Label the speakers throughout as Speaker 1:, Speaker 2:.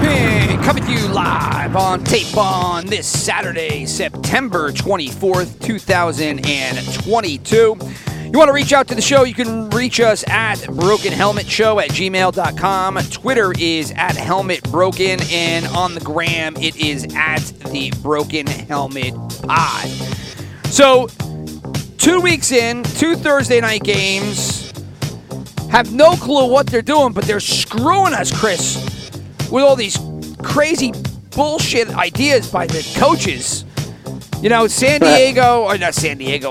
Speaker 1: Hey, coming to you live on tape on this Saturday, September 24th, 2022. You want to reach out to the show, you can reach us at Broken Helmet Show at gmail.com. Twitter is at Helmet Broken, and on the gram, it is at the Broken Helmet Pod. So, two weeks in, two Thursday night games, have no clue what they're doing, but they're screwing us, Chris, with all these crazy bullshit ideas by the coaches. You know, San Diego, or not San Diego,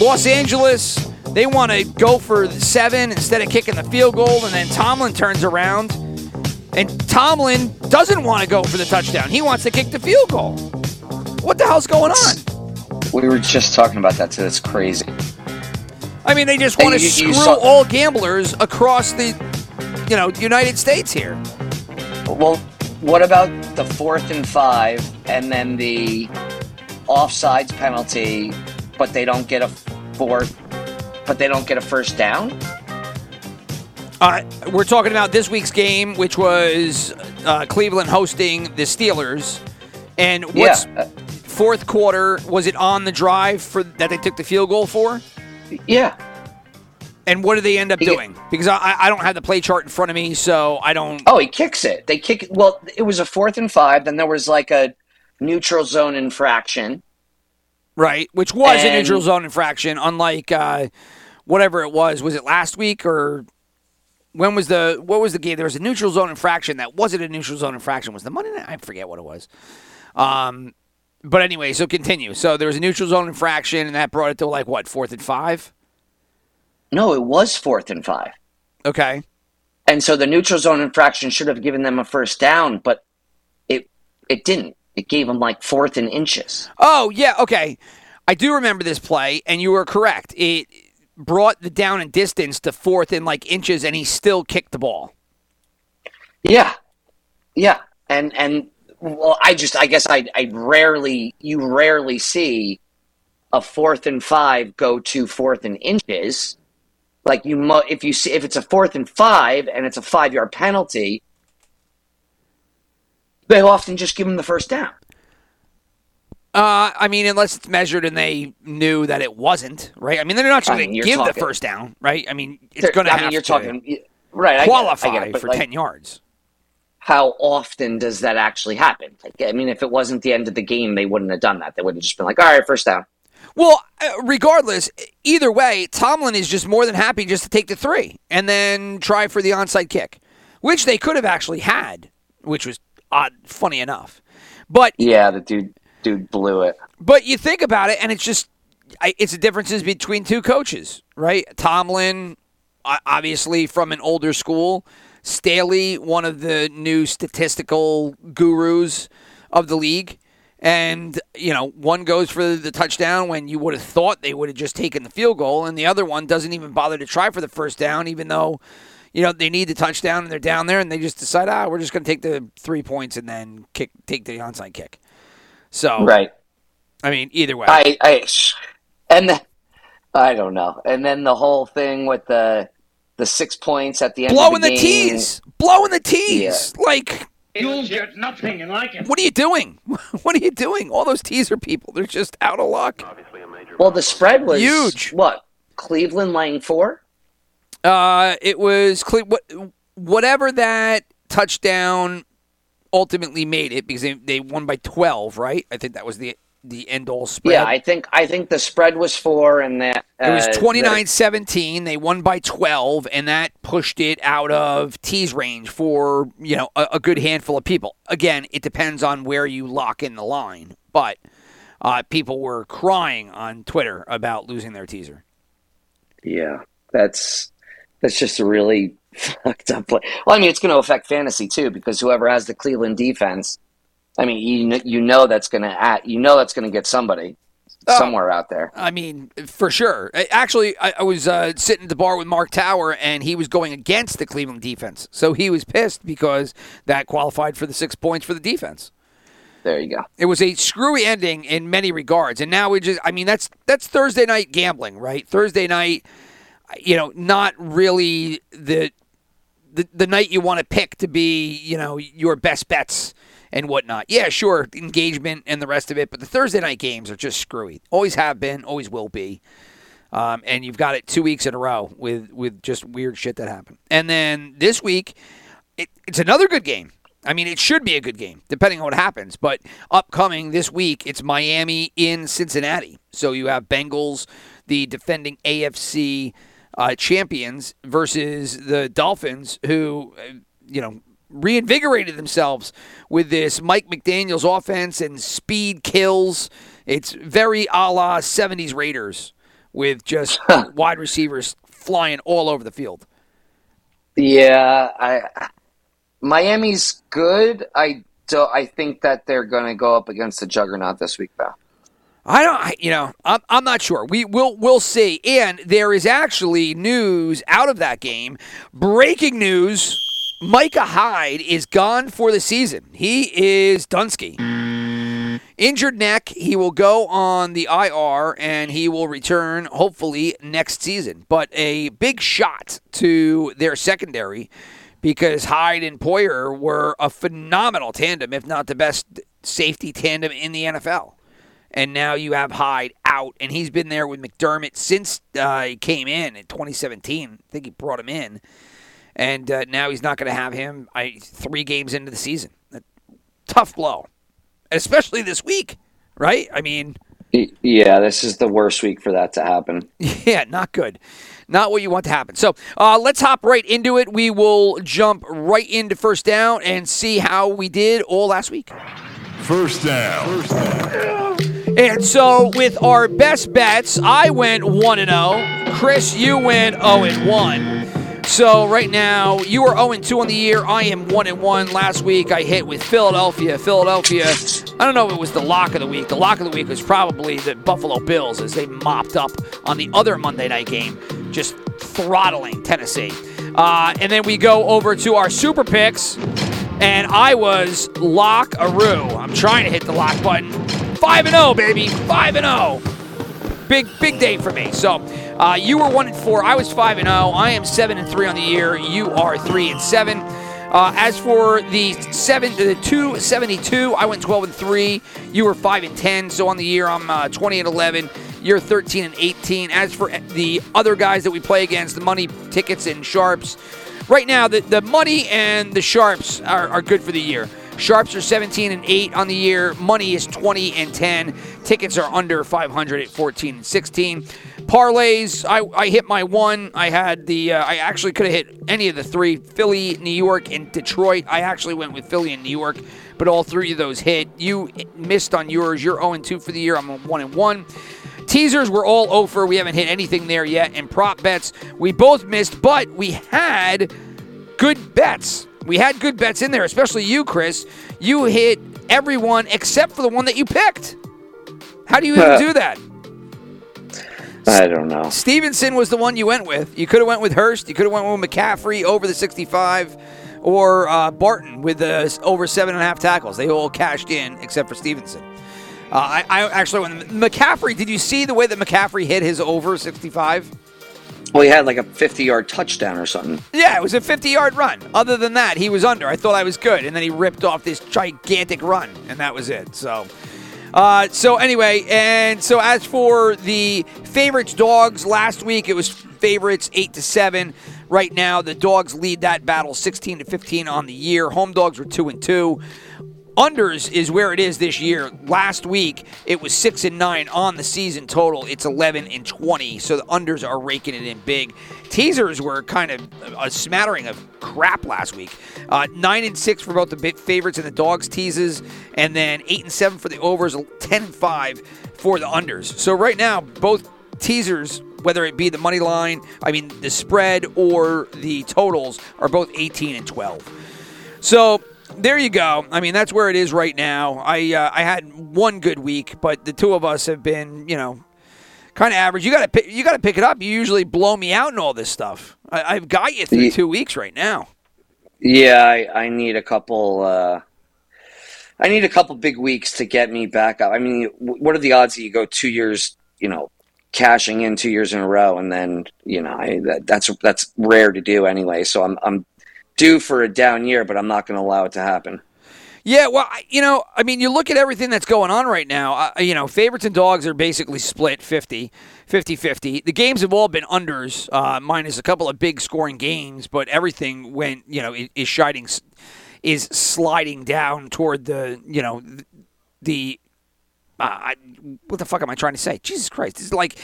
Speaker 1: Los Angeles, they want to go for seven instead of kicking the field goal, and then Tomlin turns around, and Tomlin doesn't want to go for the touchdown. He wants to kick the field goal. What the hell's going on?
Speaker 2: We were just talking about that, so it's crazy.
Speaker 1: I mean, they just want to screw
Speaker 2: saw-
Speaker 1: all gamblers across the, you know, United States here.
Speaker 2: Well, what about the fourth and five, and then the offsides penalty, but they don't get a fourth, but they don't get a first down?
Speaker 1: Uh, we're talking about this week's game, which was uh, Cleveland hosting the Steelers. And what's
Speaker 2: Yeah, uh,
Speaker 1: fourth quarter? Was it on the drive for that they took the field goal for?
Speaker 2: yeah.
Speaker 1: And what do they end up
Speaker 2: He-
Speaker 1: doing? Because I, I don't have the play chart in front of me, so I don't.
Speaker 2: Oh, he kicks it. They kick. Well, it was a fourth and five. Then there was like a neutral zone infraction.
Speaker 1: Right, which was an
Speaker 2: And-
Speaker 1: neutral zone infraction, unlike uh, whatever it was. Was it last week or when was the what was the game? There was a neutral zone infraction that wasn't a neutral zone infraction. Was the Monday night? I forget what it was. Um, but anyway, so continue. So there was a neutral zone infraction, and that brought it to like what fourth and five.
Speaker 2: No, it was fourth and five.
Speaker 1: Okay,
Speaker 2: And so the neutral zone infraction should have given them a first down, but it it didn't. It gave them like fourth and inches.
Speaker 1: Oh, yeah, okay. I do remember this play, and you were correct. It brought the down and distance to fourth in like inches, and he still kicked the ball.
Speaker 2: Yeah, yeah, and and well, I just I guess I I rarely you rarely see a fourth and five go to fourth and inches. Like you, mo- if you see if it's a fourth and five and it's a five yard penalty, they often just give them the first down.
Speaker 1: Uh, I mean, unless it's measured and they knew that it wasn't, right? I mean, they're not
Speaker 2: I
Speaker 1: going
Speaker 2: mean,
Speaker 1: to
Speaker 2: you're
Speaker 1: give the first down, right? I mean, it's going to
Speaker 2: I mean, you're talking right. I get it, I
Speaker 1: qualify
Speaker 2: get it,
Speaker 1: for
Speaker 2: like,
Speaker 1: 10 yards.
Speaker 2: How often does that actually happen? Like, I mean, if it wasn't the end of the game, they wouldn't have done that. They would have just been like, "All right, first down."
Speaker 1: Well, uh, regardless, either way, Tomlin is just more than happy just to take the three and then try for the onside kick, which they could have actually had, which was odd, funny enough. But
Speaker 2: Yeah, the dude dude blew it.
Speaker 1: But you think about it, and it's just it's the differences between two coaches, right? Tomlin, obviously from an older school. Staley, one of the new statistical gurus of the league. And, you know, one goes for the touchdown when you would have thought they would have just taken the field goal, and the other one doesn't even bother to try for the first down, even though, you know, they need the touchdown and they're down there and they just decide, ah, we're just going to take the three points and then kick, take the onside kick. So,
Speaker 2: Right.
Speaker 1: I mean, either way.
Speaker 2: I, I, and the, I don't know. And then the whole thing with the the six points at the end
Speaker 1: blowing
Speaker 2: of the,
Speaker 1: the, tees, blowing the tees. Like,
Speaker 3: You'll get nothing like it.
Speaker 1: what are you doing? What are you doing? All those teaser people, they're just out of luck.
Speaker 2: Well, the spread was
Speaker 1: Huge.
Speaker 2: What Cleveland laying four?
Speaker 1: Uh, it was Cle- what, whatever that touchdown ultimately made it because they, they won by twelve, right? I think that was the the end all spread.
Speaker 2: Yeah, I think I think the spread was four, and that uh,
Speaker 1: It was
Speaker 2: the-
Speaker 1: 29-17. They won by 12, and that pushed it out of tease range for, you know, a, a good handful of people. Again, it depends on where you lock in the line. But uh, people were crying on Twitter about losing their teaser.
Speaker 2: Yeah, that's that's just a really fucked up play. Well, I mean, it's going to affect fantasy too because whoever has the Cleveland defense I mean, you you know that's gonna at you know that's gonna get somebody
Speaker 1: Oh.
Speaker 2: somewhere out there.
Speaker 1: I mean, for sure. Actually, I, I was uh, sitting at the bar with Mark Tower, and he was going against the Cleveland defense. So he was pissed because that qualified for the six points for the defense.
Speaker 2: There you go.
Speaker 1: It was a screwy ending in many regards, and now we just. I mean, that's that's Thursday night gambling, right? Thursday night, you know, not really the the, the night you want to pick to be, you know, your best bets and whatnot. Yeah, sure, engagement and the rest of it, but the Thursday night games are just screwy. Always have been, always will be. Um, and you've got it two weeks in a row with with just weird shit that happened. And then this week, it, it's another good game. I mean, it should be a good game, depending on what happens. But upcoming this week, it's Miami in Cincinnati. So you have Bengals, the defending AFC uh, champions, versus the Dolphins, who, uh, you know, reinvigorated themselves with this Mike McDaniel's offense and speed kills. It's very a la 70s Raiders with just wide receivers flying all over the field.
Speaker 2: Yeah, I Miami's good. I do I think that they're going to go up against the juggernaut this week, though.
Speaker 1: I don't, I- you know, I'm, I'm not sure. We will, we'll see. And there is actually news out of that game. Breaking news: Micah Hyde is gone for the season. He is Dunsky. Injured neck. He will go on the IR and he will return hopefully next season. But a big shot to their secondary because Hyde and Poyer were a phenomenal tandem, if not the best safety tandem in the NFL and now you have Hyde out, and he's been there with McDermott since uh, he came in in 2017. I think he brought him in, and uh, now he's not going to have him. I three games into the season, A tough blow, especially this week, right? I mean,
Speaker 2: Yeah, this is the worst week for that to happen.
Speaker 1: yeah, not good. Not what you want to happen. So uh, let's hop right into it. We will jump right into first down and see how we did all last week.
Speaker 4: First down.
Speaker 1: And so, with our best bets, I went 1 and 0. Chris, you went 0 and 1. So, right now, you are 0 and 2 on the year. I am 1 and 1. Last week, I hit with Philadelphia. Philadelphia, I don't know if it was the lock of the week. The lock of the week was probably the Buffalo Bills as they mopped up on the other Monday night game, just throttling Tennessee. Uh, and then we go over to our super picks and I was lock a roo. I'm trying to hit the lock button. Five and zero, baby. Five and zero. Big big day for me. So uh, you were one and four. I was five and zero. I am seven and three on the year. You are three and seven. Uh, as for the seven, the two seventy two, I went twelve and three. You were five and ten. So on the year, I'm uh, twenty and eleven. You're thirteen and eighteen. As for the other guys that we play against, the money tickets and sharps, right now the, the money and the sharps are, are good for the year sharps are 17 and 8 on the year. Money is 20 and 10 tickets are under 500 at 14 and 16 parlays i, I hit my one. I had the uh, i actually could have hit any of the three. Philly new york and detroit. I actually went with philly and new york but all three of those hit. You missed on yours. You're 0 and 2 for the year. I'm 1 and 1 Teasers were all over. We haven't hit anything there yet. And prop bets, we both missed, but we had good bets. We had good bets in there, especially you, Chris. You hit everyone except for the one that you picked. How do you even do that?
Speaker 2: I don't know.
Speaker 1: Stevenson was the one you went with. You could have went with Hurst. You could have went with McCaffrey over the 65, or uh, Barton with the s- over seven and a half tackles. They all cashed in except for Stevenson. Uh, I, I actually went McCaffrey. Did you see the way that McCaffrey hit his over 65?
Speaker 2: Well, he had like a 50 yard touchdown or something.
Speaker 1: Yeah, it was a 50 yard run. Other than that, he was under. I thought I was good. And then he ripped off this gigantic run, and that was it. So. Uh, so anyway, and so as for the favorites dogs last week, it was favorites eight to seven. Right now, the dogs lead that battle sixteen to fifteen on the year. Home dogs were two and two. Unders is where it is this year. Last week it was six and nine on the season total. It's eleven and twenty, so the unders are raking it in big. Teasers were kind of a smattering of crap last week. Uh, nine and six for both the favorites and the dogs teases, and then eight and seven for the overs, ten and five for the unders. So right now both teasers whether it be the money line, I mean the spread or the totals are both 18 and 12. So there you go. I mean, that's where it is right now. I uh, I had one good week, but the two of us have been, you know, kind of average. You got to you got to pick it up. You usually blow me out and all this stuff. I, I've got you through two weeks right now.
Speaker 2: Yeah, I, I need a couple. Uh, I need a couple big weeks to get me back up. I mean, what are the odds that you go two years, you know, cashing in two years in a row, and then you know, I, that, that's that's rare to do anyway. So I'm I'm due for a down year, but I'm not going to allow it to happen.
Speaker 1: Yeah, well, you know, I mean, you look at everything that's going on right now. Uh, you know, favorites and dogs are basically split 50, 50 50. The games have all been unders, uh, minus a couple of big scoring games, but everything went, you know, is is sliding down toward the, you know, the. Uh, I, what the fuck am I trying to say? Jesus Christ! It's like,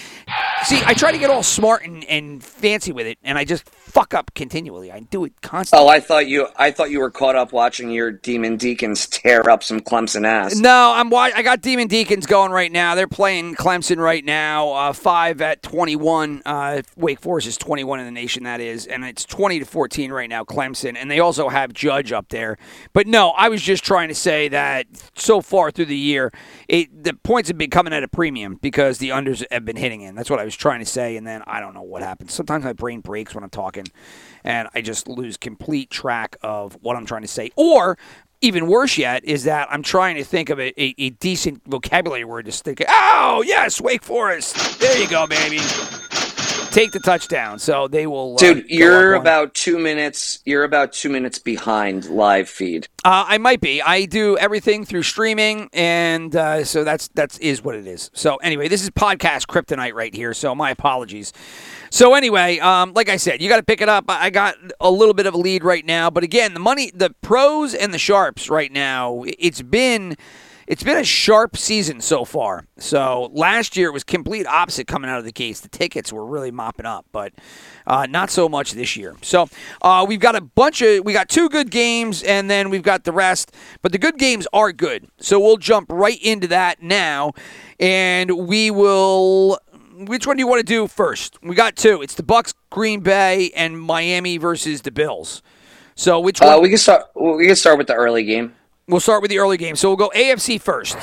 Speaker 1: see, I try to get all smart and, and fancy with it, and I just fuck up continually. I do it constantly.
Speaker 2: Oh, I thought you I thought you were caught up watching your Demon Deacons tear up some Clemson ass.
Speaker 1: No, I'm. I got Demon Deacons going right now. They're playing Clemson right now. Uh, five at 21. Uh, Wake Forest is 21 in the nation. That is, and it's 20 to 14 right now. Clemson, and they also have Judge up there. But no, I was just trying to say that so far through the year, it the points have been coming at a premium because the unders have been hitting in. That's what I was trying to say. And then I don't know what happens. Sometimes my brain breaks when I'm talking, and I just lose complete track of what I'm trying to say, or even worse yet is that I'm trying to think of a, a, a decent vocabulary word to stick. Oh yes, Wake Forest. There you go, baby. Take the touchdown. So they will. uh,
Speaker 2: Dude,
Speaker 1: go
Speaker 2: you're about two minutes. You're about two minutes behind live feed.
Speaker 1: Uh, I might be. I do everything through streaming, and uh, so that's that's is what it is. So anyway, this is podcast kryptonite right here. So my apologies. So anyway, um, like I said, you got to pick it up. I got a little bit of a lead right now, but again, the money, the pros and the sharps right now. It's been. It's been a sharp season so far. So last year it was complete opposite coming out of the gates. The tickets were really mopping up, but uh, not so much this year. So uh, we've got a bunch of we got two good games, and then we've got the rest. But the good games are good. So we'll jump right into that now, and we will. Which one do you want to do first? We got two. It's the Bucs, Green Bay, and Miami versus the Bills. So which one?
Speaker 2: Uh, we can start. We can start with the early game.
Speaker 1: We'll start with the early game. So we'll go AFC first.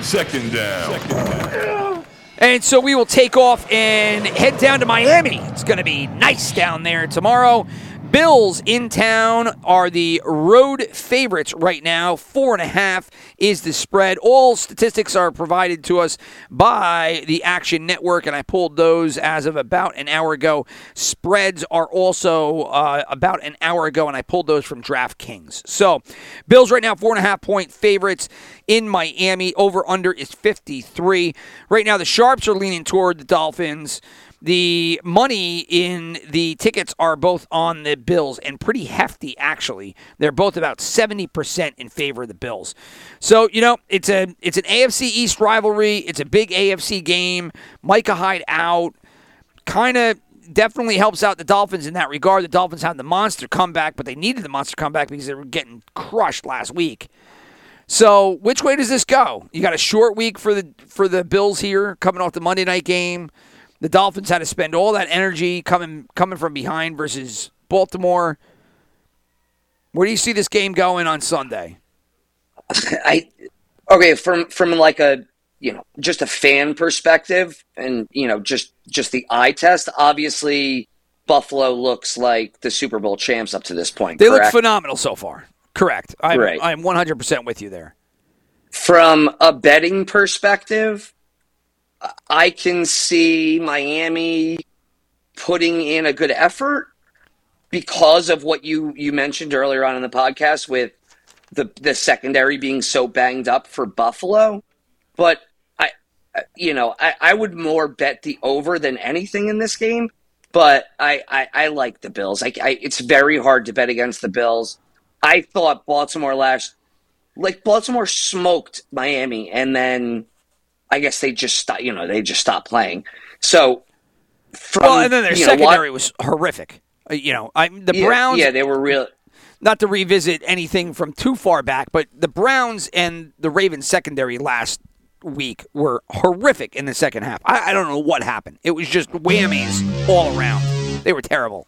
Speaker 4: Second down.
Speaker 1: And so we will take off and head down to Miami. It's going to be nice down there tomorrow. Bills in town are the road favorites right now. Four and a half is the spread. All statistics are provided to us by the Action Network, and I pulled those as of about an hour ago. Spreads are also uh, about an hour ago, and I pulled those from DraftKings. So, Bills right now, four and a half point favorites in Miami. Over under is 53. Right now, the Sharps are leaning toward the Dolphins. The money in the tickets are both on the Bills and pretty hefty, actually. They're both about 70% in favor of the Bills. So, you know, it's a it's an AFC East rivalry. It's a big AFC game. Micah Hyde out. Kind of definitely helps out the Dolphins in that regard. The Dolphins had the monster comeback, but they needed the monster comeback because they were getting crushed last week. So, which way does this go? You got a short week for the for the Bills here, coming off the Monday night game. The Dolphins had to spend all that energy coming coming from behind versus Baltimore. Where do you see this game going on Sunday?
Speaker 2: I okay from from like a you know just a fan perspective and you know just just the eye test. Obviously, Buffalo looks like the Super Bowl champs up to this point.
Speaker 1: They look phenomenal so far. Correct. I'm,
Speaker 2: Right.
Speaker 1: I'm 100% with you there.
Speaker 2: From a betting perspective, I can see Miami putting in a good effort because of what you you mentioned earlier on in the podcast with the the secondary being so banged up for Buffalo. But I, you know, I, I would more bet the over than anything in this game. But I, I, I like the Bills. I, I, it's very hard to bet against the Bills. I thought Baltimore last like Baltimore smoked Miami, and then I guess they just stopped. You know, they just stopped playing. So, from,
Speaker 1: Well, and then their
Speaker 2: you know,
Speaker 1: secondary was horrific. Uh, You know, I the
Speaker 2: yeah,
Speaker 1: Browns.
Speaker 2: yeah, they were real.
Speaker 1: not to revisit anything from too far back, but the Browns and the Ravens secondary last week were horrific in the second half. I, I don't know what happened. It was just whammies all around. They were terrible.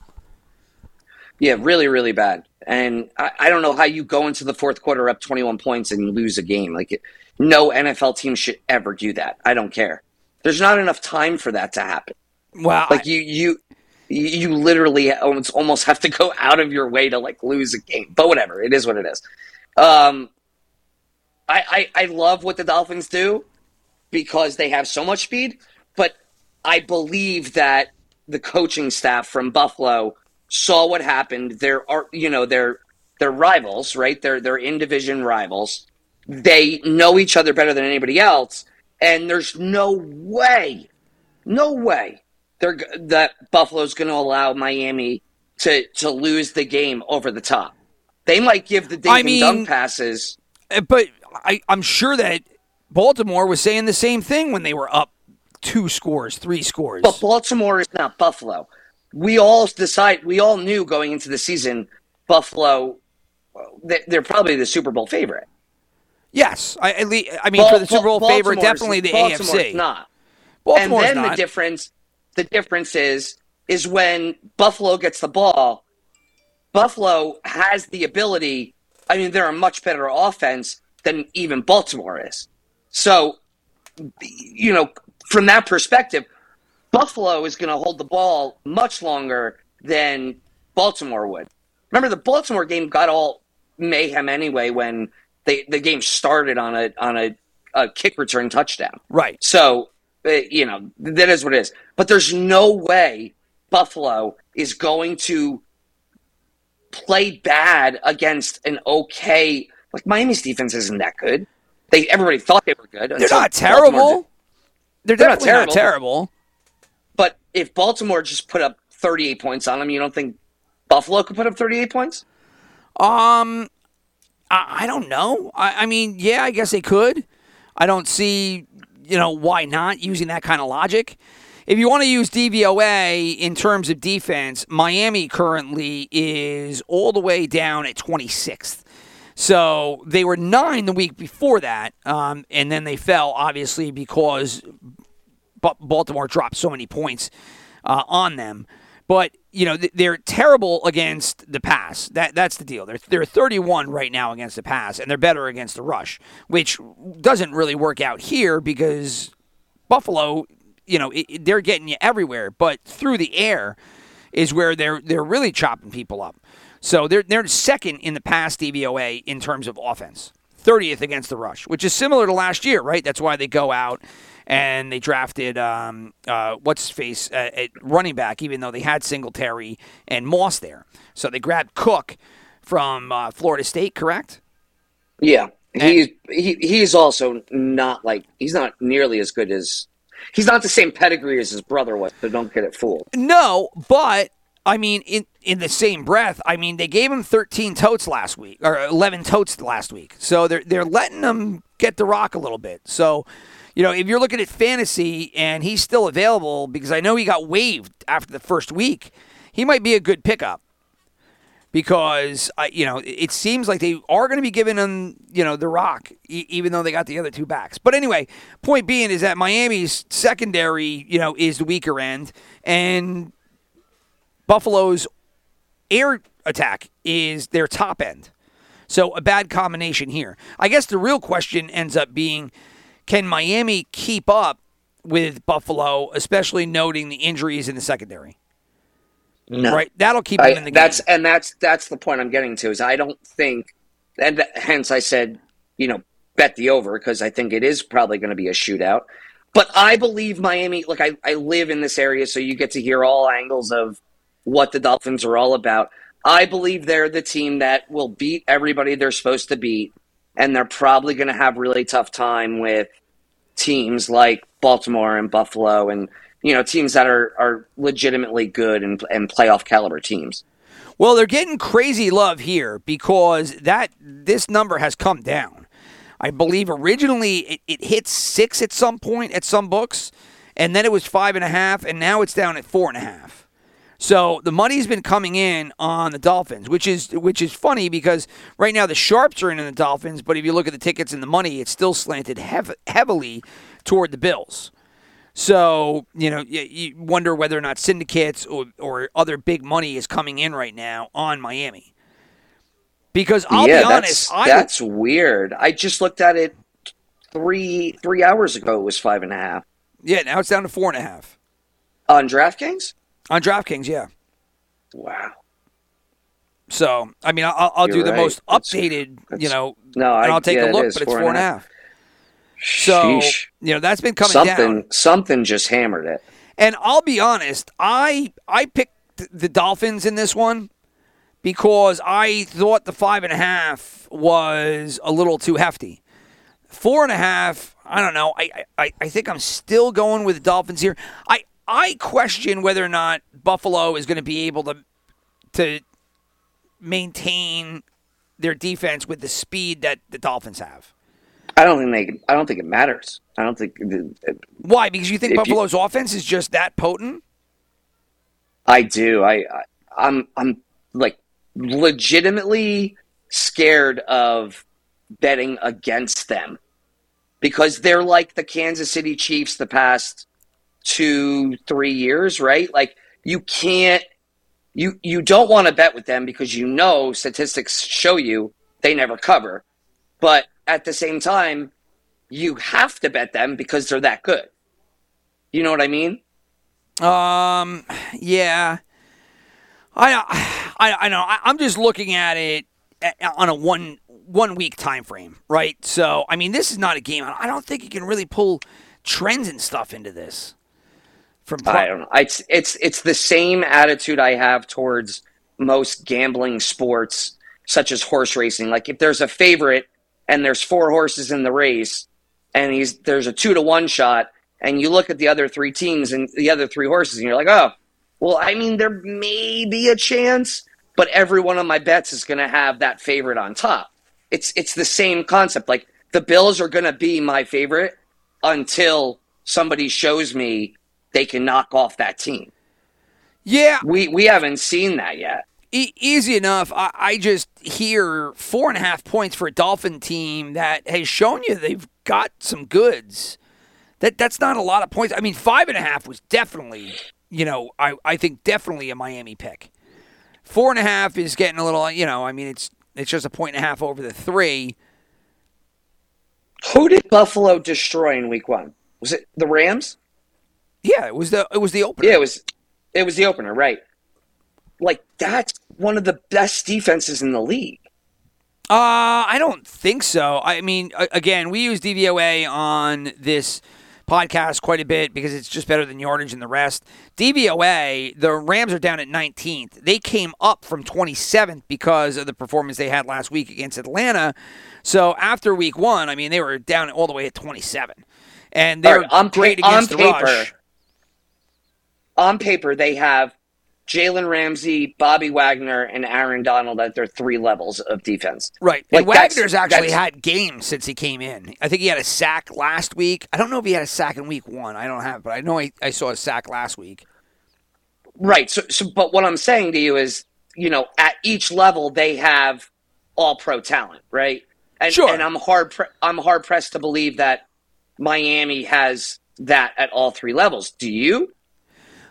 Speaker 2: Yeah, really, really bad. And I, I don't know how you go into the fourth quarter up 21 points and lose a game. Like, no NFL team should ever do that. I don't care. There's not enough time for that to happen.
Speaker 1: Well,
Speaker 2: Like you, you, you literally almost almost have to go out of your way to like lose a game. But whatever, it is what it is. Um, I, I I love what the Dolphins do because they have so much speed. But I believe that the coaching staff from Buffalo saw what happened. There are you know they're they're rivals, right? They're they're in division rivals. They know each other better than anybody else, and there's no way, no way they're that Buffalo's going to allow Miami to to lose the game over the top. They might give the dink
Speaker 1: I
Speaker 2: and
Speaker 1: mean-
Speaker 2: dunk passes.
Speaker 1: Uh, but I, I'm sure that Baltimore was saying the same thing when they were up two scores, three scores.
Speaker 2: But Baltimore is not Buffalo. We all decide. We all knew going into the season, Buffalo. they- They're probably the Super Bowl favorite.
Speaker 1: yes, I, at least, I mean for the Super Bowl
Speaker 2: Bal-
Speaker 1: favorite, definitely the
Speaker 2: Baltimore's
Speaker 1: AFC.
Speaker 2: Not.
Speaker 1: Baltimore's
Speaker 2: and then
Speaker 1: not.
Speaker 2: the difference, the difference is, is when Buffalo gets the ball. Buffalo has the ability. I mean, they're a much better offense than even Baltimore is. So, you know, from that perspective, Buffalo is going to hold the ball much longer than Baltimore would. Remember, the Baltimore game got all mayhem anyway when they, the game started on a on a, a kick return touchdown.
Speaker 1: right.
Speaker 2: So, uh, you know, that is what it is. But there's no way Buffalo is going to play bad against an okay. Like Miami's defense isn't that good. They everybody thought they were good.
Speaker 1: They're not terrible. They're,
Speaker 2: They're not
Speaker 1: definitely not
Speaker 2: terrible. If Baltimore just put up 38 points on them, you don't think Buffalo could put up 38 points?
Speaker 1: Um, I, I don't know. I, I mean, yeah, I guess they could. I don't see, you know, why not using that kind of logic. If you want to use DVOA in terms of defense, Miami currently is all the way down at 26th. So they were nine the week before that, um, and then they fell, obviously, because Baltimore dropped so many points uh, on them. But you know they're terrible against the pass. That that's the deal. They're they're 31 right now against the pass, and they're better against the rush, which doesn't really work out here because Buffalo, you know, it, they're getting you everywhere, but through the air is where they're they're really chopping people up. So they're they're second in the pass DVOA in terms of offense. 30th against the rush, which is similar to last year, right? That's why they go out and they drafted um, uh, what's his face uh, at running back, even though they had Singletary and Moss there. So they grabbed Cook from uh, Florida State, correct?
Speaker 2: Yeah, he's he, he's also not like he's not nearly as good as he's not the same pedigree as his brother was. So don't get it fooled.
Speaker 1: No, but I mean, in in the same breath, I mean, they gave him 13 totes last week or 11 totes last week, so they're they're letting him get the rock a little bit. So, you know, if you're looking at fantasy and he's still available, because I know he got waived after the first week, he might be a good pickup. Because I, you know, it- seems like they are going to be giving him, you know, the rock, e- even though they got the other two backs. But anyway, point being is that Miami's secondary, you know, is the weaker end, and Buffalo's air attack is their top end. So a bad combination here. I guess the real question ends up being can Miami keep up with Buffalo, especially noting the injuries in the secondary?
Speaker 2: No,
Speaker 1: Right? That'll keep
Speaker 2: I-
Speaker 1: them in the
Speaker 2: that's
Speaker 1: game.
Speaker 2: That's and that's that's the point I'm getting to is I don't think and hence I said you know bet the over because I think it is probably going to be a shootout. But I believe Miami. Look, I, I live in this area, so you get to hear all angles of what the Dolphins are all about. I believe they're the team that will beat everybody they're supposed to beat, and they're probably going to have really tough time with teams like Baltimore and Buffalo and you know teams that are are legitimately good and and playoff caliber teams.
Speaker 1: Well, they're getting crazy love here because that this number has come down. I believe originally it, it hit six at some point at some books, and then it was five and a half, and now it's down at four and a half. So the money's been coming in on the Dolphins, which is which is funny because right now the sharps are in on the Dolphins, but if you look at the tickets and the money, it's still slanted hev- heavily toward the Bills. So you know you, you wonder whether or not syndicates or, or other big money is coming in right now on Miami. Because I'll
Speaker 2: yeah,
Speaker 1: be honest,
Speaker 2: that's
Speaker 1: I
Speaker 2: that's weird. I just looked at it three three hours ago. It was five and a half
Speaker 1: yeah now it's down to four and a half
Speaker 2: on DraftKings.
Speaker 1: On DraftKings. Yeah.
Speaker 2: Wow.
Speaker 1: So I mean, I'll, I'll do the
Speaker 2: right.
Speaker 1: most
Speaker 2: That's-
Speaker 1: updated, you know,
Speaker 2: No,
Speaker 1: and I'll take
Speaker 2: yeah,
Speaker 1: a look,
Speaker 2: is,
Speaker 1: but it's four and a half. So
Speaker 2: Sheesh.
Speaker 1: you know that's been coming
Speaker 2: something
Speaker 1: down.
Speaker 2: something just hammered it.
Speaker 1: And I'll be honest, I I picked the Dolphins in this one because I thought the five and a half was a little too hefty. Four and a half, I don't know. I I, I think I'm still going with the Dolphins here. I I question whether or not Buffalo is going to be able to to maintain their defense with the speed that the Dolphins have.
Speaker 2: I don't think they. I don't think it matters. I don't think.
Speaker 1: Uh, Why? Because you think
Speaker 2: If you-
Speaker 1: Buffalo's offense is just that potent?
Speaker 2: I do. I, I I'm I'm like legitimately scared of betting against them because they're like the Kansas City Chiefs the past two three years, right? Like you can't you you don't want to bet with them because you know statistics show you they never cover, but at the same time you have to bet them because they're that good. You know what I mean?
Speaker 1: Um, yeah. I, I, I know. I, I'm just looking at it on a one one week time frame, right? So, I mean, this is not a game. I don't think you can really pull trends and stuff into this. From pro-
Speaker 2: I don't know. It's it's it's the same attitude I have towards most gambling sports, such as horse racing. Like if there's a favorite and there's four horses in the race, and he's there's a two to one shot, and you look at the other three teams and the other three horses, and you're like, oh, well, I mean, there may be a chance, but every one of my bets is going to have that favorite on top. It's it's the same concept. Like the Bills are going to be my favorite until somebody shows me they can knock off that team.
Speaker 1: yeah,
Speaker 2: We we haven't seen that yet.
Speaker 1: e- easy enough. I, I just hear four and a half points for a Dolphin team that has shown you they've got some goods. That that's not a lot of points. I mean, five and a half was definitely, you know, I, I think definitely a Miami pick. Four and a half is getting a little, you know, I mean, it's it's just a point and a half over the three.
Speaker 2: Who did Buffalo destroy in Week One? Was it the Rams?
Speaker 1: Yeah, it was the it was the opener.
Speaker 2: Yeah, it was. It was the opener, right? Like that's one of the best defenses in the league.
Speaker 1: Uh, I don't think so. I mean, again, we use DVOA on this podcast quite a bit because it's just better than yardage and the rest. DVOA, the Rams are down at 19th. They came up from 27th because of the performance they had last week against Atlanta. So after week one, I mean, they were down all the way at 27. And they're
Speaker 2: right, on, pa-
Speaker 1: great
Speaker 2: on
Speaker 1: against the
Speaker 2: paper,
Speaker 1: rush.
Speaker 2: On paper, they have Jalen Ramsey, Bobby Wagner, and Aaron Donald at their three levels of defense.
Speaker 1: Right.
Speaker 2: Like,
Speaker 1: and
Speaker 2: that's-
Speaker 1: Wagner's actually
Speaker 2: that's-
Speaker 1: had games since he came in. I think he had a sack last week. I don't know if he had a sack in week one. I don't have, but I know I, I saw a sack last week.
Speaker 2: Right. So, so, but what I'm saying to you is, you know, at each level they have all pro talent, right? And,
Speaker 1: Sure.
Speaker 2: And I'm hard, pre- I'm hard pressed to believe that Miami has that at all three levels. Do you?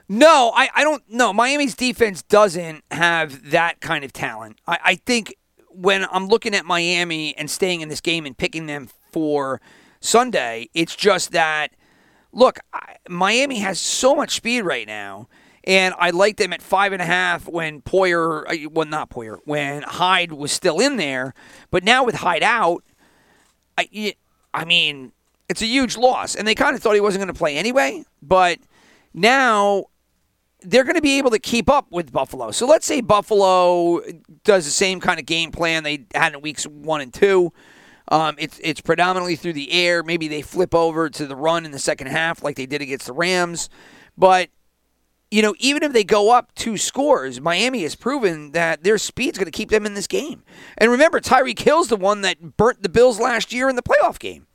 Speaker 1: No, I, I don't know. Miami's defense doesn't have that kind of talent. I, I think when I'm looking at Miami and staying in this game and picking them for Sunday, it's just that, look, I, Miami has so much speed right now. And I liked them at five and a half when Poyer, uh, well, not Poyer, when Hyde was still in there. But now with Hyde out, I, I mean, it's a huge loss. And they kind of thought he wasn't going to play anyway. But now they're going to be able to keep up with Buffalo. So let's say Buffalo does the same kind of game plan they had in weeks one and two. Um, it's it's predominantly through the air. Maybe they flip over to the run in the second half, like they did against the Rams. But you know, even if they go up two scores, Miami has proven that their speed's going to keep them in this game. And remember, Tyreek Hill's the one that burnt the Bills last year in the playoff game.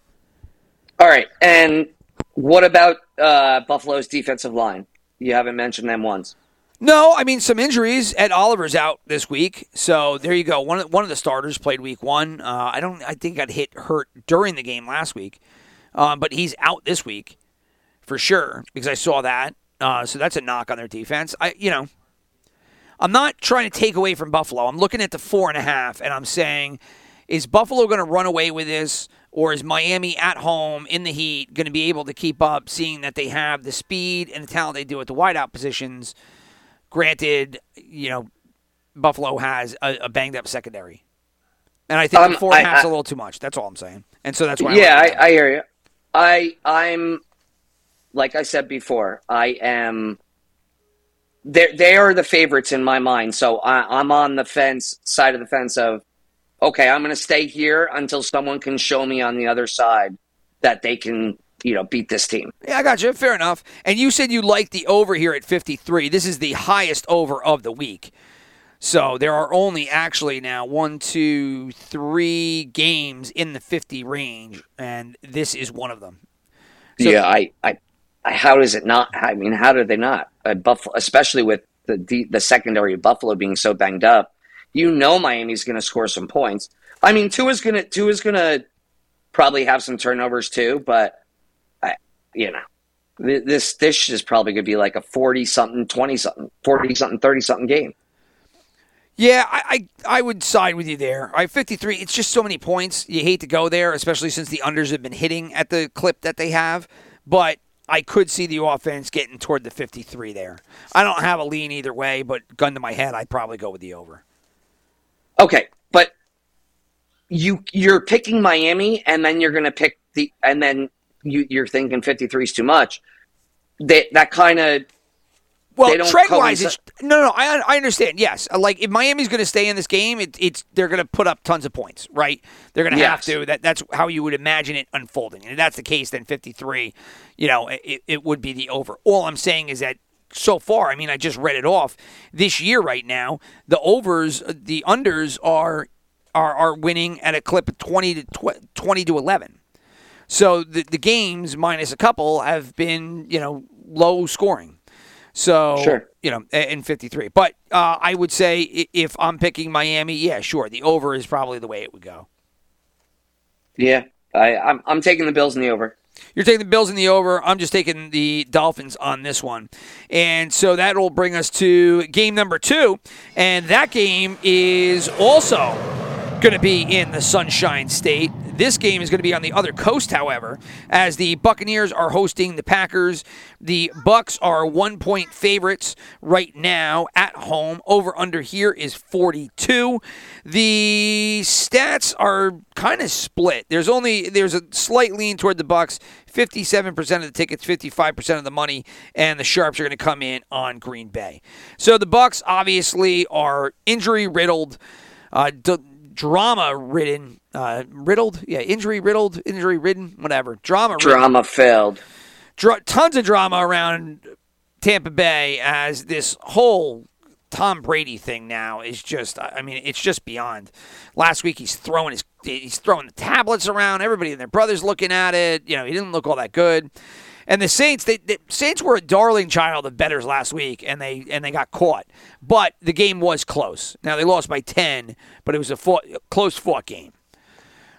Speaker 2: All right. And what about uh, Buffalo's defensive line? You haven't mentioned them once.
Speaker 1: No, I mean some injuries. Ed Oliver's out this week, so there you go. One of, one of the starters played week one. Uh, I don't. I think got hit hurt during the game last week, um, but he's out this week for sure because I saw that. Uh, so that's a knock on their defense. I you know, I'm not trying to take away from Buffalo. I'm looking at the four and a half, and I'm saying, is Buffalo going to run away with this, or is Miami at home in the heat going to be able to keep up, seeing that they have the speed and the talent they do at the wideout positions? Granted, you know, Buffalo has a, a banged up secondary, and I think
Speaker 2: Um,
Speaker 1: the four and a half's a little too much. That's all I'm saying, and so that's why.
Speaker 2: yeah,
Speaker 1: I,
Speaker 2: I, I hear you. I I'm like I said before. I am. They they are the favorites in my mind, so I, I'm on the fence side of the fence of, okay, I'm going to stay here until someone can show me on the other side that they can, you know, beat this team.
Speaker 1: Yeah, I got you. Fair enough. And you said you liked the over here at 53. This is the highest over of the week. So there are only actually now one, two, three games in the 50 range, and this is one of them. So-
Speaker 2: yeah, I, I, I, how does it not? I mean, how do they not? Uh, Buffalo, especially with the the, the secondary of Buffalo being so banged up, you know Miami's going to score some points. I mean, Tua's going to Tua's going to probably have some turnovers too, but I, you know, this this is probably going to be like a forty something, twenty something, forty something, thirty something game.
Speaker 1: Yeah, I, I I would side with you there. I 53. It's just so many points. You hate to go there, especially since the unders have been hitting at the clip that they have. But I could see the offense getting toward the 53 there. I don't have a lean either way, but gun to my head, I'd probably go with the over.
Speaker 2: Okay, but you you're picking Miami, and then you're going to pick the, and then you you're thinking fifty three is too much. That that kind of
Speaker 1: Well, trend wise, it's no, no. I, I understand. Yes, like if Miami's going to stay in this game, it, it's they're going to put up tons of points, right? They're going to have to. That that's how you would imagine it unfolding. And if that's the case, then fifty three, you know, it, it would be the over. All I'm saying is that so far, I mean, I just read it off this year. Right now, the overs, the unders are are are winning at a clip of twenty to tw- twenty to eleven. So the the games minus a couple have been you know low scoring. So
Speaker 2: Sure.
Speaker 1: you know in 53. But uh, I would say if I'm picking Miami, yeah, sure, the over is probably the way it would go.
Speaker 2: yeah. I I'm I'm taking the Bills in the over.
Speaker 1: You're taking the Bills in the over. I'm just taking the Dolphins on this one. And so that will bring us to game number two. And that game is also going to be in the Sunshine State. This game is going to be on the other coast, however, as the Buccaneers are hosting the Packers. The Bucs are one point favorites right now at home. Over under here is 42. The stats are kind of split. There's only there's a slight lean toward the Bucs. 57% of the tickets, 55% of the money, and the sharps are going to come in on Green Bay. So the Bucs obviously are injury riddled, uh, drama ridden, uh, riddled, yeah, injury riddled, injury ridden, whatever, drama
Speaker 2: Drama failed.
Speaker 1: dra- tons of drama around Tampa Bay as this whole Tom Brady thing now is just I mean it's just beyond. Last week he's throwing his he's throwing the tablets around. Everybody and their brothers looking at it. You know he didn't look all that good. And the Saints, they, the Saints were a darling child of betters last week, and they and they got caught. But the game was close. Now they lost by ten, but it was a fought, close fought game.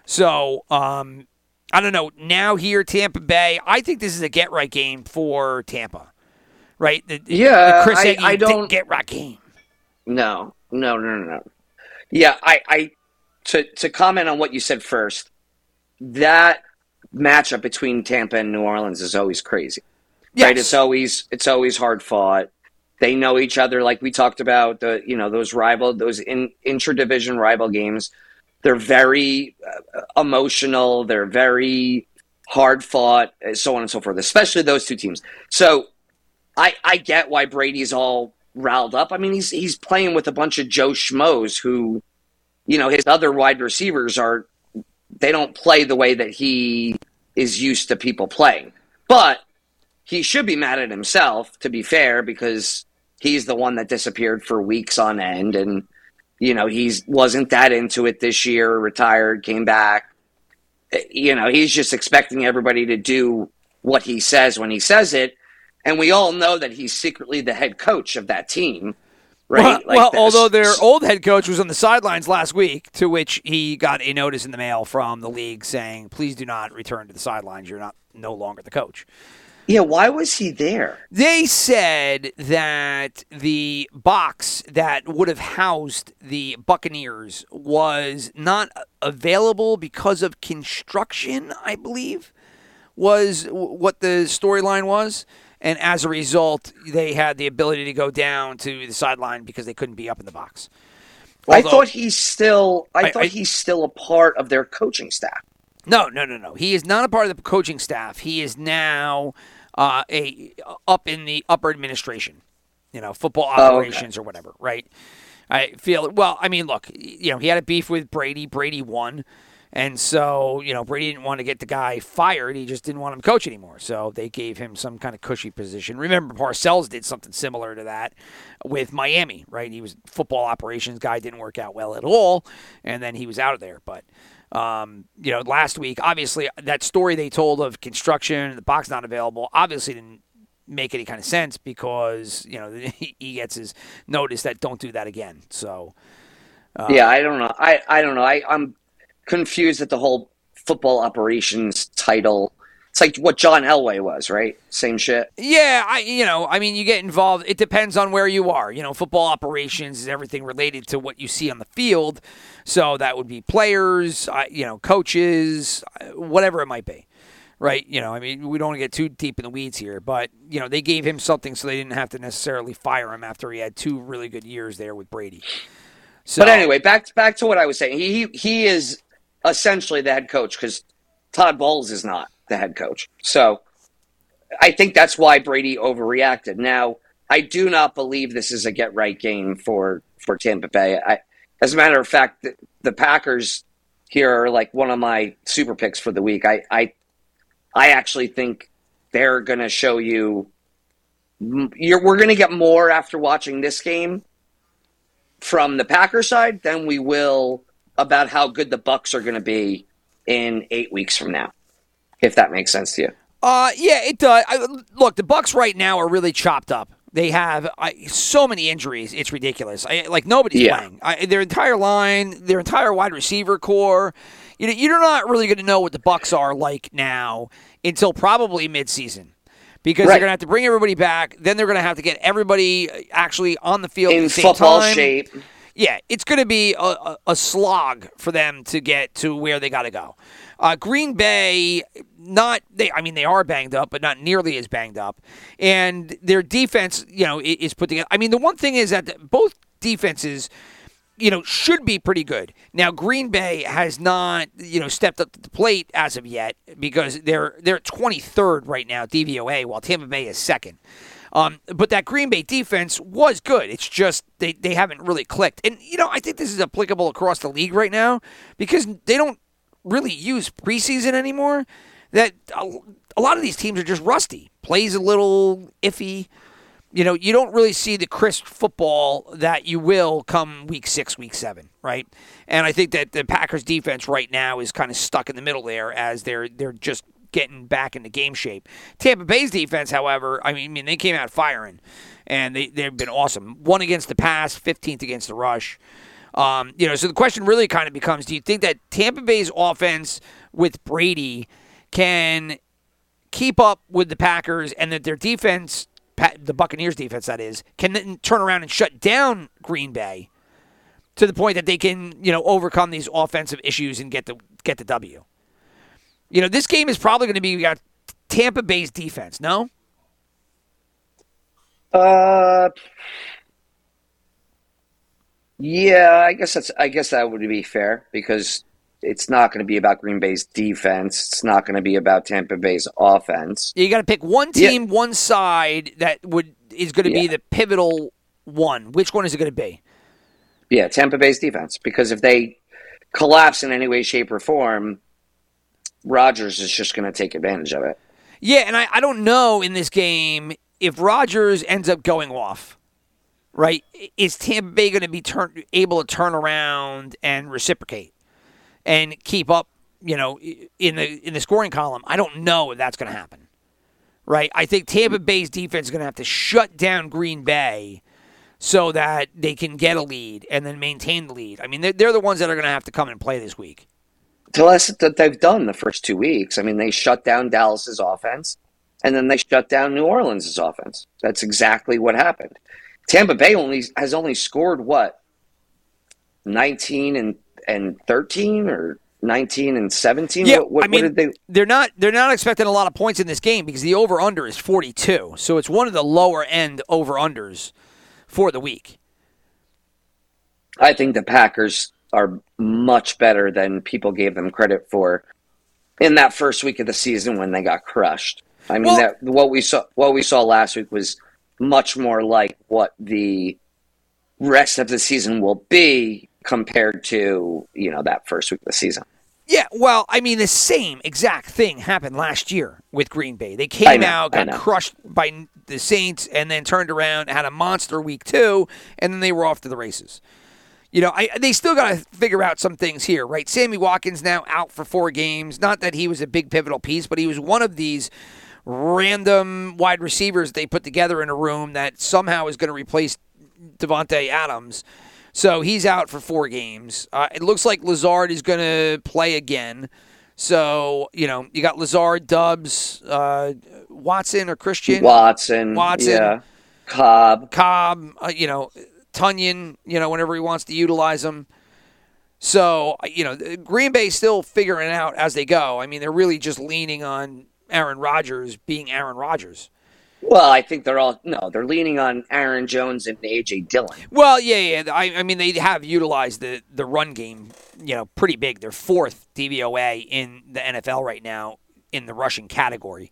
Speaker 1: So um, I don't know. Now here, Tampa Bay. I think this is a get right game for Tampa. Right? The-
Speaker 2: Yeah,
Speaker 1: the Chris
Speaker 2: I- I don't-
Speaker 1: get right game.
Speaker 2: No, no, no, no, no. Yeah, I, I to to comment on what you said first. That matchup between Tampa and New Orleans is always crazy.
Speaker 1: Yes.
Speaker 2: Right? It's always it's always hard fought. They know each other, like we talked about the you know those rival those in intra-division rival games. They're very uh, emotional. They're very hard fought, so on and so forth. Especially those two teams. So I I get why Brady's all riled up. I mean, he's he's playing with a bunch of Joe Schmoes who, you know, his other wide receivers are they don't play the way that he is used to people playing. But he should be mad at himself, to be fair, because he's the one that disappeared for weeks on end and you know, he's wasn't that into it this year, retired, came back. You know, he's just expecting everybody to do what he says when he says it. And we all know that he's secretly the head coach of that team, right?
Speaker 1: Well,
Speaker 2: Like
Speaker 1: well, although their old head coach was on the sidelines last week, to which he got a notice in the mail from the league saying, "Please do not return to the sidelines. You're not no longer the coach."
Speaker 2: Yeah, why was he there?
Speaker 1: They said that the box that would have housed the Buccaneers was not available because of construction, I believe, was what the storyline was. And as a result, they had the ability to go down to the sideline because they couldn't be up in the box.
Speaker 2: I thought he's still. I,
Speaker 1: I-
Speaker 2: thought
Speaker 1: I-
Speaker 2: he's still a part of their coaching staff.
Speaker 1: No, no, no, no. He is not a part of the coaching staff. He is now uh, a up in the upper administration. You know, football
Speaker 2: Oh, okay.
Speaker 1: operations or whatever. Right. I feel well. I mean, look. You know, he had a beef with Brady. Brady won, and so you know Brady didn't want to get the guy fired. He just didn't want him to coach anymore. So they gave him some kind of cushy position. Remember, Parcells did something similar to that with Miami. Right. He was football operations guy. Didn't work out well at all, and then he was out of there. But um, you know, last week, obviously, that story they told of construction, the box not available, obviously didn't make any kind of sense because you know he gets his notice that don't do that again. So Uh,
Speaker 2: yeah, I don't know. I I don't know. I I'm confused at the whole football operations title. It's like what John Elway was, right? Same shit.
Speaker 1: yeah, I you know, I mean, you get involved. It depends on where you are. You know, football operations is everything related to what you see on the field. So that would be players, you know, coaches, uh, whatever it might be. right? You know, I mean, we don't want to get too deep in the weeds here, but you know, they gave him something so they didn't have to necessarily fire him after he had two really good years there with Brady. So,
Speaker 2: But anyway, back back to what I was saying. He he is essentially the head coach because Todd Bowles is not the head coach. So I think that's why Brady overreacted. Now I do not believe this is a get right game for for Tampa Bay. I, as a matter of fact, the, the Packers here are like one of my super picks for the week. I I, I actually think they're going to show you. We're going to get more after watching this game from the Packers side than we will about how good the Bucs are going to be in eight weeks from now. If that makes sense to you.
Speaker 1: Uh, yeah, it does. I, look, the Bucs right now are really chopped up. They have I, so many injuries; it's ridiculous. I, like nobody's
Speaker 2: Yeah.
Speaker 1: playing. I, their entire line, their entire wide receiver core. You know, you're not really going to know what the Bucs are like now until probably midseason, because
Speaker 2: Right.
Speaker 1: they're going to have to bring everybody back. Then they're going to have to get everybody actually on the field at
Speaker 2: In
Speaker 1: the same
Speaker 2: football
Speaker 1: time.
Speaker 2: shape.
Speaker 1: Yeah, it's going to be a, a, slog for them to get to where they got to go. Uh, Green Bay, not they. I mean, they are banged up, but not nearly as banged up. And their defense, you know, is put together. I mean, the one thing is that both defenses, you know, should be pretty good. Now, Green Bay has not, you know, stepped up to the plate as of yet because they're they're 23rd right now DVOA, while Tampa Bay is second. Um, but that Green Bay defense was good. It's just they, they haven't really clicked. And, you know, I think this is applicable across the league right now because they don't really use preseason anymore. That a, a lot of these teams are just rusty. Plays a little iffy. You know, you don't really see the crisp football that you will come week six, week seven, right? And I think that the Packers defense right now is kind of stuck in the middle there as they're they're just getting back into game shape. Tampa Bay's defense, however, I mean, I mean they came out firing, and they they've been awesome. One against the pass, fifteenth against the rush. Um, you know, so the question really kind of becomes: Do you think that Tampa Bay's offense with Brady can keep up with the Packers, and that their defense, the Buccaneers' defense, that is, can turn around and shut down Green Bay to the point that they can, you know, overcome these offensive issues and get the get the W? You know, this game is probably going to be we got Tampa Bay's defense. No,
Speaker 2: Uh, yeah, I guess that's. I guess that would be fair because it's not going to be about Green Bay's defense. It's not going to be about Tampa Bay's offense.
Speaker 1: you got to pick one
Speaker 2: Yeah.
Speaker 1: team, one side that would is going to be the pivotal one. Which one is it going to be?
Speaker 2: Yeah, Tampa Bay's defense because if they collapse in any way, shape, or form, Rodgers is just going to take advantage of it.
Speaker 1: Yeah, and I, I don't know in this game if Rodgers ends up going off, right? Is Tampa Bay going to be turn, able to turn around and reciprocate and keep up, you know, in the in the scoring column? I don't know if that's going to happen, right? I think Tampa Bay's defense is going to have to shut down Green Bay so that they can get a lead and then maintain the lead. I mean, they're, they're the ones that are going to have to come and play this week.
Speaker 2: To less that they've done the first two weeks. I mean, they shut down Dallas's offense, and then they shut down New Orleans' offense. That's exactly what happened. Tampa Bay only has only scored what 19 and and 13 or 19 and 17
Speaker 1: Yeah,
Speaker 2: what, what,
Speaker 1: I mean,
Speaker 2: they
Speaker 1: they're not they're not expecting a lot of points in this game because the over under is 42. So it's one of the lower end over unders for the week.
Speaker 2: I think the Packers are much better than people gave them credit for in that first week of the season when they got crushed. I mean
Speaker 1: Well-
Speaker 2: that what we saw what we saw last week was much more like what the rest of the season will be compared to, you know, that first week of the season.
Speaker 1: Yeah, well, I mean, the same exact thing happened last year with Green Bay. They came
Speaker 2: know,
Speaker 1: out, got crushed by the Saints, and then turned around, had a monster week two, and then they were off to the races. You know, I, they still got to figure out some things here, right? Sammy Watkins now out for four games. Not that he was a big pivotal piece, but he was one of these random wide receivers they put together in a room that somehow is going to replace Davante Adams. So he's out for four games. Uh, it looks like Lazard is going to play again. So you know you got Lazard, Doubs, uh, Watson or Christian,
Speaker 2: Watson,
Speaker 1: Watson.
Speaker 2: yeah, Cobb.
Speaker 1: Cobb, uh, you know Tunyon, you know whenever he wants to utilize them. So you know Green Bay's still figuring out as they go. I mean they're really just leaning on Aaron Rodgers being Aaron Rodgers.
Speaker 2: Well, I think they're all no, they're leaning on Aaron Jones and AJ Dillon.
Speaker 1: Well, yeah, yeah. I, I mean, they have utilized the, the run game, you know, pretty big. They're fourth DVOA in the NFL right now in the rushing category.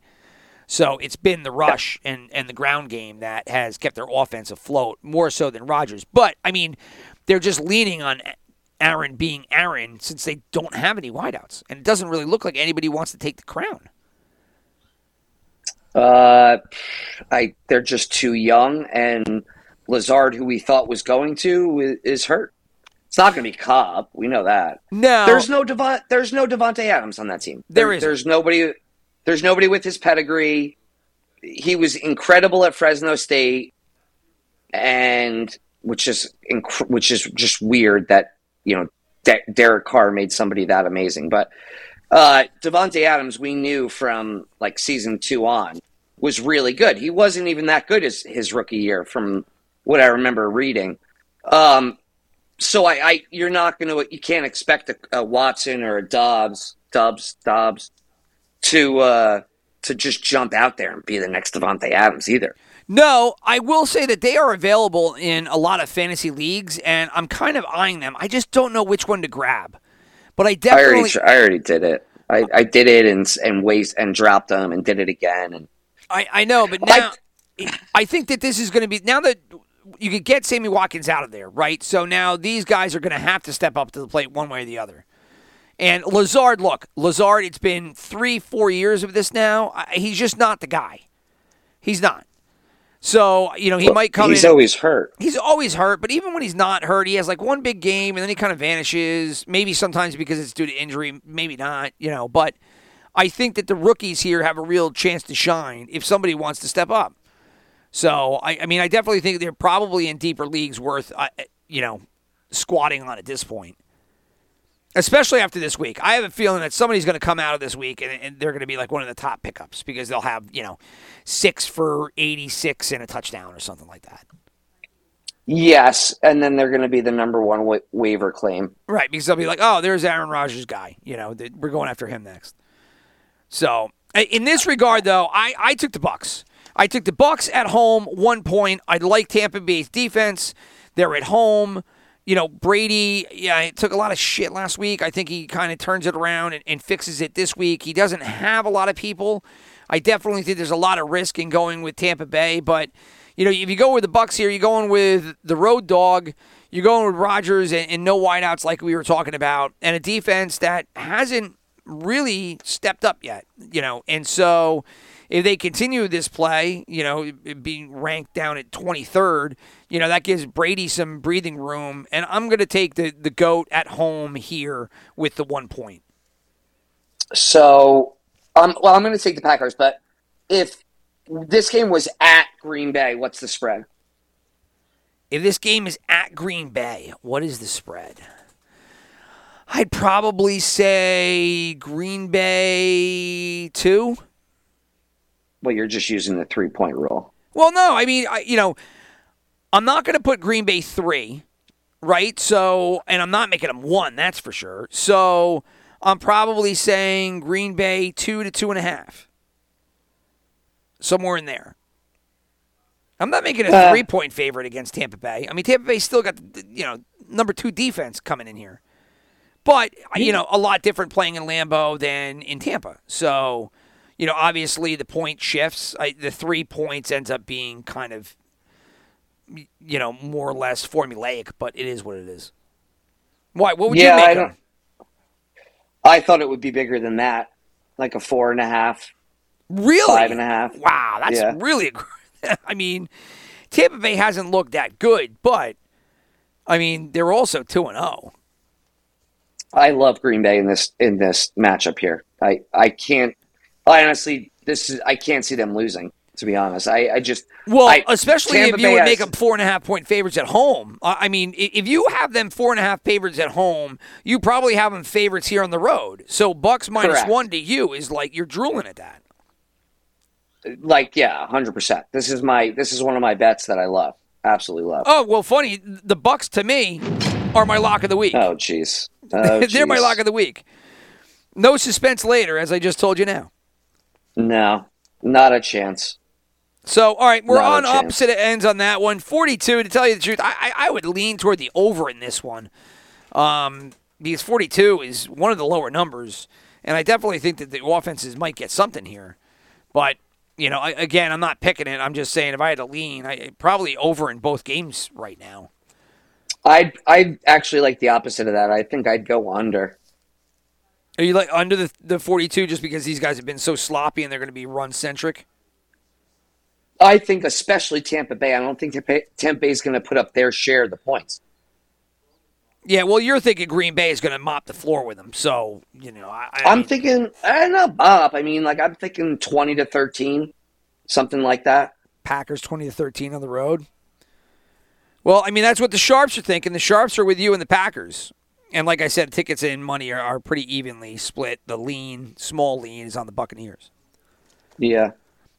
Speaker 1: So it's been the rush and, and the ground game that has kept their offense afloat more so than Rodgers. But, I mean, they're just leaning on Aaron being Aaron since they don't have any wideouts. And it doesn't really look like anybody wants to take the crown.
Speaker 2: Uh, I they're just too young, and Lazard, who we thought was going to, is hurt. It's not going to be Cobb. We know that.
Speaker 1: No.
Speaker 2: There's no Devon, There's no Davante Adams on that team.
Speaker 1: There
Speaker 2: There-
Speaker 1: isn't.
Speaker 2: There's nobody. There's nobody with his pedigree. He was incredible at Fresno State, and which is inc- which is just weird that you know De- Derek Carr made somebody that amazing. But uh, Davante Adams, we knew from like season two on, was really good. He wasn't even that good as his rookie year, from what I remember reading. Um, so I, I, you're not going to, you can't expect a, a Watson or a Doubs, Doubs, Doubs, to uh, to just jump out there and be the next Davante Adams either.
Speaker 1: No, I will say that they are available in a lot of fantasy leagues, and I'm kind of eyeing them. I just don't know which one to grab. But I
Speaker 2: I
Speaker 1: definitely.
Speaker 2: already, I already did it. I, I did it and and waste and dropped them and did it again and
Speaker 1: I, I know, but
Speaker 2: I-
Speaker 1: now I think that this is going to be now that you could get Sammy Watkins out of there, right? So now these guys are going to have to step up to the plate one way or the other. And Lazard, look, Lazard, it's been three, four years of this now. He's just not the guy. He's not. So you know he might come
Speaker 2: he's
Speaker 1: in.
Speaker 2: always hurt.
Speaker 1: He's always hurt, but even when he's not hurt, he has like one big game and then he kind of vanishes. Maybe sometimes because it's due to injury, maybe not, you know. But I think that the rookies here have a real chance to shine if somebody wants to step up. So I, I mean, I definitely think they're probably in deeper leagues worth, uh, you know, squatting on at this point. Especially after this week, I have a feeling that somebody's going to come out of this week and, and they're going to be like one of the top pickups because they'll have you know six for eighty-six and a touchdown or something like that.
Speaker 2: Yes, and then they're going to be the number one wa- waiver claim.
Speaker 1: Right, because they'll be like, "Oh, there's Aaron Rodgers' guy." You know, that we're going after him next. So, in this regard, though, I, I took the Bucs. I took the Bucs at home, one point. I like Tampa Bay's defense. They're at home. You know, Brady, yeah, it took a lot of shit last week. I think he kind of turns it around and, and fixes it this week. He doesn't have a lot of people. I definitely think there's a lot of risk in going with Tampa Bay, but you know, if you go with the Bucs here, you're going with the road dog. You're going with Rodgers and, and no wideouts like we were talking about, and a defense that hasn't really stepped up yet. You know, and so if they continue this play, you know, being ranked down at 23rd, you know, that gives Brady some breathing room. And I'm going to take the the goat at home here with the one point.
Speaker 2: So, um, well, I'm going to take the Packers, but if this game was at Green Bay, what's the spread?
Speaker 1: If this game is at Green Bay, what is the spread? I'd probably say Green Bay two.
Speaker 2: Well, you're just using the three point rule.
Speaker 1: Well, no, I mean, I, you know, I'm not going to put Green Bay three, right? So, and I'm not making them one, that's for sure. So, I'm probably saying Green Bay two to two and a half, somewhere in there. I'm not making a
Speaker 2: Uh.
Speaker 1: three point favorite against Tampa Bay. I mean, Tampa Bay still got the, you know number two defense coming in here, but you know a lot different playing in Lambeau than in Tampa. So, you know, obviously the point shifts. I, the three points ends up being kind of, you know, more or less formulaic, but it is what it is. Why? What would
Speaker 2: Yeah,
Speaker 1: you make
Speaker 2: I I thought it would be bigger than that, like a four and a half.
Speaker 1: Really?
Speaker 2: Five and a half.
Speaker 1: Wow, that's
Speaker 2: Yeah.
Speaker 1: really. I mean, Tampa Bay hasn't looked that good, but I mean they're also two and oh. zero.
Speaker 2: I love Green Bay in this in this matchup here. I I can't. I honestly, this is I can't see them losing. To be honest, I I just
Speaker 1: Well,
Speaker 2: I-
Speaker 1: especially
Speaker 2: Tampa
Speaker 1: if you
Speaker 2: Bay
Speaker 1: would make them four and a half point favorites at home. I I mean, if you have them four and a half favorites at home, you probably have them favorites here on the road. So Bucs minus one to you is like you're drooling at that.
Speaker 2: like yeah, hundred percent. This is my this is one of my bets that I love. Absolutely love.
Speaker 1: Oh well, funny. The Bucs to me are my lock of the week.
Speaker 2: Oh jeez. Oh,
Speaker 1: They're my lock of the week. No suspense later, as I just told you now.
Speaker 2: No, not a chance.
Speaker 1: So, all right, we're
Speaker 2: Not
Speaker 1: on opposite ends on that one. 42, to tell you the truth, I, I, I would lean toward the over in this one. Um, because 42 is one of the lower numbers. And I definitely think that the offenses might get something here. But, you know, I, again, I'm not picking it. I'm just saying if I had to lean, I probably over in both games right now.
Speaker 2: I I actually like the opposite of that. I think I'd go under.
Speaker 1: Are you like under the, the 42 just because these guys have been so sloppy and they're going to be run centric?
Speaker 2: I think especially Tampa Bay. I don't think Tampa Bay is going to put up their share of the points.
Speaker 1: Yeah, well, you're thinking Green Bay is going to mop the floor with them. So, you know, I, I
Speaker 2: I'm
Speaker 1: mean-
Speaker 2: thinking, I don't know, Bob. I mean, like I'm thinking twenty to thirteen, something like that.
Speaker 1: Packers 20 to 13 on the road. Well, I mean, that's what the Sharps are thinking. The Sharps are with you and the Packers. And like I said, tickets and money are, are pretty evenly split. The lean, small lean is on the Buccaneers.
Speaker 2: Yeah.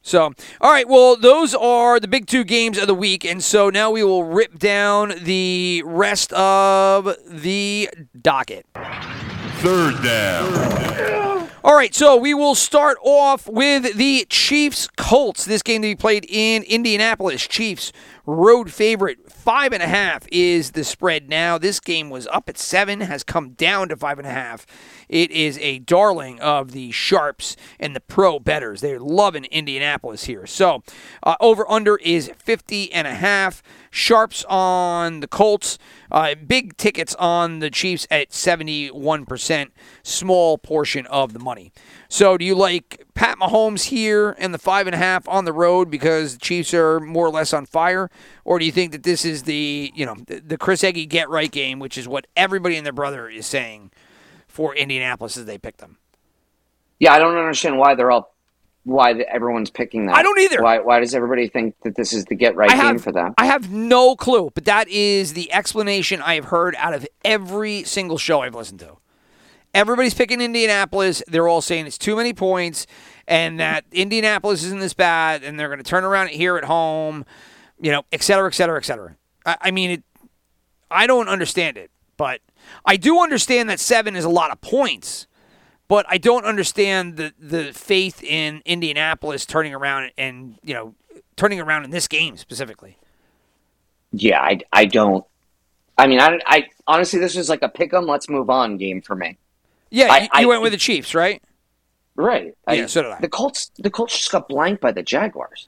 Speaker 1: So, all right, well, those are the big two games of the week. And so now we will rip down the rest of the docket.
Speaker 4: Third down.
Speaker 1: All right, so we will start off with the Chiefs Colts. This game to be played in Indianapolis. Chiefs road favorite five and a half is the spread now. This game was up at seven, has come down to five and a half. It is a darling of the sharps and the pro betters. They're loving Indianapolis here. So uh, over under is 50 and a half. Sharps on the Colts. Uh, big tickets on the Chiefs at 71%. Small portion of the money. So do you like Pat Mahomes here and the five and a half on the road because the Chiefs are more or less on fire? Or do you think that this is the, you know, the, Chris Eggy get right game, which is what everybody and their brother is saying for Indianapolis as they pick them?
Speaker 2: Yeah, I don't understand why they're all why the, everyone's picking that.
Speaker 1: I don't either.
Speaker 2: Why why does everybody think that this is the get right
Speaker 1: I
Speaker 2: game for them?
Speaker 1: I have no clue, but that is the explanation I have heard out of every single show I've listened to. Everybody's picking Indianapolis. They're all saying it's too many points and that Indianapolis isn't this bad and they're going to turn around here at home, you know, et cetera, et cetera, et cetera. I, I mean, it, I don't understand it, but I do understand that seven is a lot of points. But I don't understand the, the faith in Indianapolis turning around and, you know, turning around in this game specifically.
Speaker 2: yeah, I, I don't. I mean, I, I honestly, this is like a pick 'em, let's move on game for me.
Speaker 1: Yeah,
Speaker 2: I-
Speaker 1: you,
Speaker 2: I-
Speaker 1: went with the Chiefs, right?
Speaker 2: Right.
Speaker 1: Yeah, so did I.
Speaker 2: The Colts, the Colts just got blanked by the Jaguars.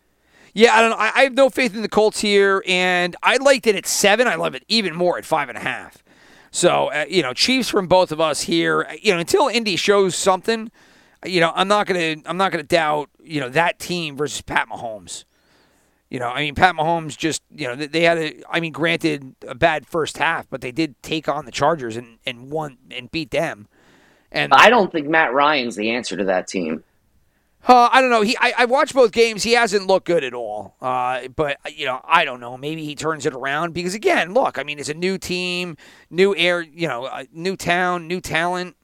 Speaker 1: Yeah, I don't know. I, I have no faith in the Colts here, and I liked it at seven. I love it even more at five and a half. So uh, you know, Chiefs from both of us here. You know, until Indy shows something, you know, I'm not gonna I'm not gonna doubt you know that team versus Pat Mahomes. You know, I mean, Pat Mahomes just you know they- they had a I mean, granted a bad first half, but they did take on the Chargers and and won and beat them. And
Speaker 2: I don't think Matt Ryan's the answer to that team.
Speaker 1: Uh, I don't know. He, I, I watched both games. He hasn't looked good at all. Uh, but you know, I don't know. Maybe he turns it around because again, look. I mean, it's a new team, new air. You know, a new town, new talent.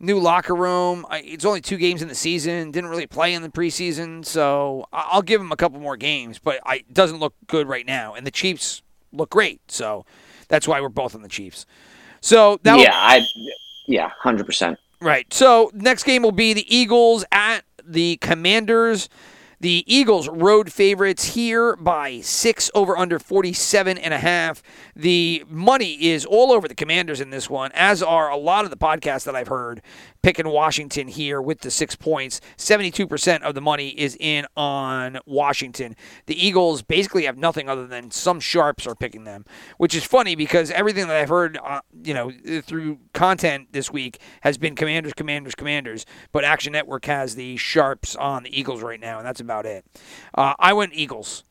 Speaker 1: new locker room. I, it's only two games in the season. Didn't really play in the preseason, so I'll give him a couple more games. But I, it doesn't look good right now, and the Chiefs look great. So that's why we're both on the Chiefs. So that
Speaker 2: yeah, I yeah, hundred percent.
Speaker 1: Right. So next game will be the Eagles at the Commanders. The Eagles road favorites here by six over under 47 and a half. The money is all over the Commanders in this one, as are a lot of the podcasts that I've heard picking Washington here with the six points. 72% of the money is in on Washington. The Eagles basically have nothing other than some sharps are picking them, which is funny because everything that I've heard, uh, you know, through content this week has been Commanders, Commanders, Commanders. But Action Network has the sharps on the Eagles right now, and that's about it. Uh, I went Eagles.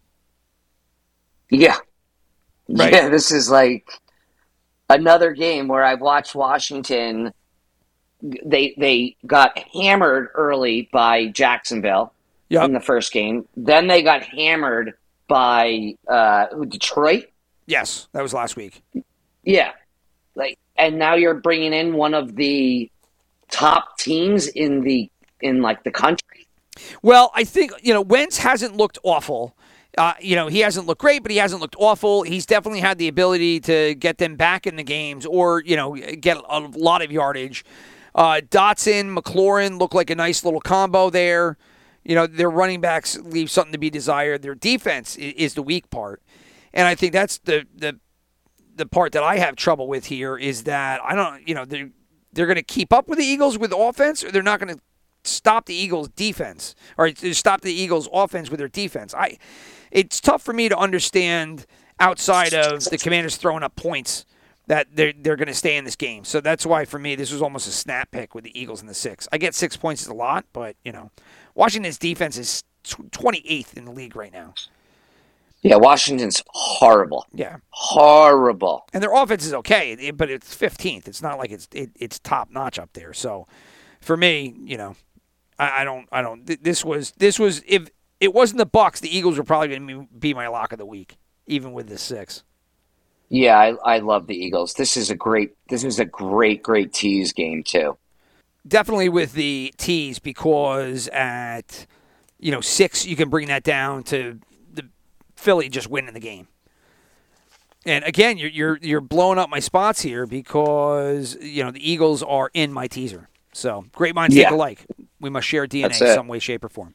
Speaker 2: Yeah.
Speaker 1: Right.
Speaker 2: Yeah, this is like another game where I've watched Washington they they got hammered early by Jacksonville
Speaker 1: Yep.
Speaker 2: in the first game. Then they got hammered by uh Detroit.
Speaker 1: Yes, that was last week.
Speaker 2: Yeah. Like and now you're bringing in one of the top teams in the in like the country.
Speaker 1: Well, I think you know Wentz hasn't looked awful. Uh, you know he hasn't looked great, but he hasn't looked awful. He's definitely had the ability to get them back in the games, or you know get a lot of yardage. Uh, Dotson, McLaurin look like a nice little combo there. You know their running backs leave something to be desired. Their defense is, the weak part, and I think that's the the the part that I have trouble with here is that I don't, you know, they're they're going to keep up with the Eagles with offense, or they're not going to stop the Eagles defense or stop the Eagles offense with their defense. I it's tough for me to understand outside of the Commanders throwing up points that they're they're going to stay in this game. So that's why for me this was almost a snap pick with the Eagles in the 6. I get 6 points is a lot, but you know, Washington's defense is 28th in the league right now.
Speaker 2: Yeah, Washington's horrible.
Speaker 1: Yeah.
Speaker 2: Horrible.
Speaker 1: And their offense is okay, but it's 15th. It's not like it's it, it's top notch up there. So for me, you know, I, I don't I don't th- this was this was if it wasn't the Bucs, the Eagles were probably going to be my lock of the week even with the 6.
Speaker 2: Yeah, I, I love the Eagles. This is a great this is a great, great tease game too.
Speaker 1: Definitely with the tees because at you know, 6 you can bring that down to the Philly just winning the game. And again, you're you're you're blowing up my spots here because you know the Eagles are in my teaser. So great minds
Speaker 2: Yeah.
Speaker 1: think alike. We must share DNA in some way, shape, or form.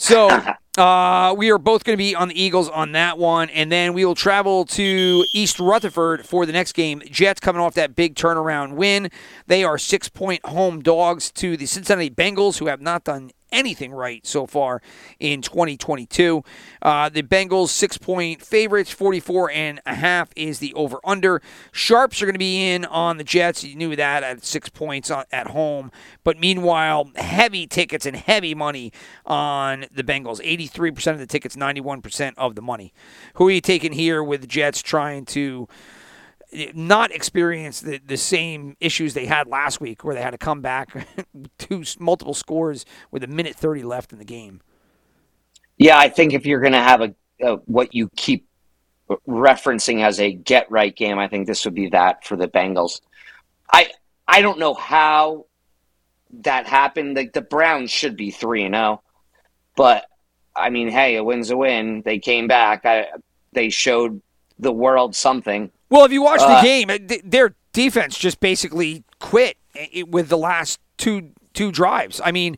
Speaker 1: So uh, we are both going to be on the Eagles on that one, and then we will travel to East Rutherford for the next game. Jets coming off that big turnaround win. They are six-point home dogs to the Cincinnati Bengals, who have not done anything right so far in 2022. Uh, the Bengals six point favorites, 44 and a half is the over under. Sharps are going to be in on the Jets. You knew that at six points at home. But meanwhile, heavy tickets and heavy money on the Bengals. 83% of the tickets, 91% of the money. Who are you taking here with the Jets trying to not experience the, the same issues they had last week where they had to come back to multiple scores with a minute 30 left in the game.
Speaker 2: Yeah, I think if you're going to have a, a what you keep referencing as a get right game, I think this would be that for the Bengals. I I don't know how that happened. Like the Browns should be three and zero, but I mean, hey, a win's a win. They came back. I, they showed the world something.
Speaker 1: Well, if you watch the
Speaker 2: Uh,
Speaker 1: game, th- their defense just basically quit i- with the last two two drives. I mean,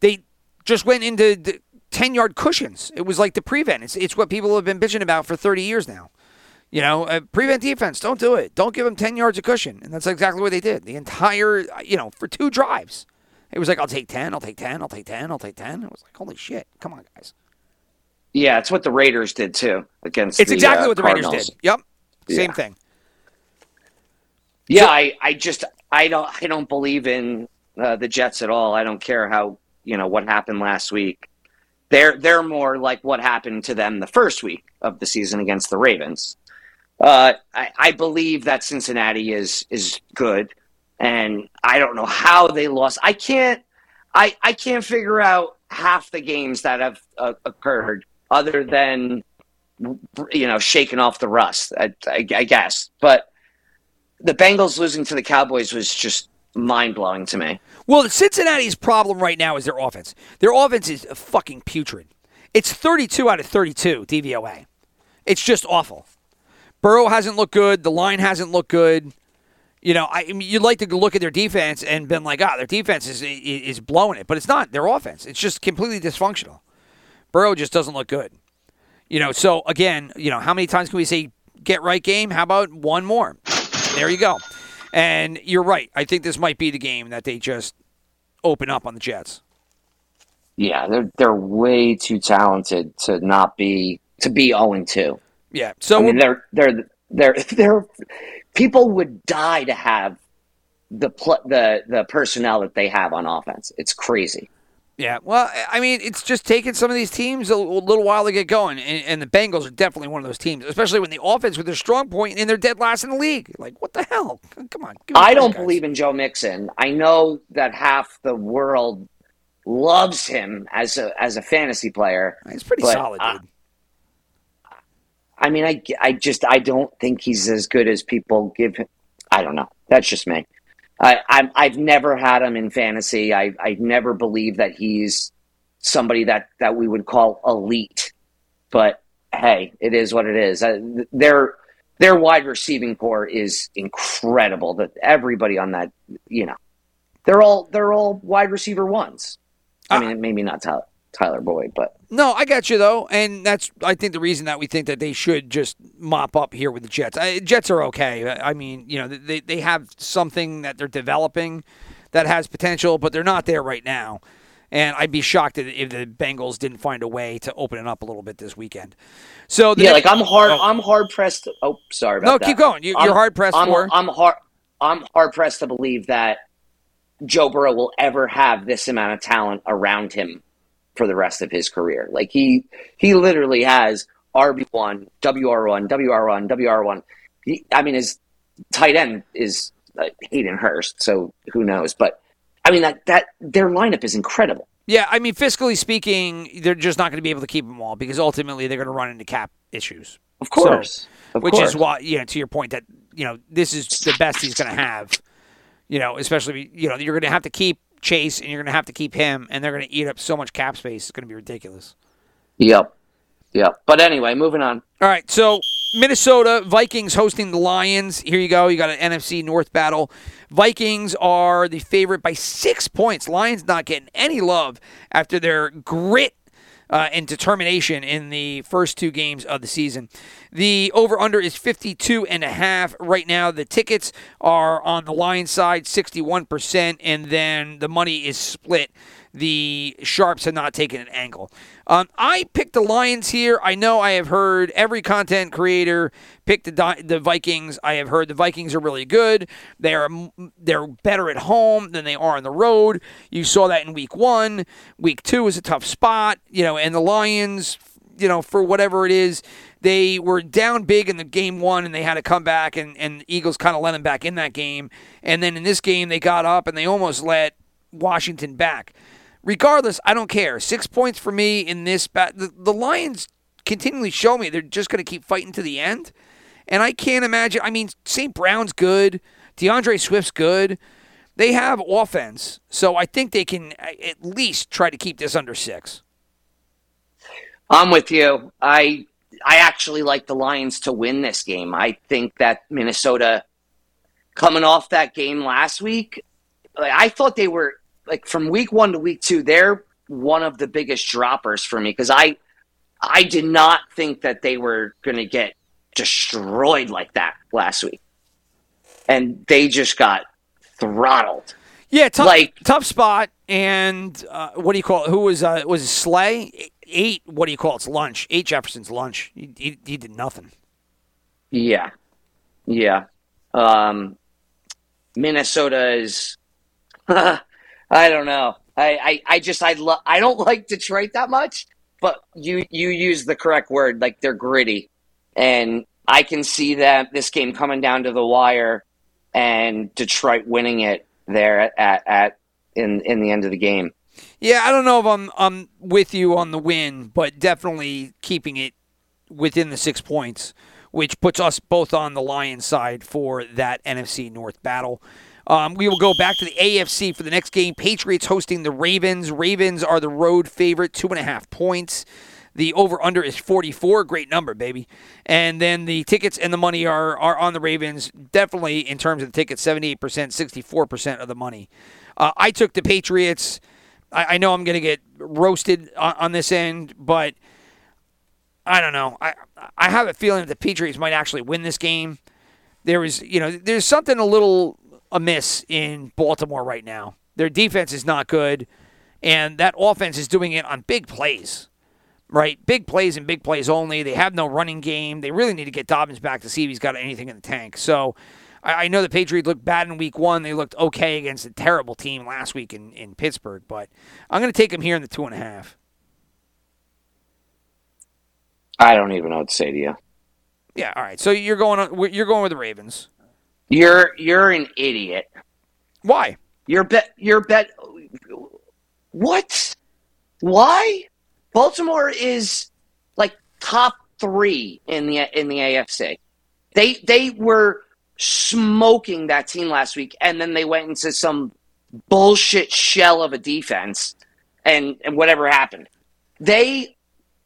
Speaker 1: they just went into the 10 yard cushions. It was like the prevent. It's, it's what people have been bitching about for 30 years now. You know, uh, prevent defense. Don't do it. Don't give them 10 yards of cushion. And that's exactly what they did. The entire, you know, for two drives. It was like, I'll take 10, I'll take 10, I'll take 10, I'll take 10. It was like, holy shit. Come on, guys.
Speaker 2: Yeah, it's what the Raiders did too against.
Speaker 1: It's
Speaker 2: the,
Speaker 1: exactly
Speaker 2: uh,
Speaker 1: what the
Speaker 2: Cardinals.
Speaker 1: Raiders did. Yep. Same
Speaker 2: Yeah.
Speaker 1: thing.
Speaker 2: Yeah, I, I just I don't I don't believe in uh, the Jets at all. I don't care how you know what happened last week. They're they're more like what happened to them the first week of the season against the Ravens. Uh, I, I believe that Cincinnati is is good, and I don't know how they lost. I can't I I can't figure out half the games that have uh, occurred other than you know shaking off the rust. I, I, I guess, but the Bengals losing to the Cowboys was just mind blowing to me.
Speaker 1: Well, the Cincinnati's problem right now is their offense. Their offense is fucking putrid. It's 32 out of 32 DVOA. It's just awful. Burrow hasn't looked good. The line hasn't looked good. You know, I, I mean, you'd like to look at their defense and been like, ah, their defense is is blowing it, but it's not. Their offense, it's just completely dysfunctional. Burrow just doesn't look good. You know, so again, you know, how many times can we say get right game? How about one more? There you go. And you're right. I think this might be the game that they just open up on the Jets.
Speaker 2: Yeah, they're they're way too talented to not be to be 0 2.
Speaker 1: Yeah. So
Speaker 2: I mean, they're they're they're they're people would die to have the pl- the the personnel that they have on offense. It's crazy.
Speaker 1: Yeah, well, I mean, it's just taking some of these teams a little while to get going, and, and, the Bengals are definitely one of those teams, especially when the offense with their strong point and they're dead last in the league. Like, what the hell? Come on.
Speaker 2: I don't guys. believe in Joe Mixon. I know that half the world loves him as a as a fantasy player.
Speaker 1: He's pretty solid, dude.
Speaker 2: I mean, I, I just I don't think he's as good as people give him. I don't know. That's just me. I, i have never had him in fantasy. I I never believed that he's somebody that that we would call elite. But hey, it is what it is. Uh, their their wide receiving core is incredible. That everybody on that, you know, they're all they're all wide receiver ones. I uh, mean, maybe not Tyler, Tyler Boyd, but
Speaker 1: no, I got you though, and that's I think the reason that we think that they should just mop up here with the Jets. I, Jets are okay. I mean, you know, they they have something that they're developing that has potential, but they're not there right now. And I'd be shocked if the Bengals didn't find a way to open it up a little bit this weekend. So
Speaker 2: yeah, next, like I'm hard, oh, I'm hard pressed. To, oh, sorry. no, that.
Speaker 1: keep going. You, are hard pressed
Speaker 2: I'm,
Speaker 1: for.
Speaker 2: I'm hard. I'm hard pressed to believe that Joe Burrow will ever have this amount of talent around him for the rest of his career. Like he he literally has RB one, WR one, WR one, WR one. I mean, his tight end is uh, Hayden Hurst, so who knows? But I mean that that their lineup is incredible.
Speaker 1: Yeah, I mean, fiscally speaking, they're just not going to be able to keep them all because ultimately they're going to run into cap issues.
Speaker 2: Of course,
Speaker 1: so,
Speaker 2: of
Speaker 1: which
Speaker 2: course.
Speaker 1: is why, you know, to your point that you know this is the best he's going to have. You know, especially you know you're going to have to keep Chase, and you're going to have to keep him, and they're going to eat up so much cap space. It's going to be ridiculous.
Speaker 2: Yep. Yep. But anyway, moving on.
Speaker 1: All right. So Minnesota Vikings hosting the Lions. Here you go. You got an NFC North battle. Vikings are the favorite by six points. Lions not getting any love after their grit uh, and determination in the first two games of the season. The over under is 52 and a half right now. The tickets are on the line side 61% and then the money is split the sharps have not taken an angle. Um, I picked the Lions here. I know I have heard every content creator pick the the Vikings. I have heard the Vikings are really good. They are they're better at home than they are on the road. You saw that in week one. Week two is a tough spot, you know, and the Lions, you know, for whatever it is, they were down big in the game one and they had to come back and, and Eagles kind of let them back in that game. And then in this game they got up and they almost let Washington back regardless, I don't care. Six points for me in this. Bat- the, the Lions continually show me they're just going to keep fighting to the end. And I can't imagine. I mean, St. Brown's good. D'Andre Swift's good. They have offense. So I think they can at least try to keep this under six.
Speaker 2: I'm with you. I I actually like the Lions to win this game. I think that Minnesota coming off that game last week, I thought they were like from week one to week two, they're one of the biggest droppers for me because I I did not think that they were going to get destroyed like that last week, and they just got throttled.
Speaker 1: Yeah, tough, like tough spot. And uh, what do you call it? Who was uh, was Slay? Eight. What do you call it? It's lunch. Eight Jefferson's lunch. He, he, he did nothing.
Speaker 2: Yeah, yeah. Um, Minnesota is. I don't know. I, I, I just I love I don't like Detroit that much, but you you use the correct word. Like they're gritty, and I can see that this game coming down to the wire, and Detroit winning it there at, at, in in the end of the game.
Speaker 1: Yeah, I don't know if I'm I'm with you on the win, but definitely keeping it within the six points, which puts us both on the Lions side for that NFC North battle. Um, we will go back to the AFC for the next game. Patriots hosting the Ravens. Ravens are the road favorite, two and a half points. The over under is 44. Great number, baby. And then the tickets and the money are, are on the Ravens. Definitely in terms of the tickets, 78%, 64% of the money. Uh, I took the Patriots. I, I know I'm going to get roasted on, on this end, but I don't know. I I have a feeling that the Patriots might actually win this game. There is, you know, there's something a little amiss in Baltimore right now. Their defense is not good, and that offense is doing it on big plays, right? Big plays and big plays only. They have no running game. They really need to get Dobbins back to see if he's got anything in the tank. So I, I know the Patriots looked bad in week one. They looked okay against a terrible team last week in, in Pittsburgh, but I'm going to take them here in the two and a half.
Speaker 2: I don't even know what to say to you.
Speaker 1: Yeah, all right. So you're going on, you're going with the Ravens.
Speaker 2: You're you're an idiot.
Speaker 1: Why?
Speaker 2: Your bet. Your bet. What? Why? Baltimore is like top three in the in the AFC. They they were smoking that team last week, and then they went into some bullshit shell of a defense, and and whatever happened, they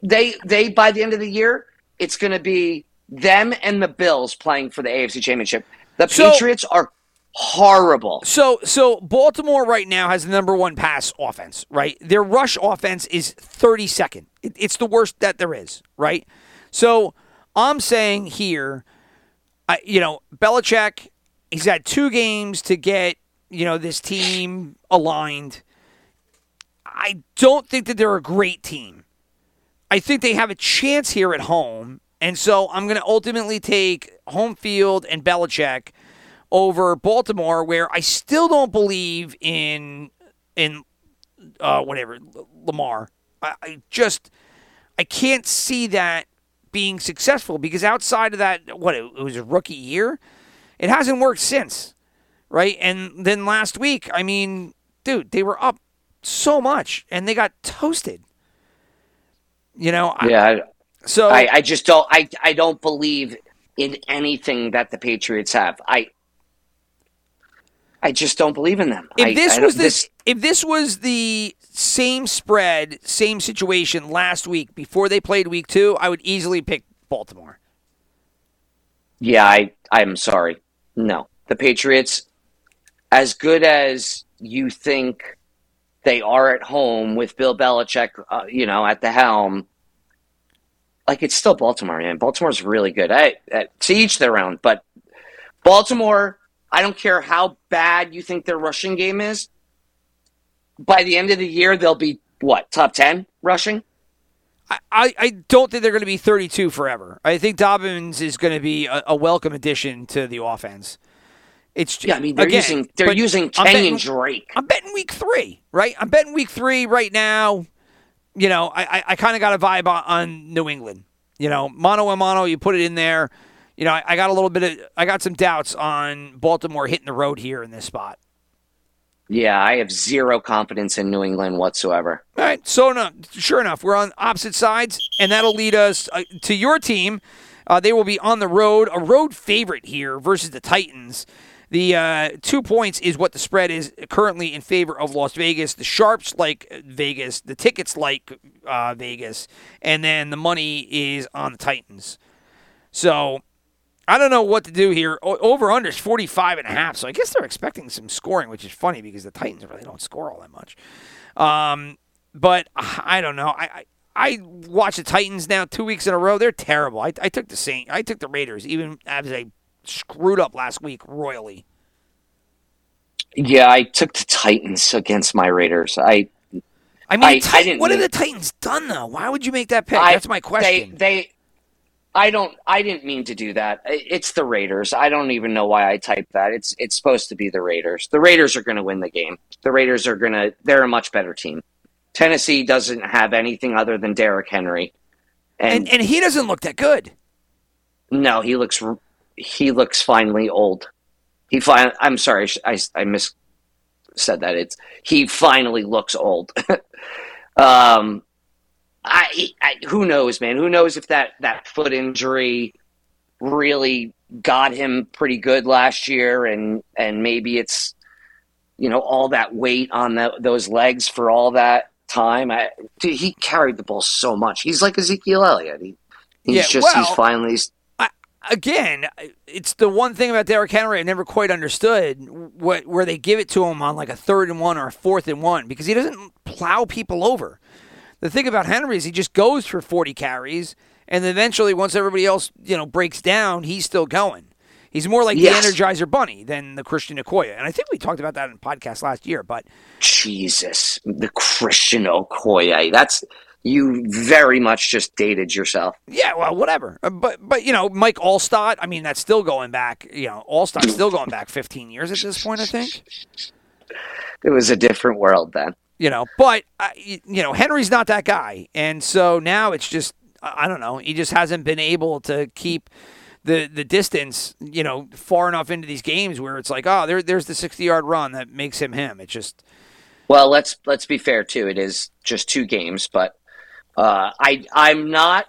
Speaker 2: they they by the end of the year, it's going to be them and the Bills playing for the AFC Championship. The
Speaker 1: So-
Speaker 2: Patriots are horrible.
Speaker 1: So so Baltimore right now has the number one pass offense, right? Their rush offense is 32nd. It, it's the worst that there is, right? So I'm saying here, I, you know, Belichick, he's had two games to get you know this team aligned. I don't think that they're a great team. I think they have a chance here at home, and so I'm going to ultimately take home field and Belichick over Baltimore, where I still don't believe in in uh, whatever Lamar. I, I just I can't see that being successful because outside of that, what it, was a rookie year, it hasn't worked since, right? And then last week, I mean, dude, they were up so much and they got toasted. You know, I-
Speaker 2: Yeah,
Speaker 1: so
Speaker 2: I, I just don't. I I don't believe in anything that the Patriots have. I I just don't believe in them.
Speaker 1: if
Speaker 2: I-
Speaker 1: this
Speaker 2: I
Speaker 1: was this, if this was the same spread, same situation last week before they played week two, I would easily pick Baltimore.
Speaker 2: yeah, I I'm sorry. No, the Patriots, as good as you think they are at home with Bill Belichick, uh, you know, at the helm. Like it's still Baltimore, man. Baltimore's really good. I, I to each their own, but Baltimore. I don't care how bad you think their rushing game is. By the end of the year, they'll be what top ten rushing.
Speaker 1: I, I, don't think they're going to be 32 forever. I think Dobbins is going to be a, a welcome addition to the offense. It's
Speaker 2: Yeah, I mean they're
Speaker 1: again,
Speaker 2: using they're using
Speaker 1: Kenyan
Speaker 2: Drake.
Speaker 1: I'm betting week three, right? I'm betting week three right now. You know, I I, I kind of got a vibe on, on New England. You know, mono a mono, you put it in there. You know, I, I got a little bit of I got some doubts on Baltimore hitting the road here in this spot.
Speaker 2: Yeah, I have zero confidence in New England whatsoever.
Speaker 1: All right, so no, sure enough, we're on opposite sides, and that'll lead us uh, to your team. Uh, they will be on the road, a road favorite here versus the Titans. The uh, two points is what the spread is currently in favor of Las Vegas. The sharps like Vegas, the tickets like uh, Vegas, and then the money is on the Titans. So I don't know what to do here. O- over under is 45 and a half. So I guess they're expecting some scoring, which is funny because the Titans really don't score all that much. Um, but I don't know. I, I I watch the Titans now two weeks in a row. They're terrible. I, I took the Saint. I took the Raiders, even as they screwed up last week royally.
Speaker 2: Yeah, I took the Titans against my Raiders. I
Speaker 1: I mean,
Speaker 2: I-
Speaker 1: Titan-
Speaker 2: didn't
Speaker 1: what have the Titans done though? Why would you make that pick?
Speaker 2: I-
Speaker 1: That's my question.
Speaker 2: They, they, I don't. I didn't mean to do that. It's the Raiders. I don't even know why I typed that. It's it's supposed to be the Raiders. The Raiders are going to win the game. The Raiders are going to. They're a much better team. Tennessee doesn't have anything other than Derrick Henry, and,
Speaker 1: and and he doesn't look that good.
Speaker 2: no, he looks he looks finally old. He fin- I'm sorry, I I mis said that. It's he finally looks old. um, I, I who knows, man? Who knows if that that foot injury really got him pretty good last year, and and maybe it's you know all that weight on the, those legs for all that time. I, dude, he carried the ball so much. He's like Ezekiel Elliott. He, he's
Speaker 1: Yeah,
Speaker 2: just
Speaker 1: well-
Speaker 2: he's finally
Speaker 1: again, it's the one thing about Derrick Henry I never quite understood what where they give it to him on like a third and one or a fourth and one because he doesn't plow people over. The thing about Henry is he just goes for forty carries, and then eventually once everybody else you know breaks down, he's still going. He's more like
Speaker 2: Yes.
Speaker 1: the Energizer Bunny than the Christian Okoye, and I think we talked about that in podcast last year. But
Speaker 2: Jesus, the Christian Okoye. That's you very much just dated yourself.
Speaker 1: Yeah, well, whatever. Uh, But but you know, Mike Alstott. I mean, that's still going back. You know, Alstott's still going back 15 years at this point. I think.
Speaker 2: It was a different world then.
Speaker 1: You know, but uh, you know, Henry's not that guy, and so now it's just I I don't know. He just hasn't been able to keep the the distance. You know, far enough into these games where it's like, oh, there there's the 60 yard run that makes him him. It's just
Speaker 2: Well, let's let's be fair too. It is just two games, but uh, I I'm not.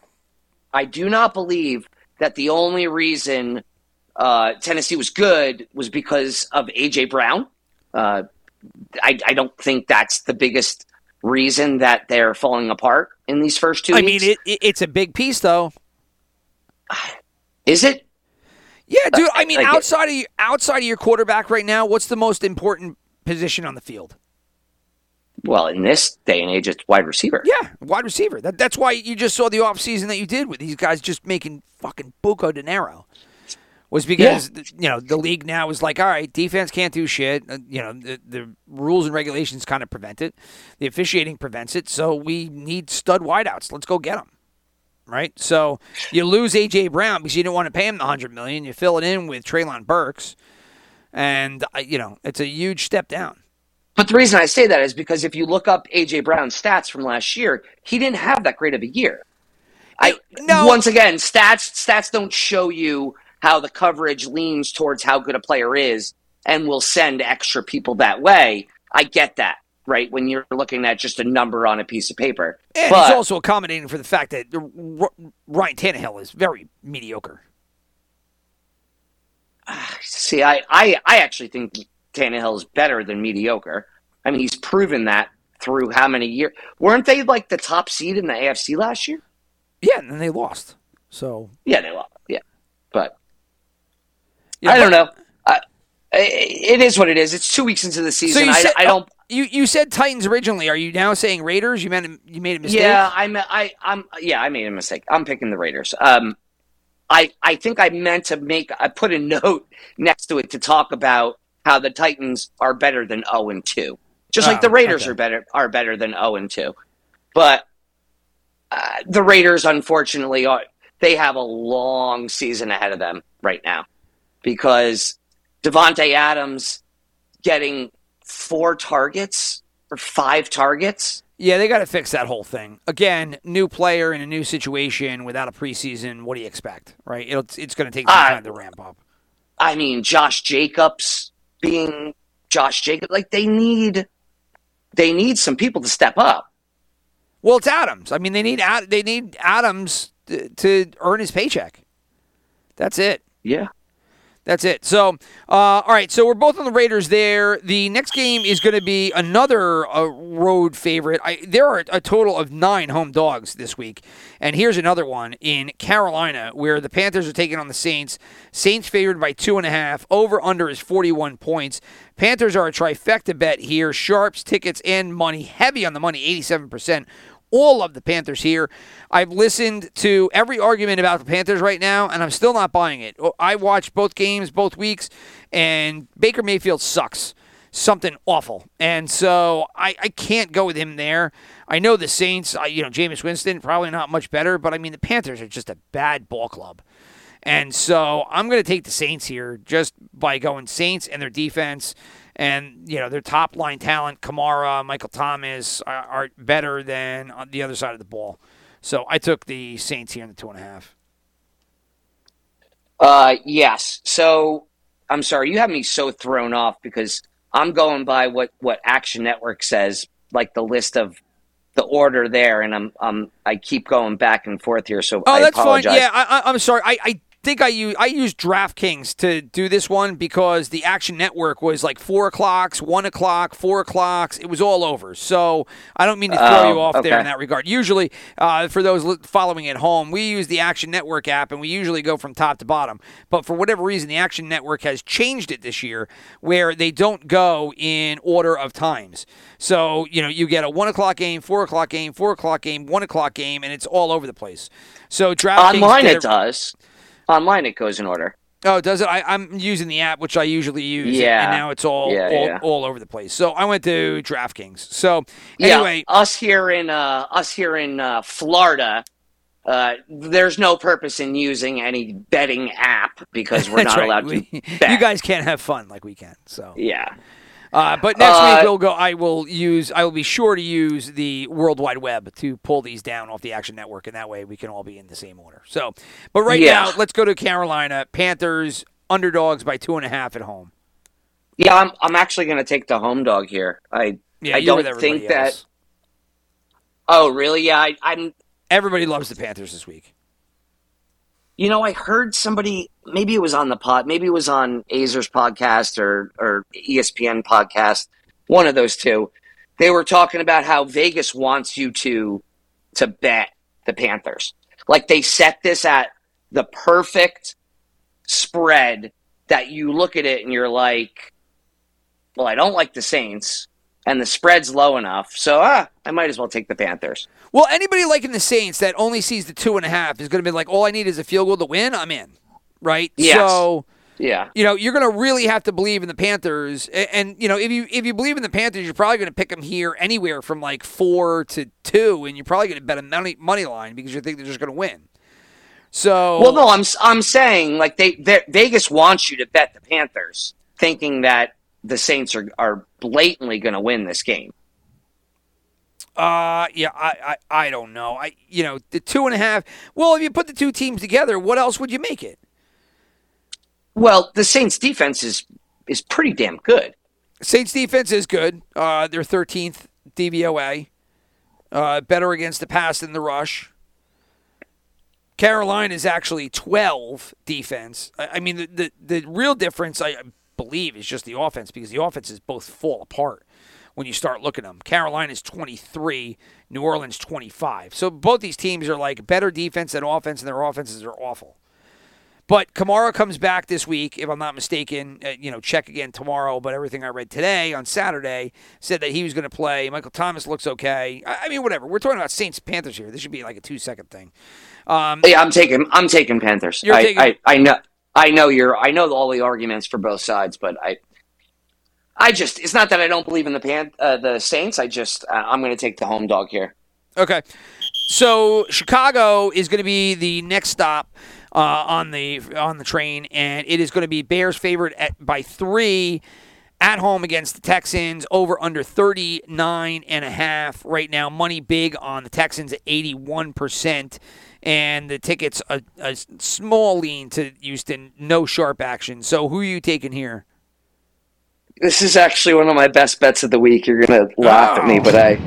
Speaker 2: I do not believe that the only reason uh, Tennessee was good was because of AJ Brown. Uh, I I don't think that's the biggest reason that they're falling apart in these first two.
Speaker 1: I
Speaker 2: weeks.
Speaker 1: mean, it, it, it's a big piece though.
Speaker 2: is it?
Speaker 1: Yeah, dude. I mean,
Speaker 2: like
Speaker 1: outside of your, outside of your quarterback right now, what's the most important position on the field?
Speaker 2: Well, in this day and age, it's wide receiver.
Speaker 1: Yeah, wide receiver. That, that's why you just saw the offseason that you did with these guys just making fucking buco dinero. Was because you know the league now is like, all right, defense can't do shit. Uh, you know the, the rules and regulations kind of prevent it. The officiating prevents it. So we need stud wideouts. Let's go get them. Right. So you lose AJ Brown because you didn't want to pay him the hundred million. You fill it in with Treylon Burks, and you know it's a huge step down.
Speaker 2: But the reason I say that is because if you look up AJ Brown's stats from last year, he didn't have that great of a year. I
Speaker 1: no.
Speaker 2: once again, stats stats don't show you how the coverage leans towards how good a player is and will send extra people that way. I get that, right? When you're looking at just a number on a piece of paper.
Speaker 1: And
Speaker 2: but
Speaker 1: he's also accommodating for the fact that Ryan Tannehill is very mediocre.
Speaker 2: Ah, see, I, I I actually think Tannehill is better than mediocre. I mean, he's proven that through how many years? Weren't they like the top seed in the AFC last year?
Speaker 1: Yeah, and then they lost. So
Speaker 2: Yeah, they lost. Yeah, but
Speaker 1: you know,
Speaker 2: I don't know. I, it is what it is. It's two weeks into the
Speaker 1: So
Speaker 2: season.
Speaker 1: you
Speaker 2: I,
Speaker 1: said
Speaker 2: I don't.
Speaker 1: You you said Titans originally. Are you now saying Raiders? You meant you made a mistake.
Speaker 2: Yeah, I'm. I, I'm. Yeah, I made a mistake. I'm picking the Raiders. Um, I I think I meant to make. I put a note next to it to talk about how the Titans are better than zero and two, just like
Speaker 1: Oh,
Speaker 2: the Raiders
Speaker 1: okay.
Speaker 2: are better are better than zero and two. But uh, the Raiders, unfortunately, are they have a long season ahead of them right now because Davante Adams getting four targets or five targets.
Speaker 1: Yeah, they got to fix that whole thing. Again, new player in a new situation without a preseason. What do you expect, right? It's it's going to take some
Speaker 2: Ah.
Speaker 1: time to ramp up.
Speaker 2: I mean, Josh Jacobs being Josh Jacobs, like they need, they need some people to step up.
Speaker 1: Well, it's Adams. I mean, they need Ad- they need Adams to, to earn his paycheck. That's it.
Speaker 2: Yeah.
Speaker 1: That's it. So, uh, all right. So we're both on the Raiders there. The next game is going to be another uh, road favorite. I, there are a total of nine home dogs this week, and here's another one in Carolina where the Panthers are taking on the Saints. Saints favored by two and a half. Over under is 41 points. Panthers are a trifecta bet here. Sharps, tickets, and money. Heavy on the money, 87 percent all of the Panthers here. I've listened to every argument about the Panthers right now, and I'm still not buying it. Oh, I watched both games both weeks, and Baker Mayfield sucks. Something awful. And so I, I can't go with him there. I know the Saints, you know, Jameis Winston, probably not much better, but I mean, the Panthers are just a bad ball club. And so I'm going to take the Saints here just by going Saints and their defense and you know their top line talent, Kamara, Michael Thomas, are, are better than on the other side of the ball. So I took the Saints here in the two and a half.
Speaker 2: Uh, yes. So I'm sorry, you have me so thrown off because I'm going by what what Action Network says, like the list of the order there, and I'm um I keep going back and forth here. So
Speaker 1: Oh,
Speaker 2: I
Speaker 1: that's
Speaker 2: apologize.
Speaker 1: fine. Yeah, I, I, I'm sorry. I, I think I use I used DraftKings to do this one because the Action Network was like four o'clocks, one o'clock, four o'clocks. It was all over. So I don't mean to throw
Speaker 2: Oh,
Speaker 1: you off there in that regard. Usually, uh, for those following at home, we use the Action Network app and we usually go from top to bottom. But for whatever reason, the Action Network has changed it this year where they don't go in order of times. So you know you get a one o'clock game, four o'clock game, four o'clock game, one o'clock game, and it's all over the place. So DraftKings
Speaker 2: Online
Speaker 1: did
Speaker 2: it does. Online it goes in order.
Speaker 1: Oh, does it? I, I'm using the app, which I usually use.
Speaker 2: Yeah.
Speaker 1: And now it's all
Speaker 2: Yeah,
Speaker 1: all,
Speaker 2: yeah.
Speaker 1: all over the place. So I went to DraftKings. So
Speaker 2: Yeah,
Speaker 1: anyway,
Speaker 2: us here in uh, us here in uh, Florida, uh, there's no purpose in using any betting app because we're not
Speaker 1: right.
Speaker 2: allowed
Speaker 1: We-
Speaker 2: to bet.
Speaker 1: you guys can't have fun like we can. So,
Speaker 2: yeah.
Speaker 1: Uh, but next
Speaker 2: Uh,
Speaker 1: week we'll go. I will use. I will be sure to use the World Wide Web to pull these down off the Action Network, and that way we can all be in the same order. So, but right
Speaker 2: Yeah.
Speaker 1: now, let's go to Carolina Panthers underdogs by two and a half at home.
Speaker 2: Yeah, I'm I'm actually going to take the home dog here. I
Speaker 1: Yeah,
Speaker 2: I don't think that.
Speaker 1: else.
Speaker 2: Oh, really? Yeah, I, I'm.
Speaker 1: everybody loves the Panthers this week.
Speaker 2: You know, I heard somebody. Maybe it was on the pod. Maybe it was on Azer's podcast or or ESPN podcast. One of those two. They were talking about how Vegas wants you to to bet the Panthers. Like they set this at the perfect spread that you look at it and you're like, well, I don't like the Saints, and the spread's low enough, so ah, I might as well take the Panthers.
Speaker 1: Well, anybody liking the Saints that only sees the two and a half is going to be like, all I need is a field goal to win. I'm in, right?
Speaker 2: Yes.
Speaker 1: So
Speaker 2: Yeah.
Speaker 1: you know you're going to really have to believe in the Panthers, A- and, you know if you if you believe in the Panthers, you're probably going to pick them here anywhere from like four to two, and you're probably going to bet a money money line because you think they're just going to win. So
Speaker 2: Well, no, I'm I'm saying like they they- Vegas wants you to bet the Panthers, thinking that the Saints are are blatantly going to win this game.
Speaker 1: Uh, yeah, I, I, I don't know. I, you know, the two and a half. Well, if you put the two teams together, what else would you make it?
Speaker 2: Well, the Saints defense is is pretty damn good.
Speaker 1: Saints defense is good. Uh, they're 13th DVOA. Uh, better against the pass than the rush. Carolina is actually 12 defense. I, I mean, the, the the real difference, I believe, is just the offense because the offenses both fall apart when you start looking at them. Carolina's 23, New Orleans 25. So both these teams are like better defense than offense, and their offenses are awful. But Kamara comes back this week, if I'm not mistaken. Uh, you know, check again tomorrow. But everything I read today on Saturday said that he was going to play. Michael Thomas looks okay. I, I mean, whatever. We're talking about Saints Panthers here. This should be like a two second thing. Um,
Speaker 2: Yeah, I'm taking I'm taking Panthers.
Speaker 1: You're
Speaker 2: I,
Speaker 1: taking-
Speaker 2: I I know I know you're I know all the arguments for both sides, but I I just it's not that I don't believe in the pan uh, the Saints. I just uh, I'm going to take the home dog here.
Speaker 1: Okay. So Chicago is going to be the next stop uh, on the on the train, and it is going to be Bears favored at by three at home against the Texans. Over under 39 and a half right now. Money big on the Texans at 81 percent. And the tickets a, a small lean to Houston, no sharp action. So who are you taking here?
Speaker 2: This is actually one of my best bets of the week. You're to laugh at me, but I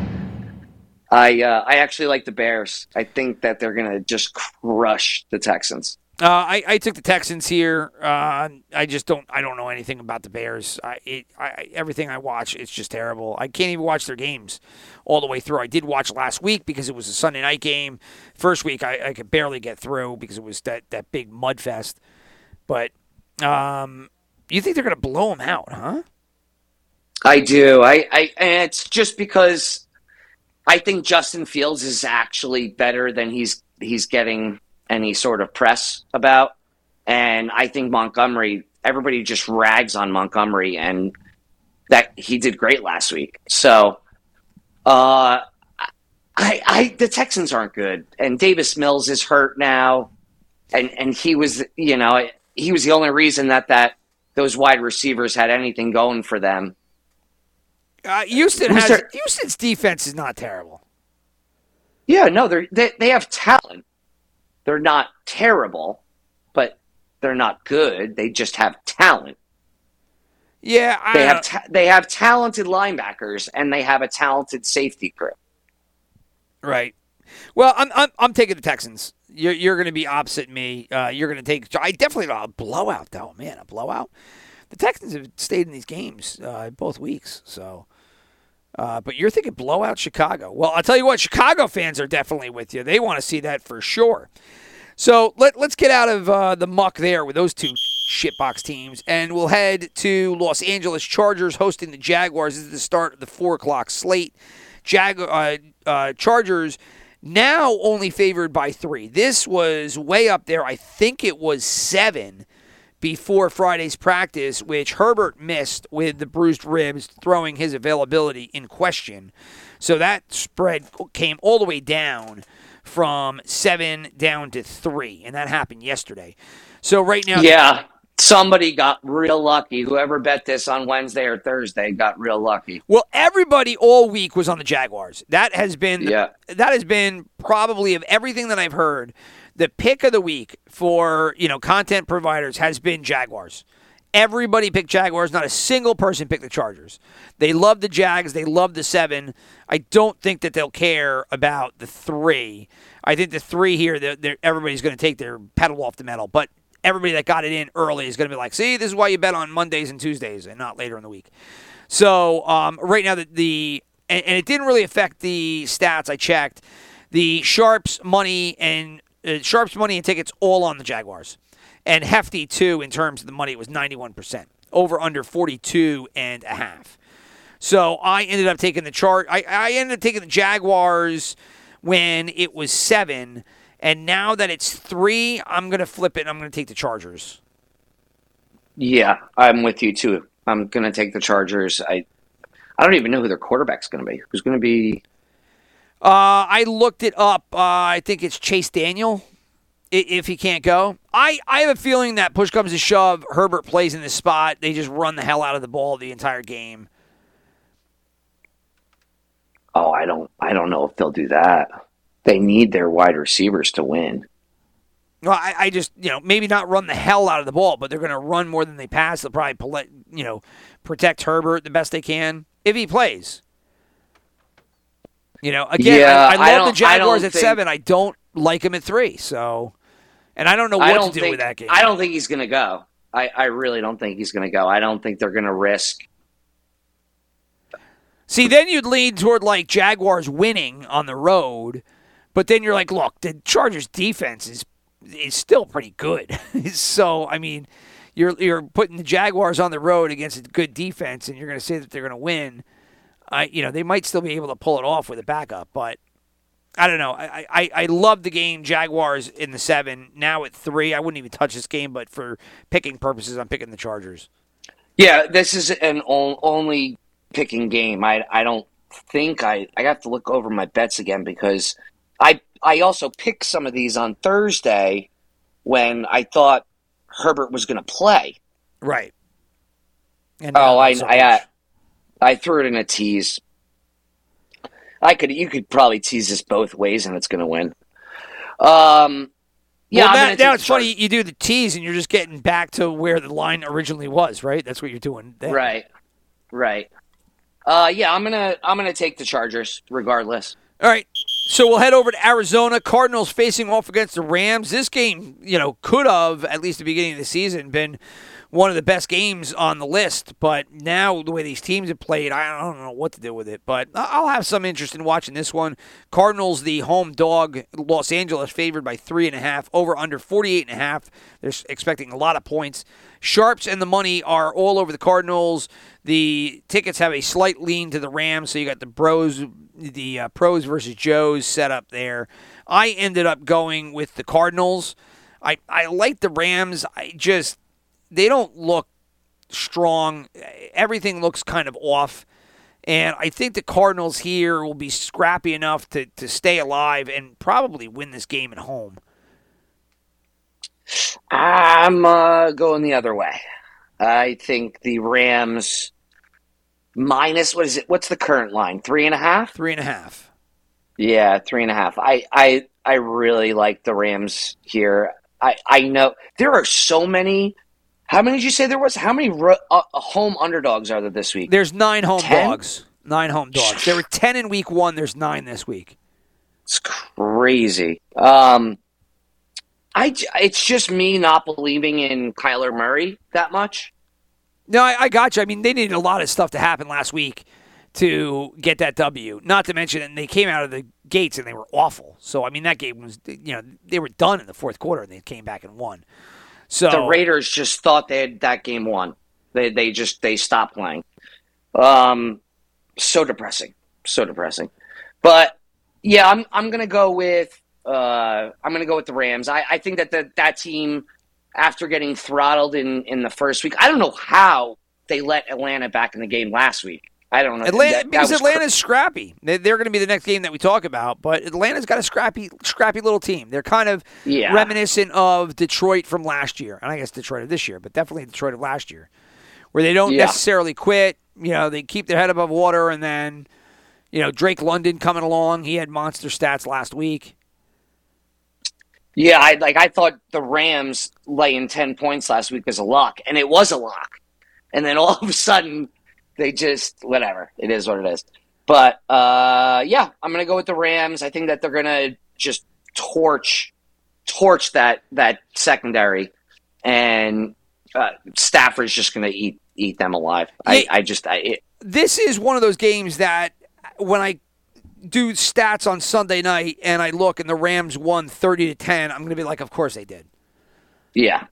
Speaker 2: I uh, I actually like the Bears. I think that they're to just crush the Texans.
Speaker 1: Uh, I, I took the Texans here. Uh, I just don't. I don't know anything about the Bears. I, it, I everything I watch, it's just terrible. I can't even watch their games all the way through. I did watch last week because it was a Sunday night game. First week, I, I could barely get through because it was that that big mud fest. But um, you think they're gonna blow them out, huh?
Speaker 2: I do. I, I and it's just because I think Justin Fields is actually better than he's he's getting any sort of press about. And I think Montgomery, everybody just rags on Montgomery and that he did great last week. So uh I I the Texans aren't good. And Davis Mills is hurt now. And and he was you know, he was the only reason that that those wide receivers had anything going for them.
Speaker 1: Uh, Houston has Houston's defense is not terrible.
Speaker 2: Yeah, no, they're, they they have talent. They're not terrible, but they're not good. They just have talent.
Speaker 1: Yeah, I
Speaker 2: They have ta- they have talented linebackers and they have a talented safety crew.
Speaker 1: Right. Well, I'm I'm, I'm taking the Texans. You're you're going to be opposite me. Uh, you're going to take. I definitely a blowout though. Man, a blowout. The Texans have stayed in these games uh, both weeks, so. Uh, but you're thinking blowout Chicago. Well, I'll tell you what, Chicago fans are definitely with you. They want to see that for sure. So let, let's get out of uh, the muck there with those two shitbox teams, and we'll head to Los Angeles Chargers hosting the Jaguars. This is the start of the 4 o'clock slate. Jag- uh, uh, Chargers now only favored by three. This was way up there. I think it was seven before Friday's practice, which Herbert missed with the bruised ribs, throwing his availability in question. So that spread came all the way down from seven down to three, and that happened yesterday. So right now,
Speaker 2: Yeah. Somebody got real lucky. Whoever bet this on Wednesday or Thursday got real lucky.
Speaker 1: Well, everybody all week was on the Jaguars. That has been
Speaker 2: Yeah.
Speaker 1: that has been probably of everything that I've heard, the pick of the week for, you know, content providers has been Jaguars. Everybody picked Jaguars, not a single person picked the Chargers. They love the Jags, they love the 7. I don't think that they'll care about the 3. I think the 3 here they're, they're, everybody's going to take their pedal off the metal, but everybody that got it in early is going to be like, "See, this is why you bet on Mondays and Tuesdays and not later in the week." So um, right now, the, the and, and it didn't really affect the stats. I checked the sharps money and uh, sharps money and tickets all on the Jaguars, and hefty too in terms of the money. It was ninety one percent over under forty two and a half. So I ended up taking the chart. I, I ended up taking the Jaguars when it was seven, and now that it's three, I'm gonna flip it. and I'm gonna take the Chargers.
Speaker 2: Yeah, I'm with you too. I'm gonna take the Chargers. I I don't even know who their quarterback's gonna be. Who's gonna be
Speaker 1: Uh, I looked it up. Uh, I think it's Chase Daniel. If he can't go, I, I have a feeling that push comes to shove, Herbert plays in this spot. They just run the hell out of the ball the entire game.
Speaker 2: Oh, I don't I don't know if they'll do that. They need their wide receivers to win.
Speaker 1: Well, I, I just you know maybe not run the hell out of the ball, but they're going to run more than they pass. They'll probably you know protect Herbert the best they can if he plays. You know, again,
Speaker 2: Yeah,
Speaker 1: I, I
Speaker 2: I
Speaker 1: love the Jaguars at
Speaker 2: think-
Speaker 1: seven. I don't like him at three. So, and I don't know
Speaker 2: I
Speaker 1: what
Speaker 2: don't
Speaker 1: to do
Speaker 2: think
Speaker 1: with that game.
Speaker 2: I don't think he's gonna go. I, I really don't think he's gonna go. I don't think they're gonna risk
Speaker 1: See, then you'd lean toward like Jaguars winning on the road, but then you're like, look, the Chargers defense is is still pretty good. so, I mean, you're you're putting the Jaguars on the road against a good defense, and you're going to say that they're going to win. I, you know, they might still be able to pull it off with a backup, but I don't know. I, I, I love the game Jaguars in the seven. Now at three, I wouldn't even touch this game, but for picking purposes, I'm picking the Chargers.
Speaker 2: Yeah, this is an only picking game. I I don't think I I have to look over my bets again because I I also picked some of these on Thursday when I thought Herbert was going to play.
Speaker 1: Right. And
Speaker 2: Oh, I
Speaker 1: so
Speaker 2: I. I threw it in a tease. I could you could probably tease this both ways and it's going to win. Um yeah,
Speaker 1: well, now, it's funny you do the tease and you're just getting back to where the line originally was, right? That's what you're doing. There.
Speaker 2: Right. Right. Uh yeah, I'm to I'm going to take the Chargers regardless.
Speaker 1: All right. So we'll head over to Arizona. Cardinals facing off against the Rams. This game, you know, could have at least the beginning of the season been one of the best games on the list, but now the way these teams have played, I don't know what to do with it. But I'll have some interest in watching this one. Cardinals, the home dog, Los Angeles favored by three and a half, over under 48 and a half. They're expecting a lot of points. Sharps and the money are all over the Cardinals. The tickets have a slight lean to the Rams, so you got the Bros, the uh, pros versus Joes set up there. I ended up going with the Cardinals. I I like the Rams. I just they don't look strong. Everything looks kind of off. And I think the Cardinals here will be scrappy enough to, to stay alive and probably win this game at home.
Speaker 2: I'm uh, going the other way. I think the Rams minus what is it? What's the current line? Three and a half?
Speaker 1: Three and a half.
Speaker 2: Yeah, three and a half. I I I really like the Rams here. I I know there are so many. How many did you say there was? How many ro- uh, home underdogs are there this week?
Speaker 1: There's nine home
Speaker 2: Ten?
Speaker 1: dogs. Nine home dogs. There were ten in week one. There's nine this week.
Speaker 2: It's crazy. Um, I it's just me not believing in Kyler Murray that much.
Speaker 1: No, I, I got you. I mean, they needed a lot of stuff to happen last week to get that W. Not to mention, and they came out of the gates and they were awful. So I mean, that game was you know they were done in the fourth quarter and they came back and won. So
Speaker 2: The Raiders just thought they had that game won. They they just they stopped playing. Um, so depressing, so depressing. But yeah, I'm I'm gonna go with uh I'm gonna go with the Rams. I, I think that the, that team after getting throttled in in the first week, I don't know how they let Atlanta back in the game last week. I don't know.
Speaker 1: Atlanta,
Speaker 2: That- that
Speaker 1: because
Speaker 2: was
Speaker 1: Atlanta's scrappy. They, they're going to be the next game that we talk about. But Atlanta's got a scrappy, scrappy little team. They're kind of
Speaker 2: Yeah.
Speaker 1: reminiscent of Detroit from last year, and I guess Detroit of this year, but definitely Detroit of last year, where they don't
Speaker 2: Yeah.
Speaker 1: necessarily quit. You know, they keep their head above water, and then, you know, Drake London coming along. He had monster stats last week.
Speaker 2: Yeah, I like I thought the Rams laying ten points last week was a lock, and it was a lock. And then all of a sudden they just whatever. It is what it is. But uh yeah, I'm gonna go with the Rams. I think that they're gonna just torch torch that that secondary and uh, Stafford's just gonna eat eat them alive. I, I just I it,
Speaker 1: this is one of those games that when I do stats on Sunday night and I look and the Rams won 30 to 10, I'm going to be like, of course they did.
Speaker 2: yeah.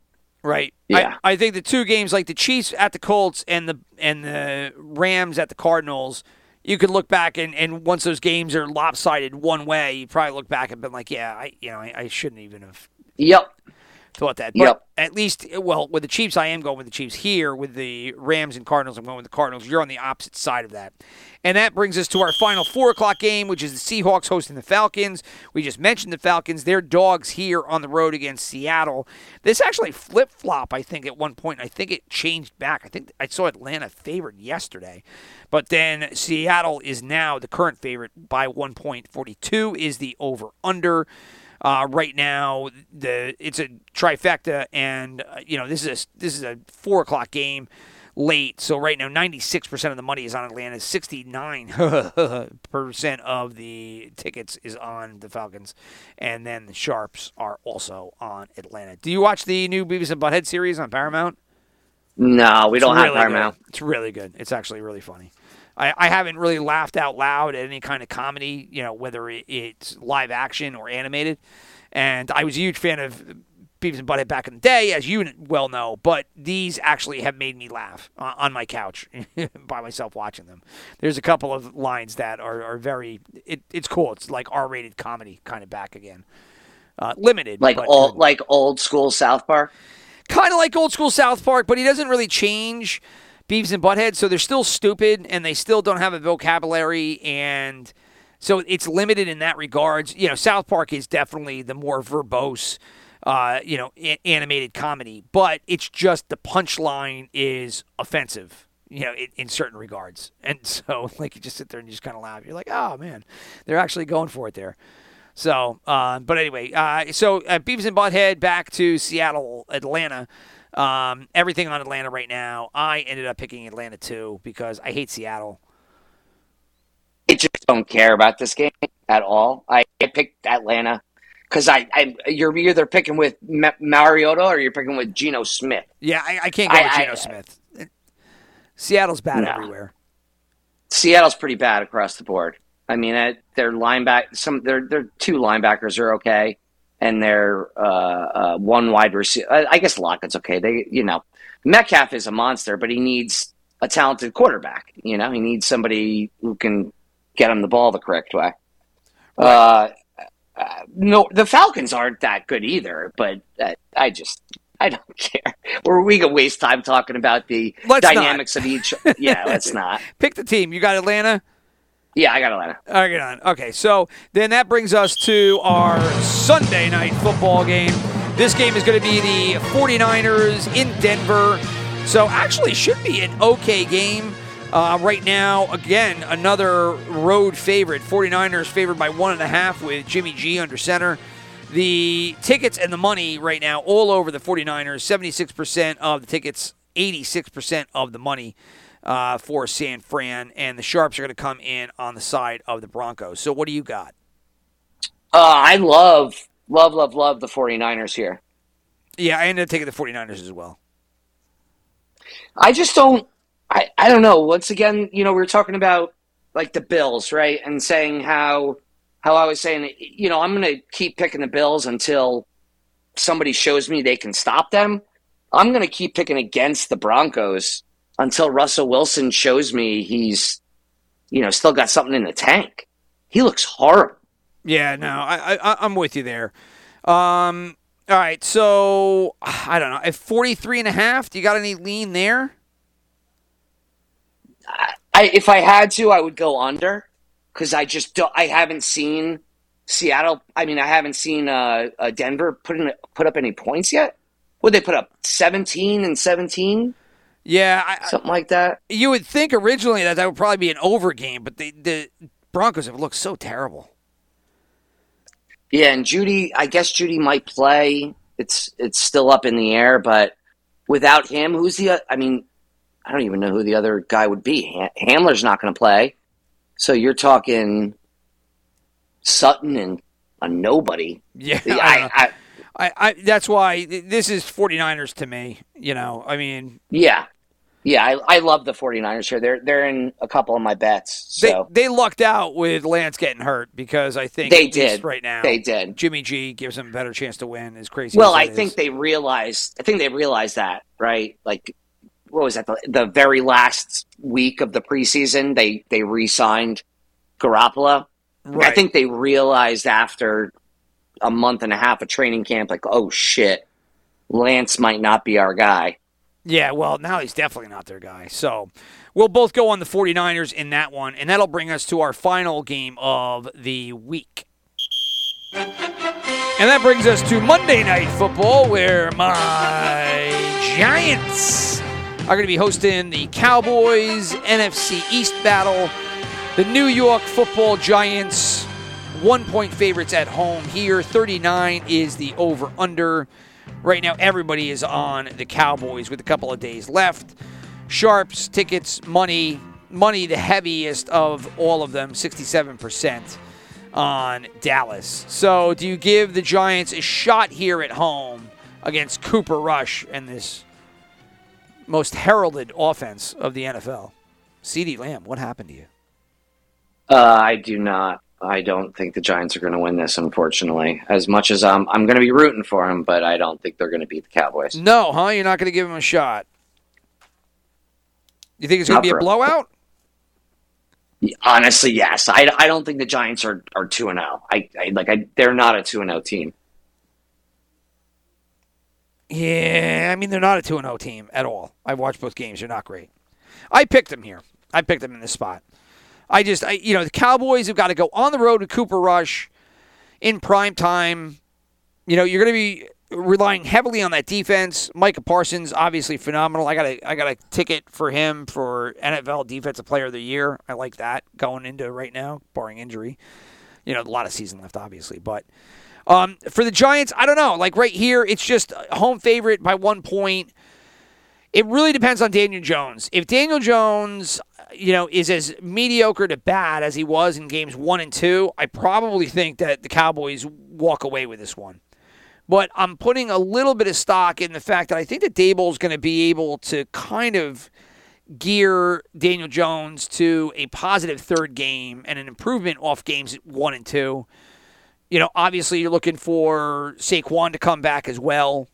Speaker 1: Right.
Speaker 2: Yeah.
Speaker 1: I, I think the two games like the Chiefs at the Colts and the and the Rams at the Cardinals, you could look back and, and once those games are lopsided one way, you probably look back and been like, yeah, I you know I, I shouldn't even have
Speaker 2: Yep.
Speaker 1: Thought that. But
Speaker 2: Yep.
Speaker 1: at least, well, with the Chiefs, I am going with the Chiefs. Here, with the Rams and Cardinals, I'm going with the Cardinals. You're on the opposite side of that. And that brings us to our final four o'clock game, which is the Seahawks hosting the Falcons. We just mentioned the Falcons. They're dogs here on the road against Seattle. This actually flip flop, I think, at one point. I think it changed back. I think I saw Atlanta favored yesterday. But then Seattle is now the current favorite by one point. 42 is the over under. Uh, right now, the it's a trifecta, and uh, you know this is a, this is a four o'clock game late. So right now, ninety six percent of the money is on Atlanta. Sixty nine percent of the tickets is on the Falcons, and then the Sharps are also on Atlanta. Do you watch the new Beavis and Butthead series on Paramount?
Speaker 2: No, we
Speaker 1: It's
Speaker 2: don't have Paramount.
Speaker 1: Good. It's really good. It's actually really funny. I, I haven't really laughed out loud at any kind of comedy, you know, whether it, it's live action or animated. And I was a huge fan of Beavis and Butthead back in the day, as you well know. But these actually have made me laugh on, on my couch by myself watching them. There's a couple of lines that are, are very. It, it's cool. It's like R-rated comedy kind of back again. Uh, limited,
Speaker 2: Like
Speaker 1: but
Speaker 2: old
Speaker 1: good
Speaker 2: like old school South Park.
Speaker 1: kind of like old school South Park, but he doesn't really change Beavis and Butthead, so they're still stupid and they still don't have a vocabulary, and so it's limited in that regards. You know, South Park is definitely the more verbose, uh, you know, a- animated comedy, but it's just the punchline is offensive. You know, in, in certain regards, and so like you just sit there and you just kind of laugh. You're like, oh man, they're actually going for it there. So, uh, but anyway, uh, so uh, Beavis and Butthead back to Seattle, Atlanta. Um, everything on Atlanta right now. I ended up picking Atlanta too because I hate Seattle.
Speaker 2: I just don't care about this game at all. I, I picked Atlanta because I, I you're either picking with Ma- Mariota or you're picking with Geno Smith.
Speaker 1: Yeah, I, I can't go with Geno Smith. Seattle's bad
Speaker 2: No.
Speaker 1: everywhere.
Speaker 2: Seattle's pretty bad across the board. I mean, their lineback some their their two linebackers are okay, and their uh, uh, one wide receiver. I, I guess Lockett's okay. They you know Metcalf is a monster, but he needs a talented quarterback. You know, he needs somebody who can get him the ball the correct way. Uh, uh, no, the Falcons aren't that good either, but uh, I just I don't care. Or we can waste time talking about the
Speaker 1: Let's not.
Speaker 2: dynamics of each. Yeah, let's not.
Speaker 1: Pick the team. You got Atlanta.
Speaker 2: Yeah, I got Atlanta.
Speaker 1: Right, get on. Okay, so then that brings us to our Sunday night football game. This game is going to be the 49ers in Denver. So actually should be an okay game. Uh, right now, again, another road favorite. 49ers favored by one and a half with Jimmy G under center. The tickets and the money right now all over the 49ers. 76% of the tickets, 86% of the money uh, for San Fran, and the Sharps are going to come in on the side of the Broncos. So, what do you got?
Speaker 2: Uh, I love, love, love, love the 49ers here.
Speaker 1: Yeah, I ended up taking the 49ers as well.
Speaker 2: I just don't. I, I don't know. Once again, you know, we are talking about like the Bills, right? And saying how how I was saying, you know, I'm going to keep picking the Bills until somebody shows me they can stop them. I'm going to keep picking against the Broncos until Russell Wilson shows me he's, you know, still got something in the tank. He looks horrible.
Speaker 1: Yeah, no, I, I I'm with you there. Um, all right, so I don't know. At 43 and a half, do you got any lean there?
Speaker 2: I, if I had to, I would go under because I just don't, I haven't seen Seattle. I mean, I haven't seen uh, uh, Denver put in put up any points yet. Would they put up seventeen and seventeen,
Speaker 1: Yeah, I,
Speaker 2: something like that?
Speaker 1: you would think originally that that would probably be an over game, but the the Broncos have looked so terrible.
Speaker 2: Yeah, and Jeudy, I guess Jeudy might play. It's it's still up in the air, but without him, who's the? I mean, I don't even know who the other guy would be. Hamler's not going to play, so you're talking Sutton and a nobody.
Speaker 1: Yeah, I,
Speaker 2: I, I,
Speaker 1: I, I that's why this is 49ers to me. You know, I mean,
Speaker 2: yeah, yeah. I, I love the 49ers here. They're they're in a couple of my bets.
Speaker 1: they
Speaker 2: So
Speaker 1: they lucked out with Lance getting hurt because I think
Speaker 2: They did.
Speaker 1: right now
Speaker 2: they did.
Speaker 1: Jimmy G gives them a better chance to win. Is crazy.
Speaker 2: Well,
Speaker 1: as
Speaker 2: I think
Speaker 1: is.
Speaker 2: they realized. I think they realized that, right? Like, what was that? The, the very last week of the preseason, they they re-signed Garoppolo. I think they realized after a month and a half of training camp, like, oh shit, Lance might not be our guy.
Speaker 1: Yeah, well, now he's definitely not their guy. So we'll both go on the 49ers in that one, and that'll bring us to our final game of the week. And that brings us to Monday Night Football, where my Giants are going to be hosting the Cowboys NFC East battle. The New York football Giants, one point favorites at home here. 39 is the over under. Right now, everybody is on the Cowboys with a couple of days left. Sharps, tickets, money, money the heaviest of all of them, 67% on Dallas. So, do you give the Giants a shot here at home against Cooper Rush and this most heralded offense of the NFL? CeeDee Lamb, what happened to you?
Speaker 2: Uh, I do not. I don't think the Giants are going to win this, unfortunately. As much as I'm, I'm going to be rooting for them, but I don't think they're going to beat the Cowboys.
Speaker 1: No, huh? You're not going to give them a shot. You think it's going to be a blowout?
Speaker 2: Honestly, yes. I, I don't think the Giants are are two and zero. I, I like I they're not a two and zero team.
Speaker 1: Yeah, I mean they're not a two and zero team at all. I've watched both games; they're not great. I picked them here. I picked them in this spot. I just, I, you know, the Cowboys have got to go on the road to Cooper Rush in prime time. You know, you're going to be relying heavily on that defense. Micah Parsons, obviously phenomenal. I got a, I got a ticket for him for NFL Defensive Player of the Year. I like that going into right now, barring injury. You know, a lot of season left, obviously, but. Um, for the Giants, I don't know. Like right here, it's just home favorite by one point. It really depends on Daniel Jones. If Daniel Jones, you know, is as mediocre to bad as he was in games one and two, I probably think that the Cowboys walk away with this one. But I'm putting a little bit of stock in the fact that I think that Daboll's going to be able to kind of gear Daniel Jones to a positive third game and an improvement off games one and two. You know, obviously you're looking for Saquon to come back as well.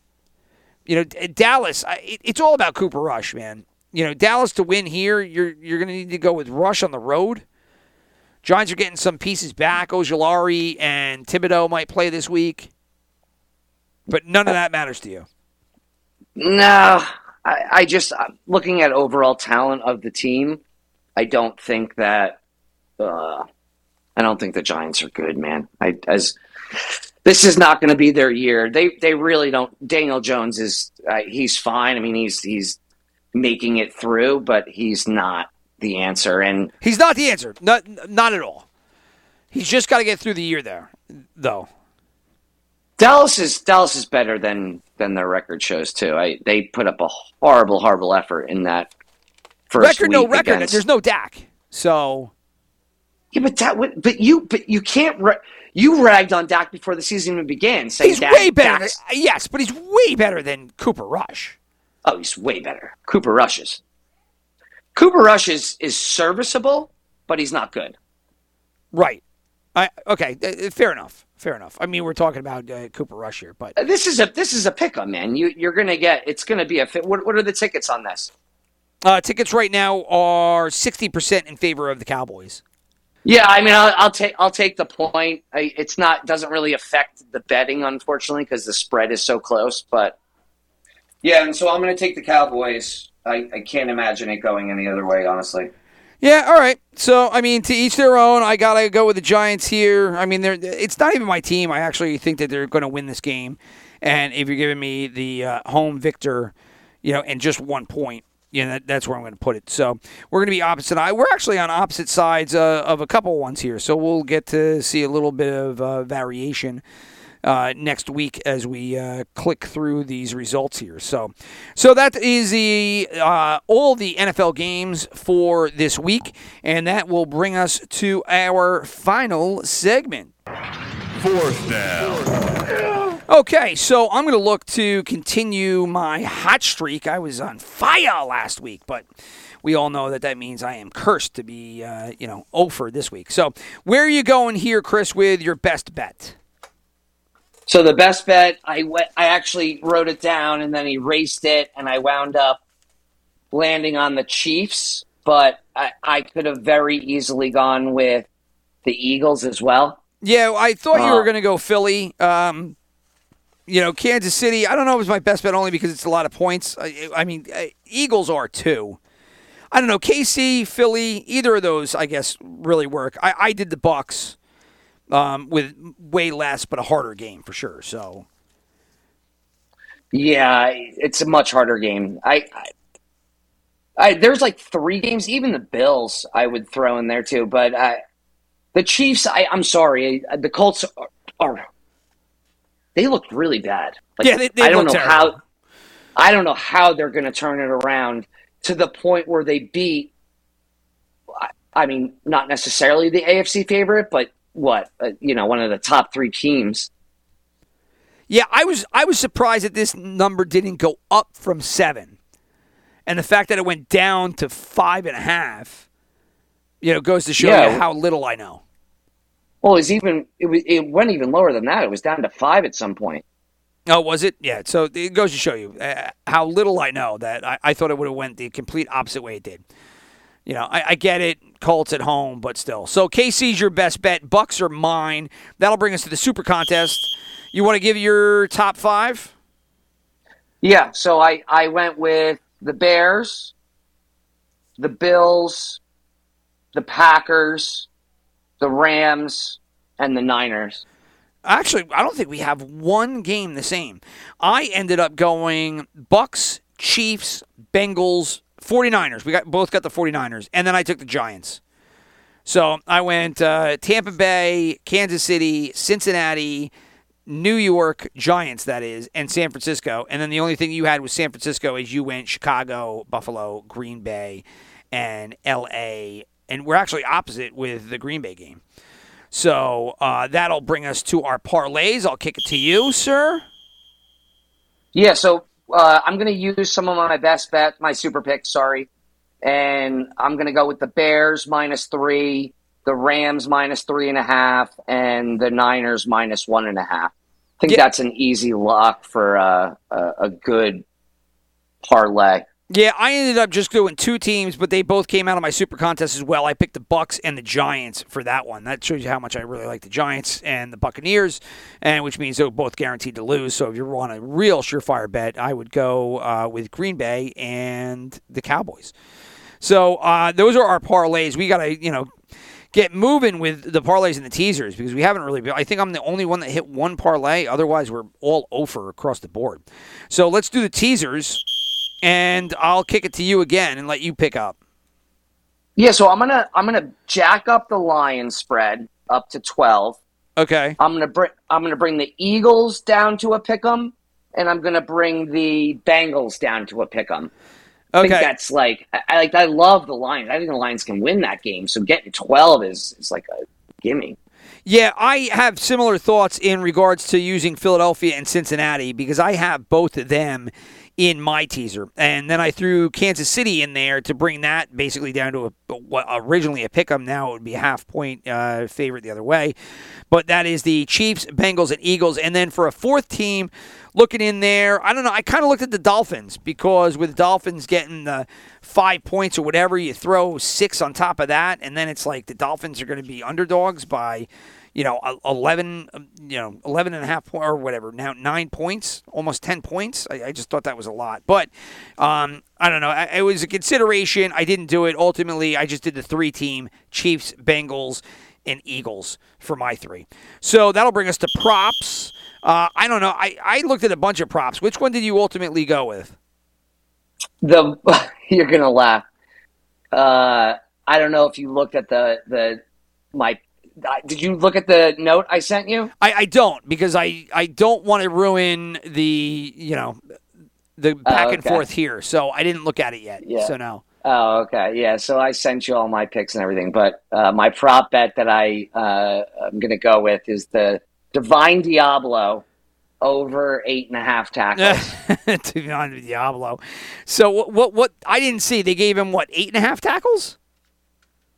Speaker 1: You know, Dallas, it's all about Cooper Rush, man. You know, Dallas to win here, you're you're going to need to go with Rush on the road. Giants are getting some pieces back. Ojulari and Thibodeaux might play this week, but none of that matters to you.
Speaker 2: No, I, I just uh, looking at overall talent of the team. I don't think that. Uh, I don't think the Giants are good, man. I as this is not going to be their year. They they really don't. Daniel Jones is uh, he's fine. I mean he's he's making it through, but he's not the answer. And
Speaker 1: He's not the answer. Not not at all. He's just got to get through the year there, though.
Speaker 2: Dallas is Dallas is better than than their record shows too. I they put up a horrible horrible effort in that first
Speaker 1: record, no record.
Speaker 2: against-
Speaker 1: There's no Dak. So
Speaker 2: Yeah, but that would, but you, but you can't, re- You ragged on Dak before the season even began, saying
Speaker 1: He's
Speaker 2: Dak,
Speaker 1: way better. Than, yes, but he's way better than Cooper Rush.
Speaker 2: Oh, he's way better. Cooper Rush is. Cooper Rush is is serviceable, but he's not good.
Speaker 1: Right. I okay. uh, Fair enough. Fair enough. I mean, we're talking about uh, Cooper Rush here, but
Speaker 2: This is a this is a pickup, man. You you're gonna get it's gonna be a fit. What what are the tickets on this?
Speaker 1: uh, tickets right now are sixty percent in favor of the Cowboys.
Speaker 2: Yeah, I mean, I'll, I'll take I'll take the point. I, it's not doesn't really affect the betting, unfortunately, because the spread is so close. But yeah, and so I'm going to take the Cowboys. I, I can't imagine it going any other way, honestly.
Speaker 1: Yeah, all right. So, I mean, to each their own. I gotta go with the Giants here. I mean, they're, it's not even my team. I actually think that they're going to win this game. And if you're giving me the uh, home victor, you know, and just one point, you know, that, that's where I'm going to put it. So we're going to be opposite. I we're actually on opposite sides uh, of a couple ones here. So we'll get to see a little bit of uh, variation uh, next week as we uh, click through these results here. So, so that is the uh, all the NFL games for this week, and that will bring us to our final segment.
Speaker 4: Fourth down.
Speaker 1: Okay, so I'm going to look to continue my hot streak. I was on fire last week, but we all know that that means I am cursed to be, uh, you know, over this week. So, where are you going here, Chris, with your best bet?
Speaker 2: So the best bet, I went, I actually wrote it down and then erased it, and I wound up landing on the Chiefs. But I, I could have very easily gone with the Eagles as well.
Speaker 1: Yeah, I thought you were
Speaker 2: Uh,
Speaker 1: going to go Philly. Um, you know, Kansas City. I don't know if it's my best bet only because it's a lot of points. I, I mean, uh, Eagles are too. I don't know. KC, Philly, either of those, I guess, really work. I, I did the Bucs um, with way less, but a harder game for sure. So
Speaker 2: Yeah, it's a much harder game. I, I, I there's like three games, even the Bills I would throw in there too. But I, the Chiefs, I, I'm sorry, the Colts are, are they look really bad. Like,
Speaker 1: Yeah, they- they
Speaker 2: I don't know
Speaker 1: terrible.
Speaker 2: how. I don't know how they're going to turn it around to the point where they beat. I- I mean, not necessarily the AFC favorite, but what uh, you know, one of the top three teams.
Speaker 1: yeah, I was I was surprised that this number didn't go up from seven, and the fact that it went down to five and a half, you know, goes to show
Speaker 2: Yeah.
Speaker 1: you how little I know.
Speaker 2: Well, it's even it, was, it went even lower than that. It was down to five at some point.
Speaker 1: Oh, was it? Yeah. So it goes to show you uh, how little I know that I, I thought it would have went the complete opposite way it did. You know, I, I get it, Colts at home, but still. So KC's your best bet. Bucs are mine. That'll bring us to the Super Contest. You want to give your top five?
Speaker 2: Yeah, so I I went with the Bears, the Bills, the Packers, the Rams, and the Niners.
Speaker 1: Actually, I don't think we have one game the same. I ended up going Bucs, Chiefs, Bengals, 49ers. We got both got the 49ers, and then I took the Giants. So I went uh, Tampa Bay, Kansas City, Cincinnati, New York Giants, that is, and San Francisco. And then the only thing you had was San Francisco is you went Chicago, Buffalo, Green Bay, and L.A. And we're actually opposite with the Green Bay game. So uh, that'll bring us to our parlays. I'll kick it to you, sir.
Speaker 2: Yeah, so uh, I'm going to use some of my best bet, my super picks, sorry. And I'm going to go with the Bears minus three, the Rams minus three and a half, and the Niners minus one and a half. I think
Speaker 1: Yeah.
Speaker 2: that's an easy lock for uh, a, a good parlay.
Speaker 1: Yeah, I ended up just doing two teams, but they both came out of my super contest as well. I picked the Bucs and the Giants for that one. That shows you how much I really like the Giants and the Buccaneers, and which means they're both guaranteed to lose. So if you want a real surefire bet, I would go uh, with Green Bay and the Cowboys. So uh, those are our parlays. We got to you know get moving with the parlays and the teasers because we haven't really. I think I'm the only one that hit one parlay. Otherwise, we're all over across the board. So let's do the teasers and I'll kick it to you again and let you pick up.
Speaker 2: Yeah, so I'm gonna I'm gonna jack up the Lions spread up to twelve.
Speaker 1: Okay.
Speaker 2: I'm gonna bring I'm gonna bring the Eagles down to a pick'em, and I'm gonna bring the Bengals down to a pick'em. Okay. I think that's like I, I like I love the Lions. I think the Lions can win that game. So getting twelve is is like a gimme.
Speaker 1: Yeah, I have similar thoughts in regards to using Philadelphia and Cincinnati because I have both of them in my teaser. And then I threw Kansas City in there to bring that basically down to a, what originally a pick 'em. Now it would be a half point uh, favorite the other way. But that is the Chiefs, Bengals, and Eagles. And then for a fourth team, looking in there, I don't know. I kind of looked at the Dolphins because with Dolphins getting the five points or whatever, you throw six on top of that, and then it's like the Dolphins are going to be underdogs by you know, 11, um, you know, 11 and a half or whatever. Now nine points, almost 10 points. I, I just thought that was a lot. But um, I don't know. I, it was a consideration. I didn't do it. Ultimately, I just did the three team Chiefs, Bengals, and Eagles for my three. So that'll bring us to props. Uh, I don't know. I, I looked at a bunch of props. Which one did you ultimately go with?
Speaker 2: The you're gonna laugh. Uh, I don't know if you looked at the the my did you look at the note I sent you?
Speaker 1: I, I don't because I, I don't want to ruin the you know the back
Speaker 2: Oh,
Speaker 1: and forth here. So I didn't look at it yet.
Speaker 2: Yeah.
Speaker 1: So no.
Speaker 2: Oh, okay, yeah. So I sent you all my picks and everything, but uh, my prop bet that I uh, I'm gonna go with is the Divine Deablo over eight and a half tackles.
Speaker 1: to with Deablo. So what, what what I didn't see they gave him what eight and a half tackles.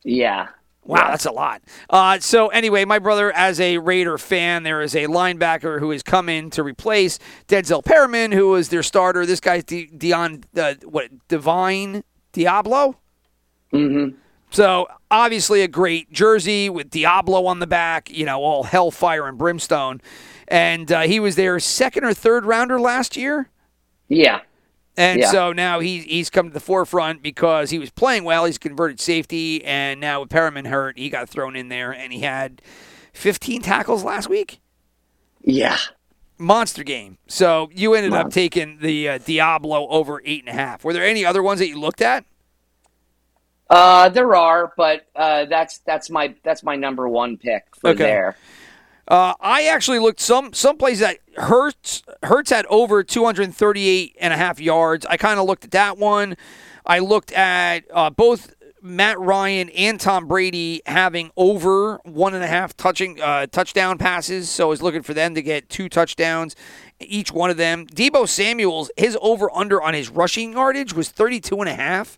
Speaker 2: yeah.
Speaker 1: Wow, that's a lot. Uh, so anyway, my brother, as a Raider fan, there is a linebacker who has come in to replace Denzel Perryman, who was their starter. This guy's De- Dion, uh, what Divine Deablo.
Speaker 2: Mm-hmm.
Speaker 1: So obviously a great jersey with Deablo on the back, you know, all hellfire and brimstone. And uh, he was their second or third rounder last year.
Speaker 2: Yeah.
Speaker 1: And
Speaker 2: Yeah.
Speaker 1: so now he's he's come to the forefront because he was playing well. He's converted safety, and now with Perryman hurt, he got thrown in there, and he had 15 tackles last week.
Speaker 2: Yeah.
Speaker 1: Monster game. So you ended up taking the uh, Deablo over eight and a half. Were there any other ones that you looked at?
Speaker 2: Uh, there are, but uh, that's that's my that's my number one pick for
Speaker 1: Okay.
Speaker 2: there.
Speaker 1: Uh, I actually looked some some places that Hurts Hurts had over 238 and a half yards. I kind of looked at that one. I looked at uh, both Matt Ryan and Tom Brady having over one and a half touching uh, touchdown passes. So I was looking for them to get two touchdowns, each one of them. Deebo Samuel's his over under on his rushing yardage was 32 and a half.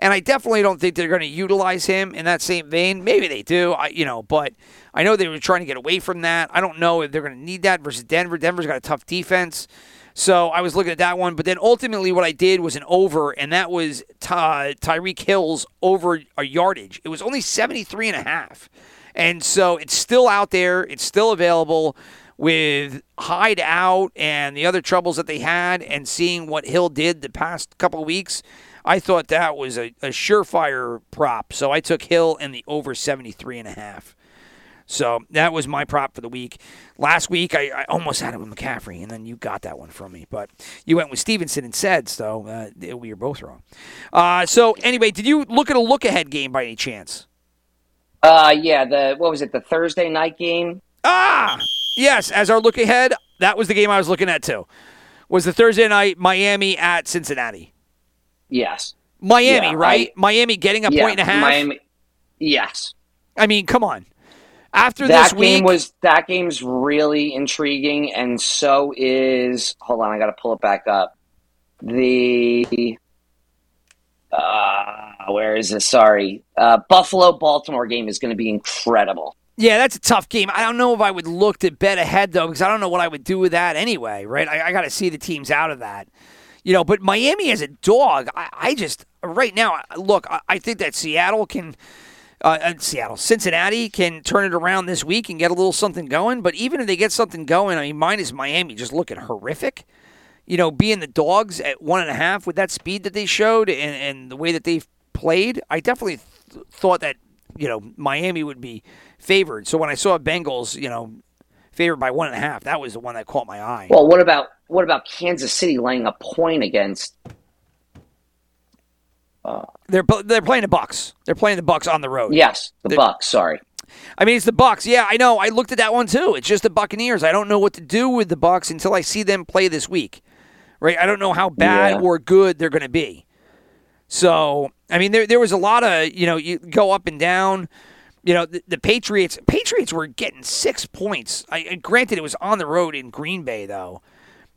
Speaker 1: And I definitely don't think they're going to utilize him in that same vein. Maybe they do, I, you know, but I know they were trying to get away from that. I don't know if they're going to need that versus Denver. Denver's got a tough defense. So I was looking at that one. But then ultimately, what I did was an over, and that was Ty- Tyreek Hill's over a yardage. It was only 73 and a half. And so it's still out there, it's still available with Hyde out and the other troubles that they had, and seeing what Hill did the past couple weeks. I thought that was a, a surefire prop. So I took Hill and the over 73 and a half. So that was my prop for the week. Last week, I, I almost had it with McCaffrey, and then you got that one from me. But you went with Stevenson and said, so uh, we were both wrong. Uh, so anyway, did you look at a look ahead game by any chance?
Speaker 2: Uh, yeah. The what was it? The Thursday night game.
Speaker 1: Ah, yes. As our look ahead, that was the game I was looking at too. Was the Thursday night Miami at Cincinnati?
Speaker 2: Yes.
Speaker 1: Miami,
Speaker 2: Yeah,
Speaker 1: right?
Speaker 2: I-
Speaker 1: Miami getting a
Speaker 2: yeah.
Speaker 1: point and a half.
Speaker 2: Miami. Yes.
Speaker 1: I mean, come on. After
Speaker 2: that
Speaker 1: this
Speaker 2: game
Speaker 1: week,
Speaker 2: was that game's really intriguing, and so is. Hold on, I got to pull it back up. The uh, where is this? Sorry, uh, Buffalo Baltimore game is going to be incredible.
Speaker 1: Yeah, that's a tough game. I don't know if I would look to bet ahead though, because I don't know what I would do with that anyway. Right? I, I got to see the teams out of that. You know, but Miami as a dog, I, I just right now look. I, I think that Seattle can. Uh, uh, Seattle, Cincinnati can turn it around this week and get a little something going. But even if they get something going, I mean, minus Miami just looking horrific. You know, being the dogs at one and a half with that speed that they showed and, and the way that they've played, I definitely th- thought that you know Miami would be favored. So when I saw Bengals, you know, favored by one and a half, that was the one that caught my eye.
Speaker 2: Well, what about what about Kansas City laying a point against?
Speaker 1: Uh, they're they're playing the Bucs. They're playing the Bucs on the road.
Speaker 2: Yes, the
Speaker 1: They're-
Speaker 2: Bucs. Sorry.
Speaker 1: I mean, it's the Bucs. Yeah, I know. I looked at that one too. It's just the Buccaneers. I don't know what to do with the Bucs until I see them play this week. Right? I don't know how bad
Speaker 2: Yeah.
Speaker 1: or good they're going to be. So, I mean, there there was a lot of you know you go up and down. You know, the, the Patriots Patriots were getting six points. I, granted, it was on the road in Green Bay though,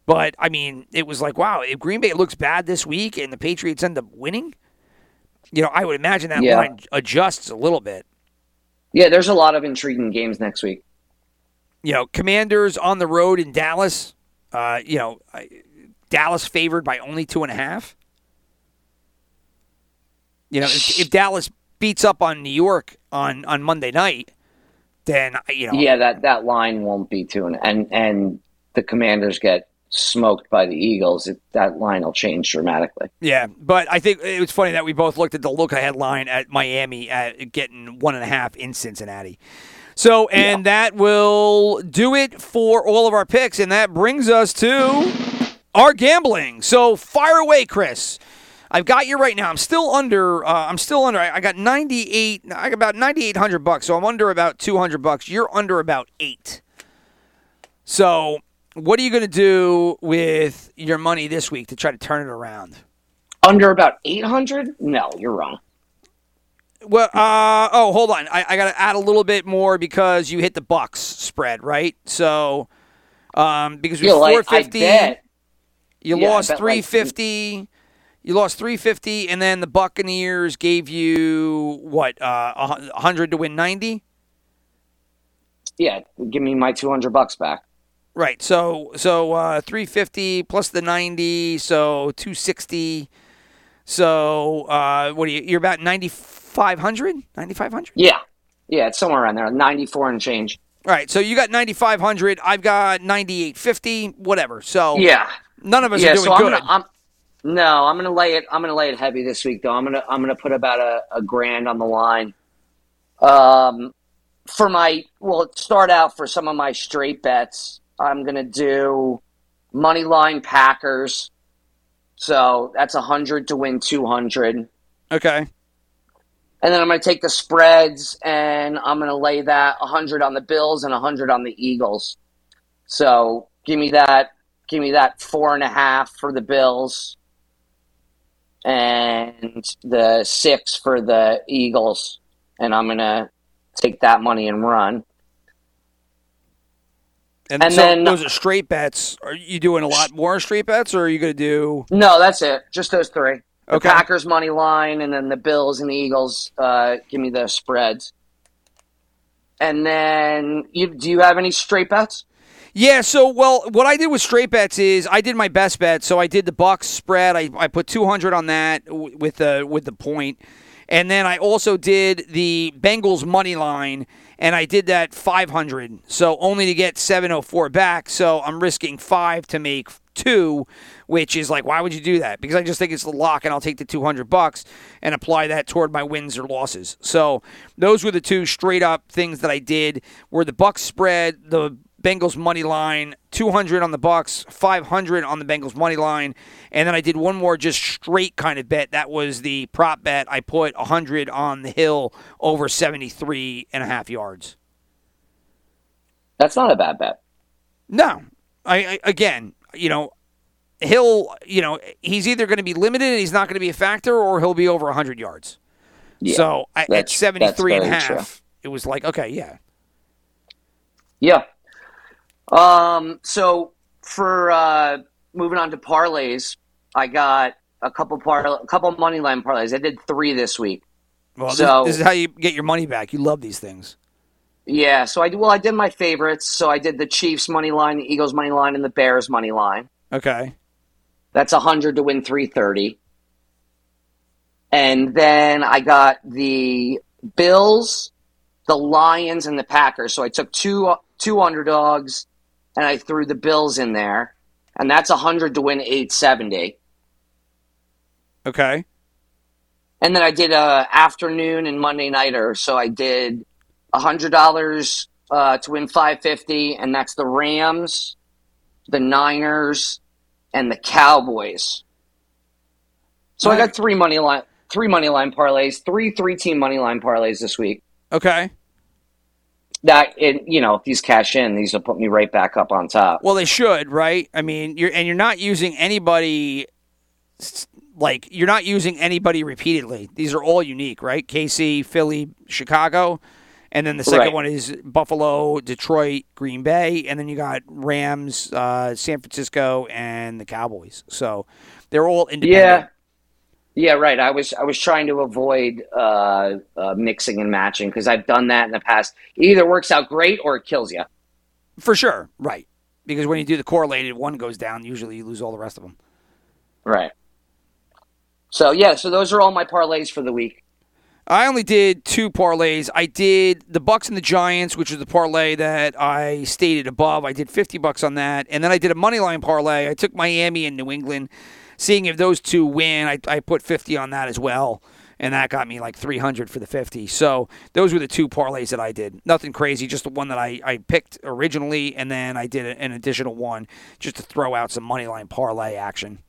Speaker 1: but I mean, it was like, wow, if Green Bay looks bad this week and the Patriots end up winning, you know, I would imagine that
Speaker 2: Yeah.
Speaker 1: line adjusts a little bit.
Speaker 2: Yeah, there's a lot of intriguing games next week.
Speaker 1: You know, Commanders on the road in Dallas. Uh, you know, Dallas favored by only two and a half. You know, if, if Dallas beats up on New York on on Monday night, then you know,
Speaker 2: Yeah, that that line won't be two, and and, the Commanders get smoked by the Eagles. It, that line will change dramatically.
Speaker 1: Yeah, but I think it was funny that we both looked at the look ahead line at Miami at getting one and a half in Cincinnati. So, and that will do it for all of our picks, and that brings us to our gambling. So, fire away, Chris. I've got you right now. I'm still under. Uh, I'm still under. I, I got 98. I got about 9,800 bucks. So I'm under about 200 bucks. You're under about eight. So, what are you going to do with your money this week to try to turn it around?
Speaker 2: Under about eight hundred? No, you're wrong.
Speaker 1: Well, uh, oh, hold on. I, I got to add a little bit more because you hit the Bucs spread, right? So, um, because
Speaker 2: Yeah,
Speaker 1: was
Speaker 2: like,
Speaker 1: four fifty,
Speaker 2: I bet.
Speaker 1: you
Speaker 2: yeah,
Speaker 1: lost
Speaker 2: bet, like,
Speaker 1: three fifty. You lost three fifty, and then the Buccaneers gave you what uh, a hundred to win ninety.
Speaker 2: Yeah, give me my two hundred bucks back.
Speaker 1: Right. So so uh, 350 plus the 90, so 260. So uh, what are you? You're about 9500, 9500.
Speaker 2: Yeah, yeah, it's somewhere around there, ninety four and change.
Speaker 1: All right. So you got 9500. I've got 9850. Whatever. So
Speaker 2: Yeah,
Speaker 1: none of us
Speaker 2: yeah.
Speaker 1: are doing
Speaker 2: So I'm
Speaker 1: good.
Speaker 2: gonna, I'm, no, I'm gonna lay it. I'm gonna lay it heavy this week, though. I'm gonna, I'm gonna put about a, a grand on the line. Um, for my, well, start out for some of my straight bets. I'm gonna do money line Packers. So that's a hundred to win two hundred.
Speaker 1: okay.
Speaker 2: And then I'm going to take the spreads and I'm going to lay that a 100 on the Bills and a 100 on the Eagles. So give me that. Give me that four and a half for the Bills and the six for the Eagles. And I'm going to take that money and run.
Speaker 1: And,
Speaker 2: And
Speaker 1: so
Speaker 2: then-
Speaker 1: those are straight bets. Are you doing a lot more straight bets, or are you going to do?
Speaker 2: No, that's it. Just those three. The
Speaker 1: Okay.
Speaker 2: Packers money line and then the Bills and the Eagles. Uh, give me the spreads. And then you do you have any straight bets?
Speaker 1: Yeah, so well, what I did with straight bets is I did my best bet. So I did the Bucs spread. I, I put two hundred on that with the with the point, and then I also did the Bengals money line, and I did that five hundred. So only to get seven oh four back. So I'm risking five to make two, which is like, why would you do that? Because I just think it's the lock, and I'll take the two hundred bucks and apply that toward my wins or losses. So those were the two straight up things that I did. Were the Bucks spread the Bengals money line, 200 on the Bucs, 500 on the Bengals money line, and then I did one more just straight kind of bet. That was the prop bet. I put 100 on the hill over 73 and a half yards.
Speaker 2: That's not a bad bet.
Speaker 1: No, I, I again, you know, Hill, you know, he's either going to be limited and he's not going to be a factor, or he'll be over 100 yards.
Speaker 2: Yeah,
Speaker 1: so I, at
Speaker 2: that's-
Speaker 1: 73 and a half, it was like, okay, yeah.
Speaker 2: Yeah. Um. So for uh, moving on to parlays, I got a couple par a couple money line parlays. I did three this week.
Speaker 1: Well, this- this is how you get your money back. You love these things.
Speaker 2: Yeah. So I well I did my favorites. So I did the Chiefs money line, the Eagles money line, and the Bears money line.
Speaker 1: Okay.
Speaker 2: That's a hundred to win three thirty. And then I got the Bills, the Lions, and the Packers. So I took two two underdogs, and I threw the Bills in there, and that's a hundred to win eight seventy.
Speaker 1: Okay.
Speaker 2: And then I did a afternoon and Monday nighter. So I did a hundred dollars uh, to win five fifty, and that's the Rams, the Niners, and the Cowboys. So I got three money line, three money line parlays, three three team money line parlays this week.
Speaker 1: Okay.
Speaker 2: That it, you know, if these cash in, these will put me right back up on top.
Speaker 1: Well, they should, right? I mean, you're and you're not using anybody like you're not using anybody repeatedly. These are all unique, right? KC, Philly, Chicago, And then the second
Speaker 2: Right.
Speaker 1: one is Buffalo, Detroit, Green Bay, and then you got Rams, uh, San Francisco, and the Cowboys. So they're all independent.
Speaker 2: Yeah. Yeah, right. I was I was trying to avoid uh, uh, mixing and matching because I've done that in the past. It either works out great or it kills you.
Speaker 1: For sure, right. Because when you do the correlated, one goes down, usually you lose all the rest of them.
Speaker 2: Right. So yeah, so those are all my parlays for the week.
Speaker 1: I only did two parlays. I did the Bucs and the Giants, which was the parlay that I stated above. I did 50 bucks on that. And then I did a money line parlay. I took Miami and New England, seeing if those two win. I, I put 50 on that as well. And that got me like 300 for the 50. So those were the two parlays that I did. Nothing crazy, just the one that I, I picked originally. And then I did an additional one just to throw out some money line parlay action.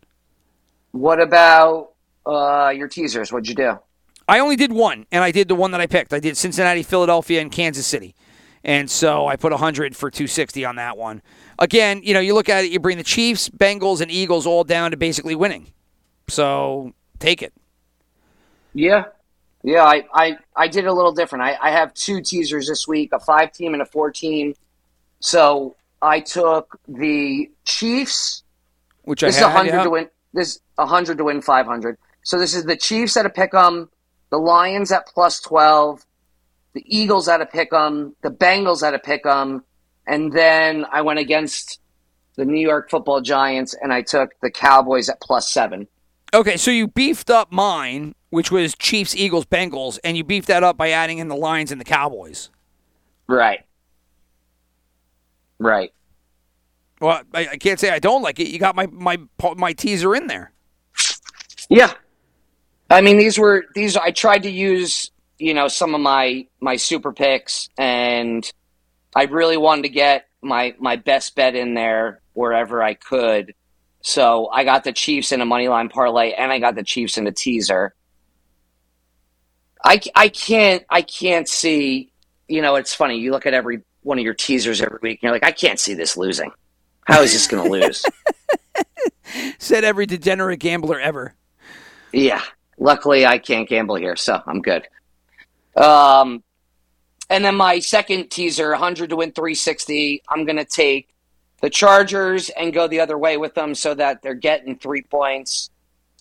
Speaker 2: What about uh, your teasers? What'd you do?
Speaker 1: I only did one, and I did the one that I picked. I did Cincinnati, Philadelphia, and Kansas City. And so I put 100 for 260 on that one. Again, you know, you look at it, you bring the Chiefs, Bengals, and Eagles all down to basically winning. So take it.
Speaker 2: Yeah. Yeah, I, I, I did a little different. I, I have two teasers this week, a five team and a four team. So I took the Chiefs
Speaker 1: Which I
Speaker 2: This is
Speaker 1: had.
Speaker 2: a hundred
Speaker 1: yeah.
Speaker 2: to win. This a hundred to win five hundred. So this is the Chiefs at a pick'em, the Lions at plus twelve, the Eagles at a pick'em, the Bengals at a pick'em, and then I went against the New York Football Giants and I took the Cowboys at plus seven.
Speaker 1: Okay, so you beefed up mine, which was Chiefs, Eagles, Bengals, and you beefed that up by adding in the Lions and the Cowboys.
Speaker 2: Right. Right.
Speaker 1: Well, I, I can't say I don't like it. You got my my my teaser in there.
Speaker 2: Yeah. I mean, these were these. I tried to use you know some of my my super picks, and I really wanted to get my my best bet in there wherever I could. So I got the Chiefs in a money line parlay, and I got the Chiefs in a teaser. I, I can't I can't see. You know, it's funny. You look at every one of your teasers every week, and you're like, I can't see this losing. How is this going to lose?
Speaker 1: Said every degenerate gambler ever.
Speaker 2: Yeah. Luckily, I can't gamble here, so I'm good. Um, and then my second teaser, 100 to win 360. I'm going to take the Chargers and go the other way with them so that they're getting three points.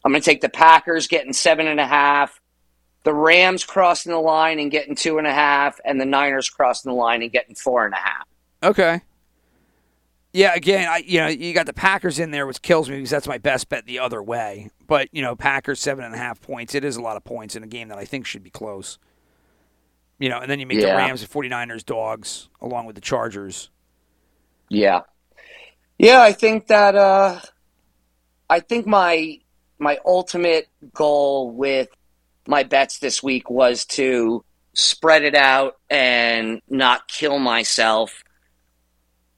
Speaker 2: I'm going to take the Packers getting seven and a half, the Rams crossing the line and getting two and a half, and the Niners crossing the line and getting four and a half.
Speaker 1: Okay. Yeah, again, I you know you got the Packers in there, which kills me because that's my best bet the other way. But you know, Packers seven and a half points. It is a lot of points in a game that I think should be close. You know, and then you make the Rams and 49ers dogs along with the Chargers.
Speaker 2: Yeah. Yeah, I think that uh I think my my ultimate goal with my bets this week was to spread it out and not kill myself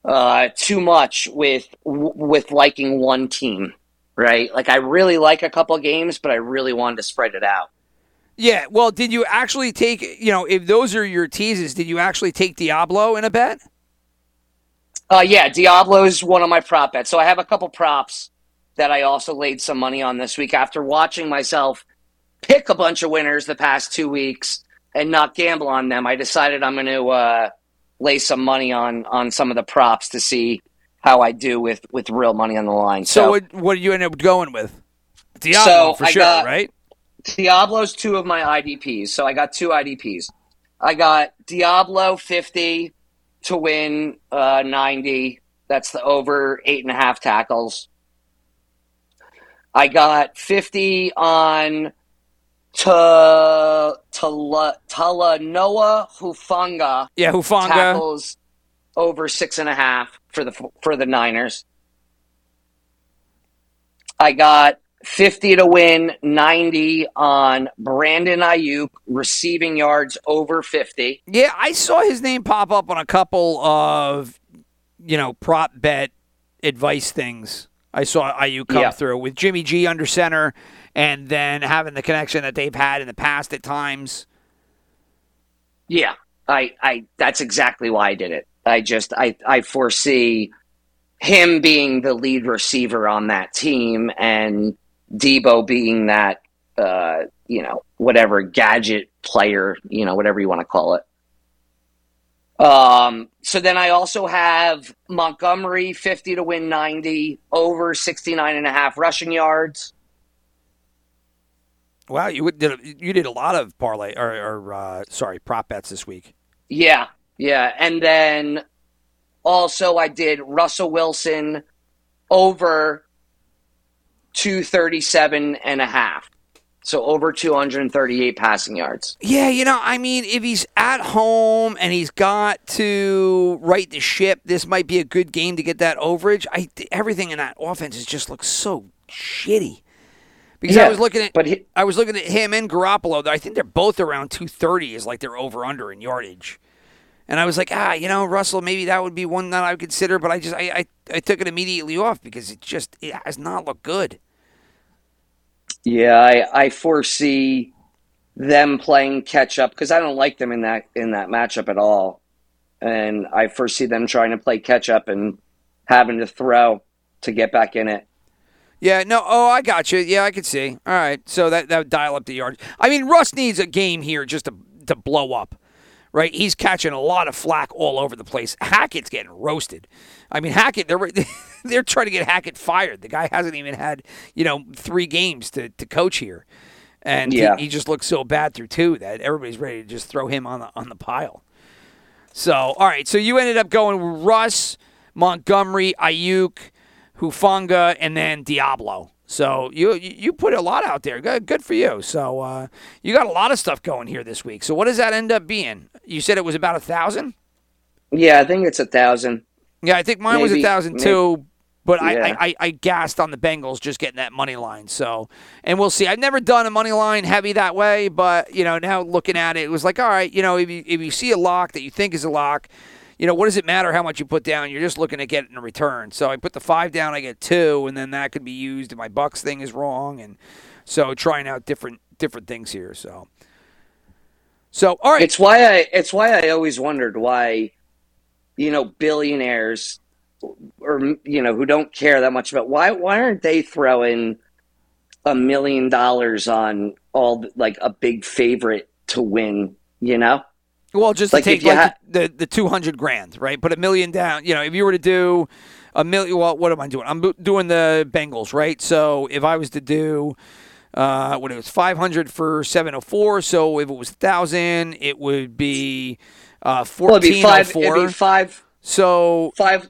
Speaker 2: uh too much with with liking one team, right? Like I really like a couple games, but I really wanted to spread it out.
Speaker 1: Yeah, well, did you actually take you know if those are your teases? Did you actually take Deablo in a bet?
Speaker 2: Uh, yeah, Deablo is one of my prop bets. So I have a couple props that I also laid some money on this week after watching myself pick a bunch of winners the past two weeks and not gamble on them. I decided I'm going to uh, lay some money on on some of the props to see how I do with with real money on the line.
Speaker 1: So,
Speaker 2: So,
Speaker 1: what what did you end up going with? Deablo
Speaker 2: So,
Speaker 1: for
Speaker 2: I
Speaker 1: sure,
Speaker 2: got-
Speaker 1: right?
Speaker 2: Deablo's two of my IDPs. So I got two IDPs. I got Deablo 50 to win uh, 90. That's the over eight and a half tackles. I got 50 on Tala- Talanoa Hufanga
Speaker 1: Yeah, Hufanga.
Speaker 2: tackles over six and a half for the for the Niners. I got 50 to win, 90 on Brandon Aiyuk receiving yards over 50.
Speaker 1: Yeah, I saw his name pop up on a couple of, you know, prop bet advice things. I saw Aiyuk come
Speaker 2: Yeah.
Speaker 1: through with Jimmy G under center and then having the connection that they've had in the past at times.
Speaker 2: Yeah, I, I that's exactly why I did it. I just I, I foresee him being the lead receiver on that team and Deebo being that uh, you know, whatever gadget player, you know, whatever you want to call it. Um, so then I also have Montgomery 50 to win 90, over 69 and a half rushing yards.
Speaker 1: Wow, you did a, you did a lot of parlay or, or uh, sorry prop bets this week.
Speaker 2: Yeah, yeah. And then also I did Russell Wilson over 237 and a half. So over 238 passing yards.
Speaker 1: Yeah, you know, I mean, if he's at home and he's got to right the ship, this might be a good game to get that overage. I everything in that offense is just looks so shitty. Because I was looking at,
Speaker 2: but he-
Speaker 1: I was looking at him and Garoppolo. I think they're both around 230 is like their over under in yardage. And I was like, ah, you know, Russell, maybe that would be one that I would consider, but I just, I, I, I took it immediately off because it just, it has not looked good.
Speaker 2: Yeah, I, I foresee them playing catch up because I don't like them in that in that matchup at all, and I foresee them trying to play catch up and having to throw to get back in it.
Speaker 1: Yeah, no, oh, I got you. Yeah, I could see. All right, so that that would dial up the yards. I mean, Russ needs a game here just to to blow up, right? He's catching a lot of flack all over the place. Hackett's getting roasted. I mean, Hackett they're they're trying to get Hackett fired. The guy hasn't even had you know three games to to coach here, and he-
Speaker 2: Yeah.
Speaker 1: he, just looks so bad through two that everybody's ready to just throw him on the on the pile. So, all right. So you ended up going with Russ, Montgomery, Aiyuk, Hufanga, and then Deablo. So you you put a lot out there. Good, good for you. So uh, you got a lot of stuff going here this week. So what does that end up being? You said it was about a thousand.
Speaker 2: Yeah, I think it's a thousand.
Speaker 1: Yeah, I think mine was a thousand too. But I,
Speaker 2: Yeah.
Speaker 1: I, I, I gassed on the Bengals just getting that money line. So, and we'll see. I've never done a money line heavy that way, but you know now looking at it, it was like, all right, you know, if you if you see a lock that you think is a lock, you know, what does it matter how much you put down? You're just looking to get it in return. So I put the five down, I get two, and then that could be used if my Bucs thing is wrong, and so trying out different different things here. So, so all right,
Speaker 2: It's why I it's why I always wondered why, you know, billionaires or you know who don't care that much about why why aren't they throwing a million dollars on all like a big favorite to win? You know,
Speaker 1: Well, just
Speaker 2: Like,
Speaker 1: to take like
Speaker 2: ha-
Speaker 1: the the two hundred grand, right? Put a million down. You know, if you were to do a million, well, what am I doing? I'm doing the Bengals, right? So if I was to do. Uh, when it was 500 for 704, so if it was 1,000, it would be uh,
Speaker 2: well, it'd be five. It'd be five
Speaker 1: So
Speaker 2: five.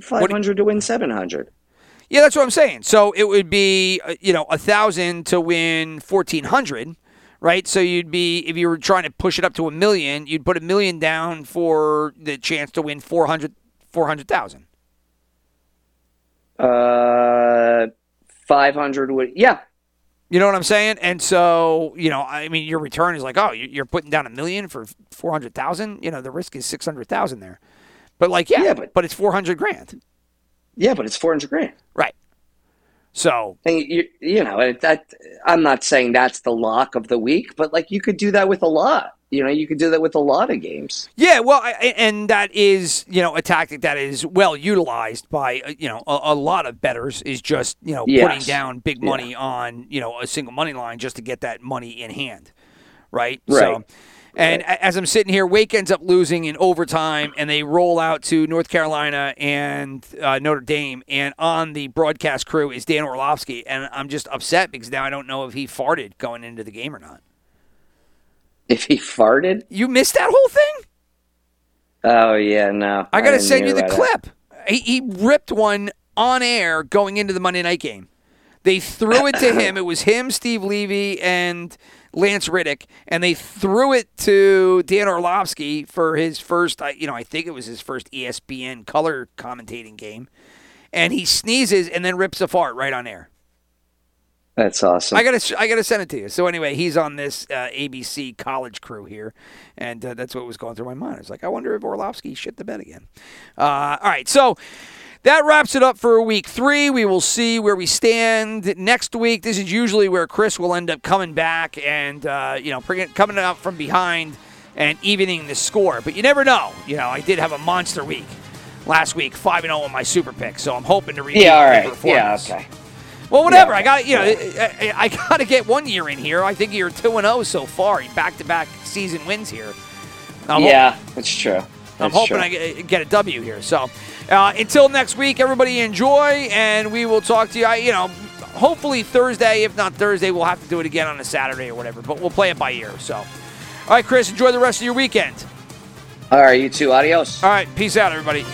Speaker 2: Five hundred to win seven hundred.
Speaker 1: Yeah, that's what I'm saying. So it would be, uh, you know, a thousand to win fourteen hundred, right? So you'd be, if you were trying to push it up to a million, you'd put a million down for the chance to win 400 400,000.
Speaker 2: Uh, five hundred would yeah.
Speaker 1: You know what I'm saying? And so, you know, I mean, your return is like, oh, you're putting down a million for 400,000. You know, the risk is 600,000 there. But like, yeah,
Speaker 2: Yeah,
Speaker 1: but,
Speaker 2: but-
Speaker 1: it's 400 grand.
Speaker 2: Yeah, but it's four hundred grand.
Speaker 1: Right. So,
Speaker 2: And you, you know, that I'm not saying that's the lock of the week, but like you could do that with a lot. You know, you could do that with a lot of games.
Speaker 1: Yeah, well, I, and that is you know a tactic that is well utilized by uh, you know a, a lot of betters is just you know putting down big money on you know a single money line just to get that money in hand, right?
Speaker 2: Right.
Speaker 1: So, and as I'm sitting here, Wake ends up losing in overtime, and they roll out to North Carolina and uh, Notre Dame, and on the broadcast crew is Dan Orlovsky, and I'm just upset because now I don't know if he farted going into the game or not.
Speaker 2: If he farted,
Speaker 1: You missed that whole thing.
Speaker 2: oh yeah, no.
Speaker 1: I got to
Speaker 2: didn't
Speaker 1: send you the clip. He, he ripped one on air going into the Monday night game. They threw it to him. It was him, Steve Levy, and Lance Riddick, and they threw it to Dan Orlovsky for his first. You know, I think it was his first ESPN color commentating game, and he sneezes and then rips a fart right on air.
Speaker 2: That's awesome.
Speaker 1: I gotta, I gotta send it to you. So anyway, he's on this uh, ABC college crew here, and uh, that's what was going through my mind. I was like, I wonder if Orlovsky shit the bed again. Uh, all right, so that wraps it up for week three. We will see where we stand next week. This is usually where Chris will end up coming back and uh, you know coming out from behind and evening the score. But you never know. You know, I did have a monster week last week, five and zero on my super pick. So I'm hoping to repeat
Speaker 2: yeah, all right. Yeah, okay.
Speaker 1: Well, whatever.
Speaker 2: Yeah.
Speaker 1: I got you know, I, I got to get one year in here. I think you're two and zero so far. Back to back season wins here. I'm
Speaker 2: yeah, that's true.
Speaker 1: I'm hoping
Speaker 2: true.
Speaker 1: I get a W here. So, uh, until next week, everybody enjoy, and we will talk to you. I, you know, hopefully Thursday. If not Thursday, we'll have to do it again on a Saturday or whatever. But we'll play it by ear. So, all right, Chris, enjoy the rest of your weekend.
Speaker 2: All right, you too. Adios.
Speaker 1: All right, peace out, everybody.